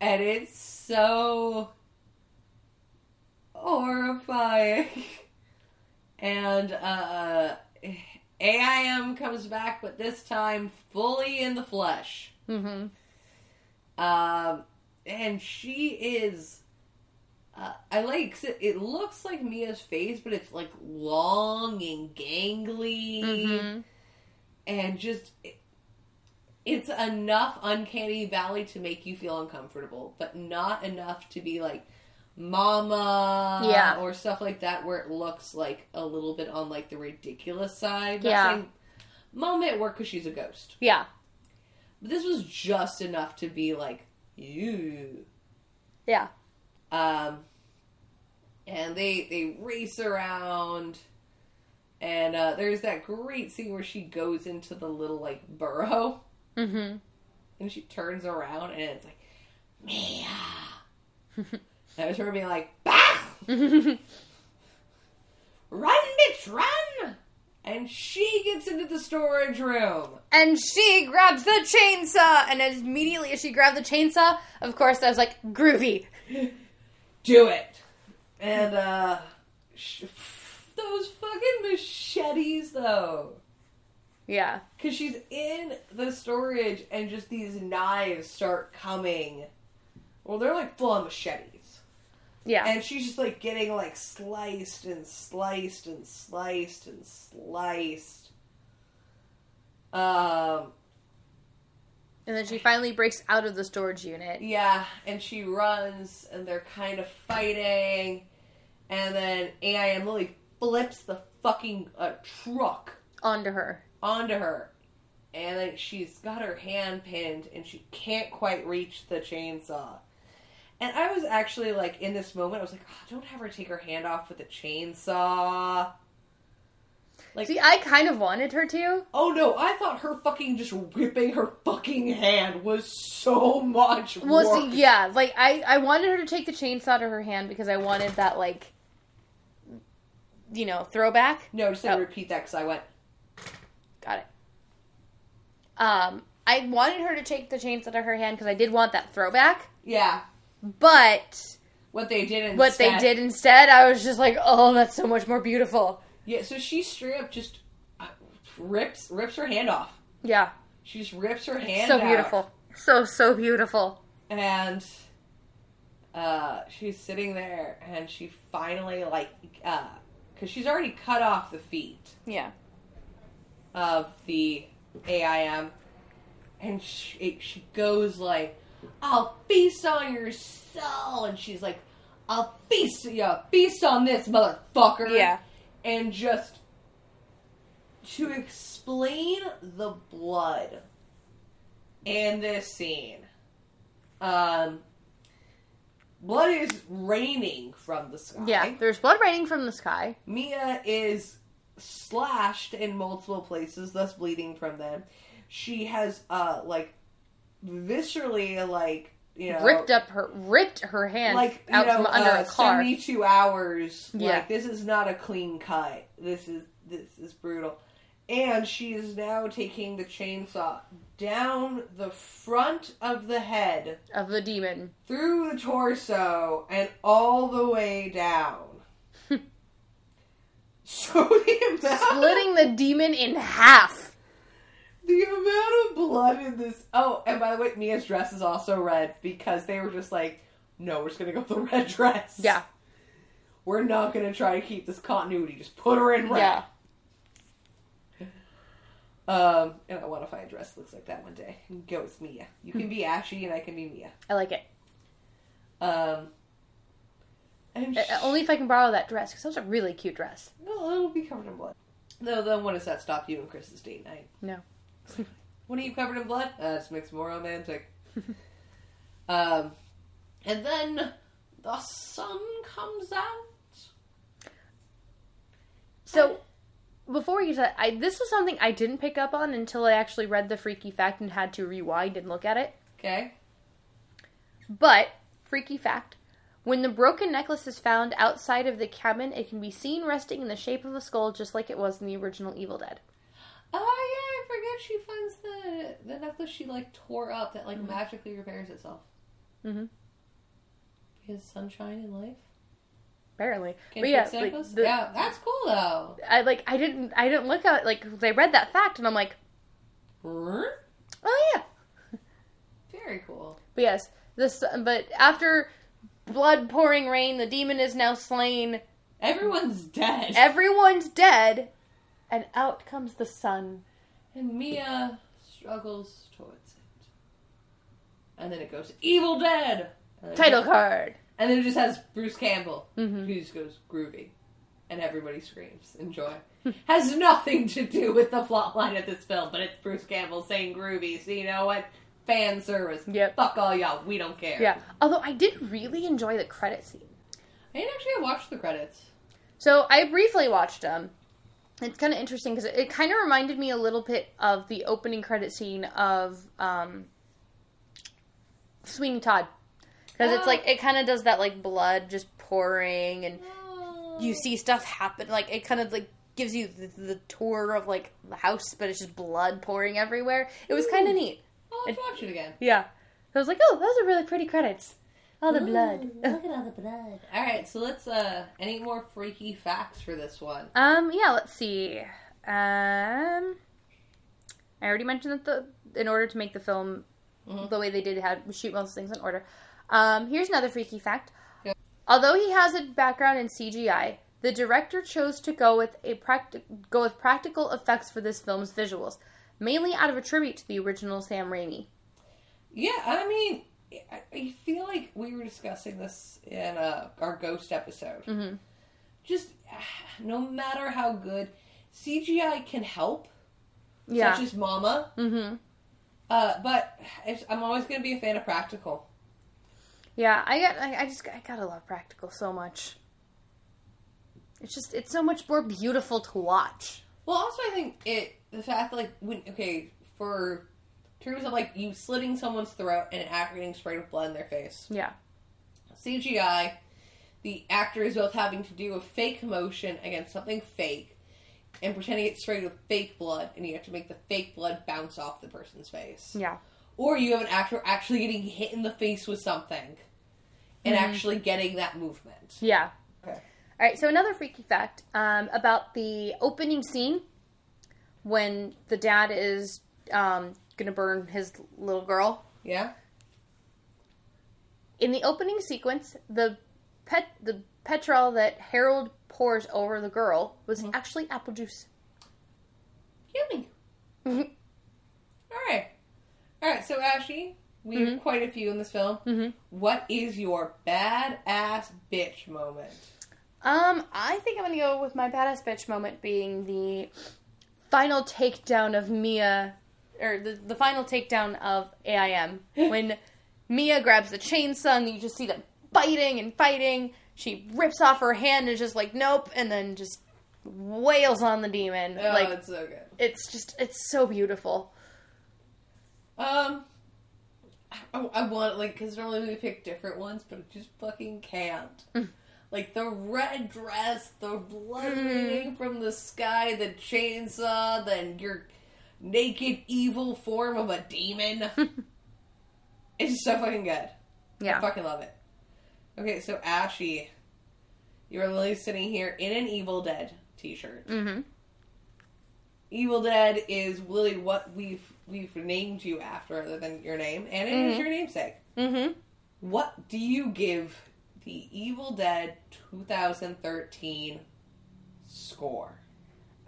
Speaker 2: and it's so horrifying. And uh AIM comes back, but this time fully in the flesh.
Speaker 3: Mm-hmm.
Speaker 2: Um, and she is. Uh, I like it, it looks like Mia's face, but it's like long and gangly,
Speaker 3: Mm-hmm.
Speaker 2: and just it, it's enough uncanny valley to make you feel uncomfortable, but not enough to be like mama
Speaker 3: Yeah.
Speaker 2: or stuff like that where it looks like a little bit on like the ridiculous side. Not
Speaker 3: Yeah.
Speaker 2: mama at work because she's a ghost.
Speaker 3: Yeah.
Speaker 2: But this was just enough to be like, you.
Speaker 3: Yeah.
Speaker 2: Um, and they they race around, And uh, there's that great scene where she goes into the little like burrow
Speaker 3: Mm-hmm.
Speaker 2: and she turns around and it's like Mia. [LAUGHS] and I was her being like, bah! [LAUGHS] run, bitch, run! And she gets into the storage room.
Speaker 3: And she grabs the chainsaw, and as immediately as she grabbed the chainsaw, of course, I was like, groovy. [LAUGHS]
Speaker 2: Do it. And uh, sh- those fucking machetes though.
Speaker 3: Yeah.
Speaker 2: Because she's in the storage and just these knives start coming. Well, they're like full on machetes.
Speaker 3: Yeah.
Speaker 2: And she's just like getting like sliced and sliced and sliced and sliced. Um,
Speaker 3: and then she finally breaks out of the storage unit.
Speaker 2: yeah, and she runs and they're kind of fighting. And then AIM Lily flips the fucking uh, truck
Speaker 3: Onto her.
Speaker 2: onto her. And then she's got her hand pinned and she can't quite reach the chainsaw. And I was actually like, in this moment, I was like, oh, don't have her take her hand off with a chainsaw. Like,
Speaker 3: See, I kind of wanted her to.
Speaker 2: oh no, I thought her fucking just ripping her fucking hand was so much
Speaker 3: Well,
Speaker 2: work.
Speaker 3: see, yeah, like I, I wanted her to take the chainsaw to her hand because I wanted that like, you know, throwback.
Speaker 2: No, just me
Speaker 3: Oh.
Speaker 2: repeat that because I went,
Speaker 3: Got it. Um, I wanted her to take the chainsaw to her hand because I did want that throwback,
Speaker 2: yeah.
Speaker 3: But
Speaker 2: What they did instead.
Speaker 3: what they did instead, I was just like, oh, that's so much more beautiful.
Speaker 2: Yeah, so she straight up just uh, rips rips her hand off.
Speaker 3: Yeah,
Speaker 2: She just rips her hand
Speaker 3: so
Speaker 2: out.
Speaker 3: beautiful, so so beautiful.
Speaker 2: and uh, she's sitting there and she finally like uh because she's already cut off the feet
Speaker 3: Yeah,
Speaker 2: of the aim and she, she goes like i'll feast on your soul and she's like i'll feast yeah feast on this motherfucker
Speaker 3: yeah,
Speaker 2: and just to explain the blood in this scene um blood is raining from the sky
Speaker 3: yeah. There's blood raining from the sky.
Speaker 2: mia is slashed in multiple places thus bleeding from them she has uh like viscerally like you know
Speaker 3: ripped up her ripped her hand
Speaker 2: like
Speaker 3: out
Speaker 2: know,
Speaker 3: from under
Speaker 2: uh,
Speaker 3: a car.
Speaker 2: 72 hours
Speaker 3: Yeah.
Speaker 2: like this is not a clean cut this is this is brutal and she is now taking the chainsaw down the front of the head
Speaker 3: of the demon.
Speaker 2: through the torso and all the way down [LAUGHS] so the amount
Speaker 3: Splitting the demon in half.
Speaker 2: The amount of blood in this oh and by the way mia's dress is also red because they were just like no we're just gonna go with the red dress
Speaker 3: Yeah.
Speaker 2: we're not going to try to keep this continuity. Just put her in red.
Speaker 3: Yeah.
Speaker 2: Um, and I want to find a dress that looks like that one day. And go as Mia. You can be Ashy, and I can be Mia.
Speaker 3: I like it.
Speaker 2: Um, and
Speaker 3: Uh,
Speaker 2: sh-
Speaker 3: Only if I can borrow that dress, because that was a really cute dress.
Speaker 2: well, it'll be covered in blood. No, then when does that stop you and Chris's date night?
Speaker 3: No. [LAUGHS]
Speaker 2: When are you covered in blood? That just makes more romantic. [LAUGHS] um, and then the sun comes out.
Speaker 3: So, before you said, I, this was something I didn't pick up on until I actually read the freaky fact and had to rewind and look at it.
Speaker 2: Okay.
Speaker 3: But, freaky fact when the broken necklace is found outside of the cabin, it can be seen resting in the shape of a skull just like it was in the original Evil Dead.
Speaker 2: Oh yeah, I forget she finds the the necklace she like tore up that like magically repairs itself.
Speaker 3: Mhm.
Speaker 2: Because sunshine in life.
Speaker 3: Apparently.
Speaker 2: Can
Speaker 3: but yeah, like, the-
Speaker 2: yeah, that's cool though.
Speaker 3: I like I didn't I didn't look at like I read that fact and I'm like, oh yeah.
Speaker 2: Very cool.
Speaker 3: But yes, this but after blood pouring rain, the demon is now slain.
Speaker 2: Everyone's dead.
Speaker 3: Everyone's dead, and out comes the sun.
Speaker 2: and Mia struggles towards it. And then it goes Evil Dead.
Speaker 3: Title card.
Speaker 2: And then it just has Bruce Campbell.
Speaker 3: Mhm.
Speaker 2: Who just goes groovy. And everybody screams. Enjoy. [LAUGHS] has nothing to do with the plot line of this film, but it's Bruce Campbell saying groovy, so you know what? Fan service.
Speaker 3: Yep.
Speaker 2: Fuck all y'all. We don't care.
Speaker 3: Yeah. Although I did really enjoy the credit scene.
Speaker 2: I didn't actually watch the credits.
Speaker 3: So I briefly watched them. It's kind of interesting because it, it kind of reminded me a little bit of the opening credit scene of um, Sweeney Todd. Because it's
Speaker 2: Oh.
Speaker 3: like it kind of does that like blood just pouring and you see stuff happen like it kind of like gives you the, the tour of like the house but it's just blood pouring everywhere. It was kind of neat.
Speaker 2: I'll have to watch it again.
Speaker 3: yeah. I was like oh those are really pretty credits all the blood
Speaker 2: Look at all the blood. All right, so let's. uh Any more freaky facts for this one?
Speaker 3: um yeah let's see um i already mentioned that the in order to make the film
Speaker 2: Mhm.
Speaker 3: the way they did they had shoot most things in order um here's another freaky fact
Speaker 2: Yeah.
Speaker 3: although he has a background in cgi the director chose to go with a practi- go with practical effects for this film's visuals mainly out of a tribute to the original sam raimi
Speaker 2: Yeah, I mean, I, I feel like we were discussing this in uh, our ghost episode.
Speaker 3: Mhm.
Speaker 2: Just [SIGHS] no matter how good CGI can help,
Speaker 3: yeah
Speaker 2: such as Mama,
Speaker 3: mm-hmm
Speaker 2: uh, but it's, I'm always going to be a fan of practical.
Speaker 3: Yeah, I got. I, I just. I gotta love practical so much. It's just. It's so much more beautiful to watch.
Speaker 2: Well, also I think it the fact that like when okay for terms of like you slitting someone's throat and an actor getting sprayed with blood in their face.
Speaker 3: Yeah.
Speaker 2: CGI, the actor is both having to do a fake motion against something fake and pretending it's sprayed with fake blood, and you have to make the fake blood bounce off the person's face.
Speaker 3: Yeah.
Speaker 2: Or you have an actor actually getting hit in the face with something and actually getting that movement.
Speaker 3: Yeah.
Speaker 2: Okay.
Speaker 3: All right. So another freaky fact um, about the opening scene when the dad is um, gonna burn his little girl.
Speaker 2: Yeah?
Speaker 3: In the opening sequence, the pet the petrol that Harold pours over the girl was actually apple juice.
Speaker 2: Yummy. [LAUGHS]
Speaker 3: Mhm.
Speaker 2: Alright. Alright, so Ashley, we have quite a few in this film.
Speaker 3: Mhm.
Speaker 2: What is your badass bitch moment?
Speaker 3: Um, I think I'm gonna go with my badass bitch moment being the final takedown of Mia, or the, the final takedown of AIM when Mia grabs the chainsaw and you just see them fighting and fighting. She rips off her hand and is just like nope, and then just wails on the demon.
Speaker 2: Oh,
Speaker 3: like
Speaker 2: it's so good.
Speaker 3: it's just it's so beautiful.
Speaker 2: Um, I, I want like because normally we pick different ones, but I just fucking can't. like the red dress, the blood bleeding from the sky, the chainsaw, then your naked evil form of a demon. [LAUGHS] it's so fucking good. I
Speaker 3: Yeah.
Speaker 2: fucking love it. Okay, so Ashy, you're literally sitting here in an Evil Dead t-shirt.
Speaker 3: Mm-hmm.
Speaker 2: Evil Dead is really what we've we've named you after, other than your name, and it is
Speaker 3: Mhm.
Speaker 2: your namesake.
Speaker 3: Mm-hmm.
Speaker 2: What do you give the Evil Dead 2013 score?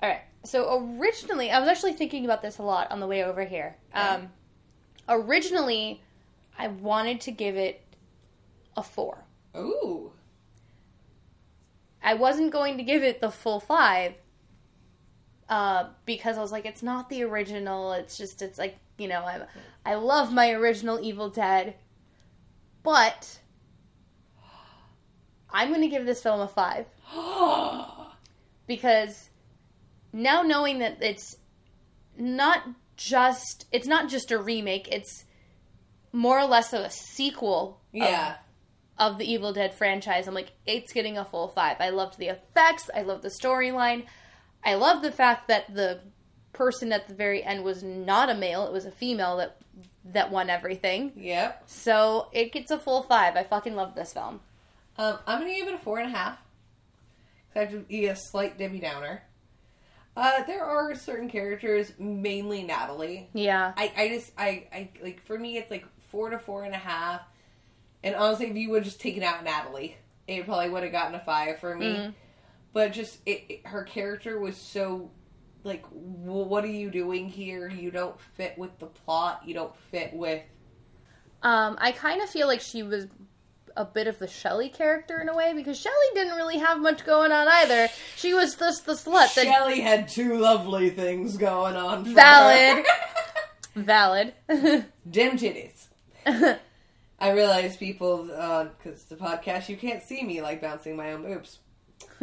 Speaker 3: All right. So originally, I was actually thinking about this a lot on the way over here. Um, originally, I wanted to give it a four.
Speaker 2: Ooh,
Speaker 3: I wasn't going to give it the full five uh, because I was like, it's not the original. It's just, it's like, you know, I, I love my original Evil Dead, but I'm going to give this film a five [GASPS] because now knowing that it's not just, it's not just a remake. It's more or less of a sequel. of
Speaker 2: yeah,
Speaker 3: of the Evil Dead franchise. I'm like, it's getting a full five. I loved the effects. I love the storyline. I love the fact that the person at the very end was not a male; it was a female that that won everything.
Speaker 2: yep.
Speaker 3: So it gets a full five. I fucking love this film.
Speaker 2: Um, I'm gonna give it a four and a half. 'Cause I have to be a slight Debbie Downer. Uh, there are certain characters, mainly Natalie,
Speaker 3: Yeah,
Speaker 2: I, I just I, I like for me it's like four to four and a half. And honestly, if you would have just taken out Natalie, it probably would have gotten a five for me.
Speaker 3: Mhm.
Speaker 2: But just it, it- her character was so like, well, what are you doing here? You don't fit with the plot. You don't fit with.
Speaker 3: um, I kind of feel like she was a bit of the Shelley character in a way because Shelley didn't really have much going on either. She was just the slut that
Speaker 2: Shelley had two lovely things going on. For
Speaker 3: Valid. [LAUGHS] [LAUGHS] valid. [LAUGHS]
Speaker 2: Dim titties. I realize people, because the podcast, you can't see me like bouncing my own boobs.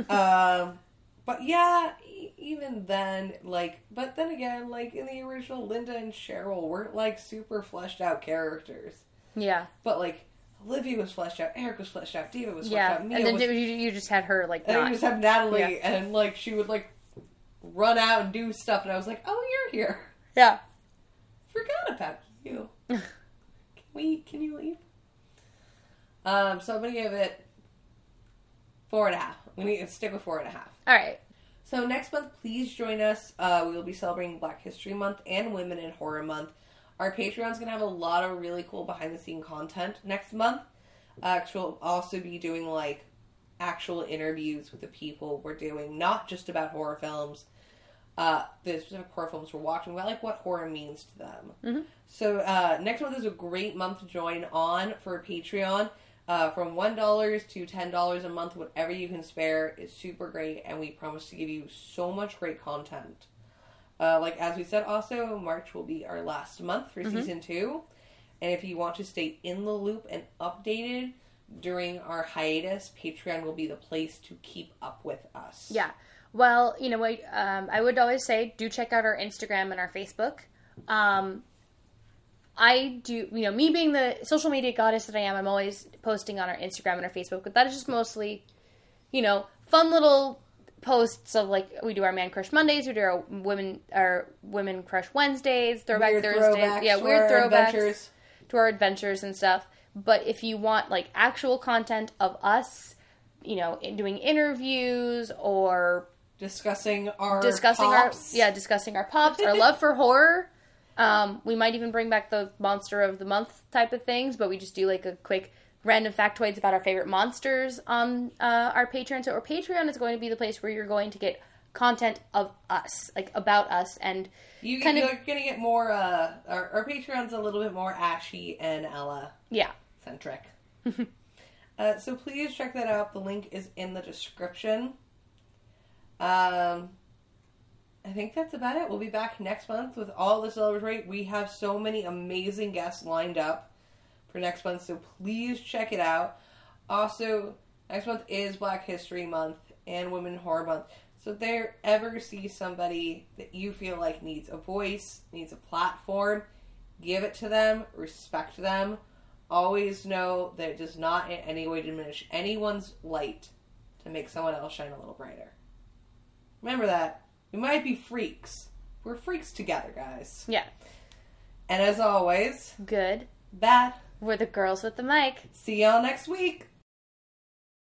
Speaker 2: um, but yeah, e- even then, like, but then again, like in the original, Linda and Cheryl weren't like super fleshed out characters.
Speaker 3: Yeah.
Speaker 2: But like Olivia was fleshed out, Eric was fleshed out, Diva was fleshed
Speaker 3: Yeah.
Speaker 2: out, Mia
Speaker 3: And then
Speaker 2: was.
Speaker 3: you, you just had her like
Speaker 2: and then
Speaker 3: not.
Speaker 2: you just have Natalie,
Speaker 3: Yeah.
Speaker 2: and like she would like run out and do stuff, and I was like, "Oh, you're here.
Speaker 3: Yeah.
Speaker 2: Forgot about you. [LAUGHS] can we? Can you leave?" Um, so I'm gonna give it four and a half. We need to stick with four and a half.
Speaker 3: All right.
Speaker 2: So next month, please join us. Uh, we will be celebrating Black History Month and Women in Horror Month. Our Patreon's to have a lot of really cool behind the scene content next month. Uh, we'll also be doing like actual interviews with the people we're doing, not just about horror films. Uh, the specific horror films we're watching, but like what horror means to them. So uh, next month is a great month to join on for Patreon. Uh, from one dollars to ten dollars a month, whatever you can spare is super great, and we promise to give you so much great content. Uh, like as we said, also March will be our last month for season two, and if you want to stay in the loop and updated during our hiatus, Patreon will be the place to keep up with us.
Speaker 3: Yeah. Well, you know what? Um, I would always say do check out our Instagram and our Facebook. Um, I do, you know, me being the social media goddess that I am, I'm always posting on our Instagram and our Facebook, but that is just mostly, you know, fun little posts of like we do our man crush Mondays, we do our women our women crush Wednesdays, throwback
Speaker 2: Weird
Speaker 3: Thursdays,
Speaker 2: throwbacks
Speaker 3: yeah, weird throwbacks
Speaker 2: adventures.
Speaker 3: to our adventures and stuff. But if you want like actual content of us, you know, doing interviews or
Speaker 2: discussing our
Speaker 3: discussing
Speaker 2: pops.
Speaker 3: our yeah discussing our pops our love for horror um we might even bring back the monster of the month type of things but we just do like a quick random factoids about our favorite monsters on uh, our patreon so our patreon is going to be the place where you're going to get content of us like about us and
Speaker 2: You,
Speaker 3: kind of-
Speaker 2: you're gonna get more. Uh, our, our Patreon's a little bit more Ashy and Ella
Speaker 3: yeah
Speaker 2: centric. [LAUGHS] uh, so please check that out. The link is in the description. Um, I think that's about it. We'll be back next month with all the celebrate. We have so many amazing guests lined up for next month, so please check it out. Also, next month is Black History Month and Women Horror Month. So if there ever see somebody that you feel like needs a voice, needs a platform, give it to them, respect them. Always know that it does not in any way diminish anyone's light to make someone else shine a little brighter. Remember that. We might be freaks. We're freaks together, guys.
Speaker 3: yeah
Speaker 2: And as always,
Speaker 3: good
Speaker 2: bad.
Speaker 3: We're the girls with the mic
Speaker 2: See y'all next week.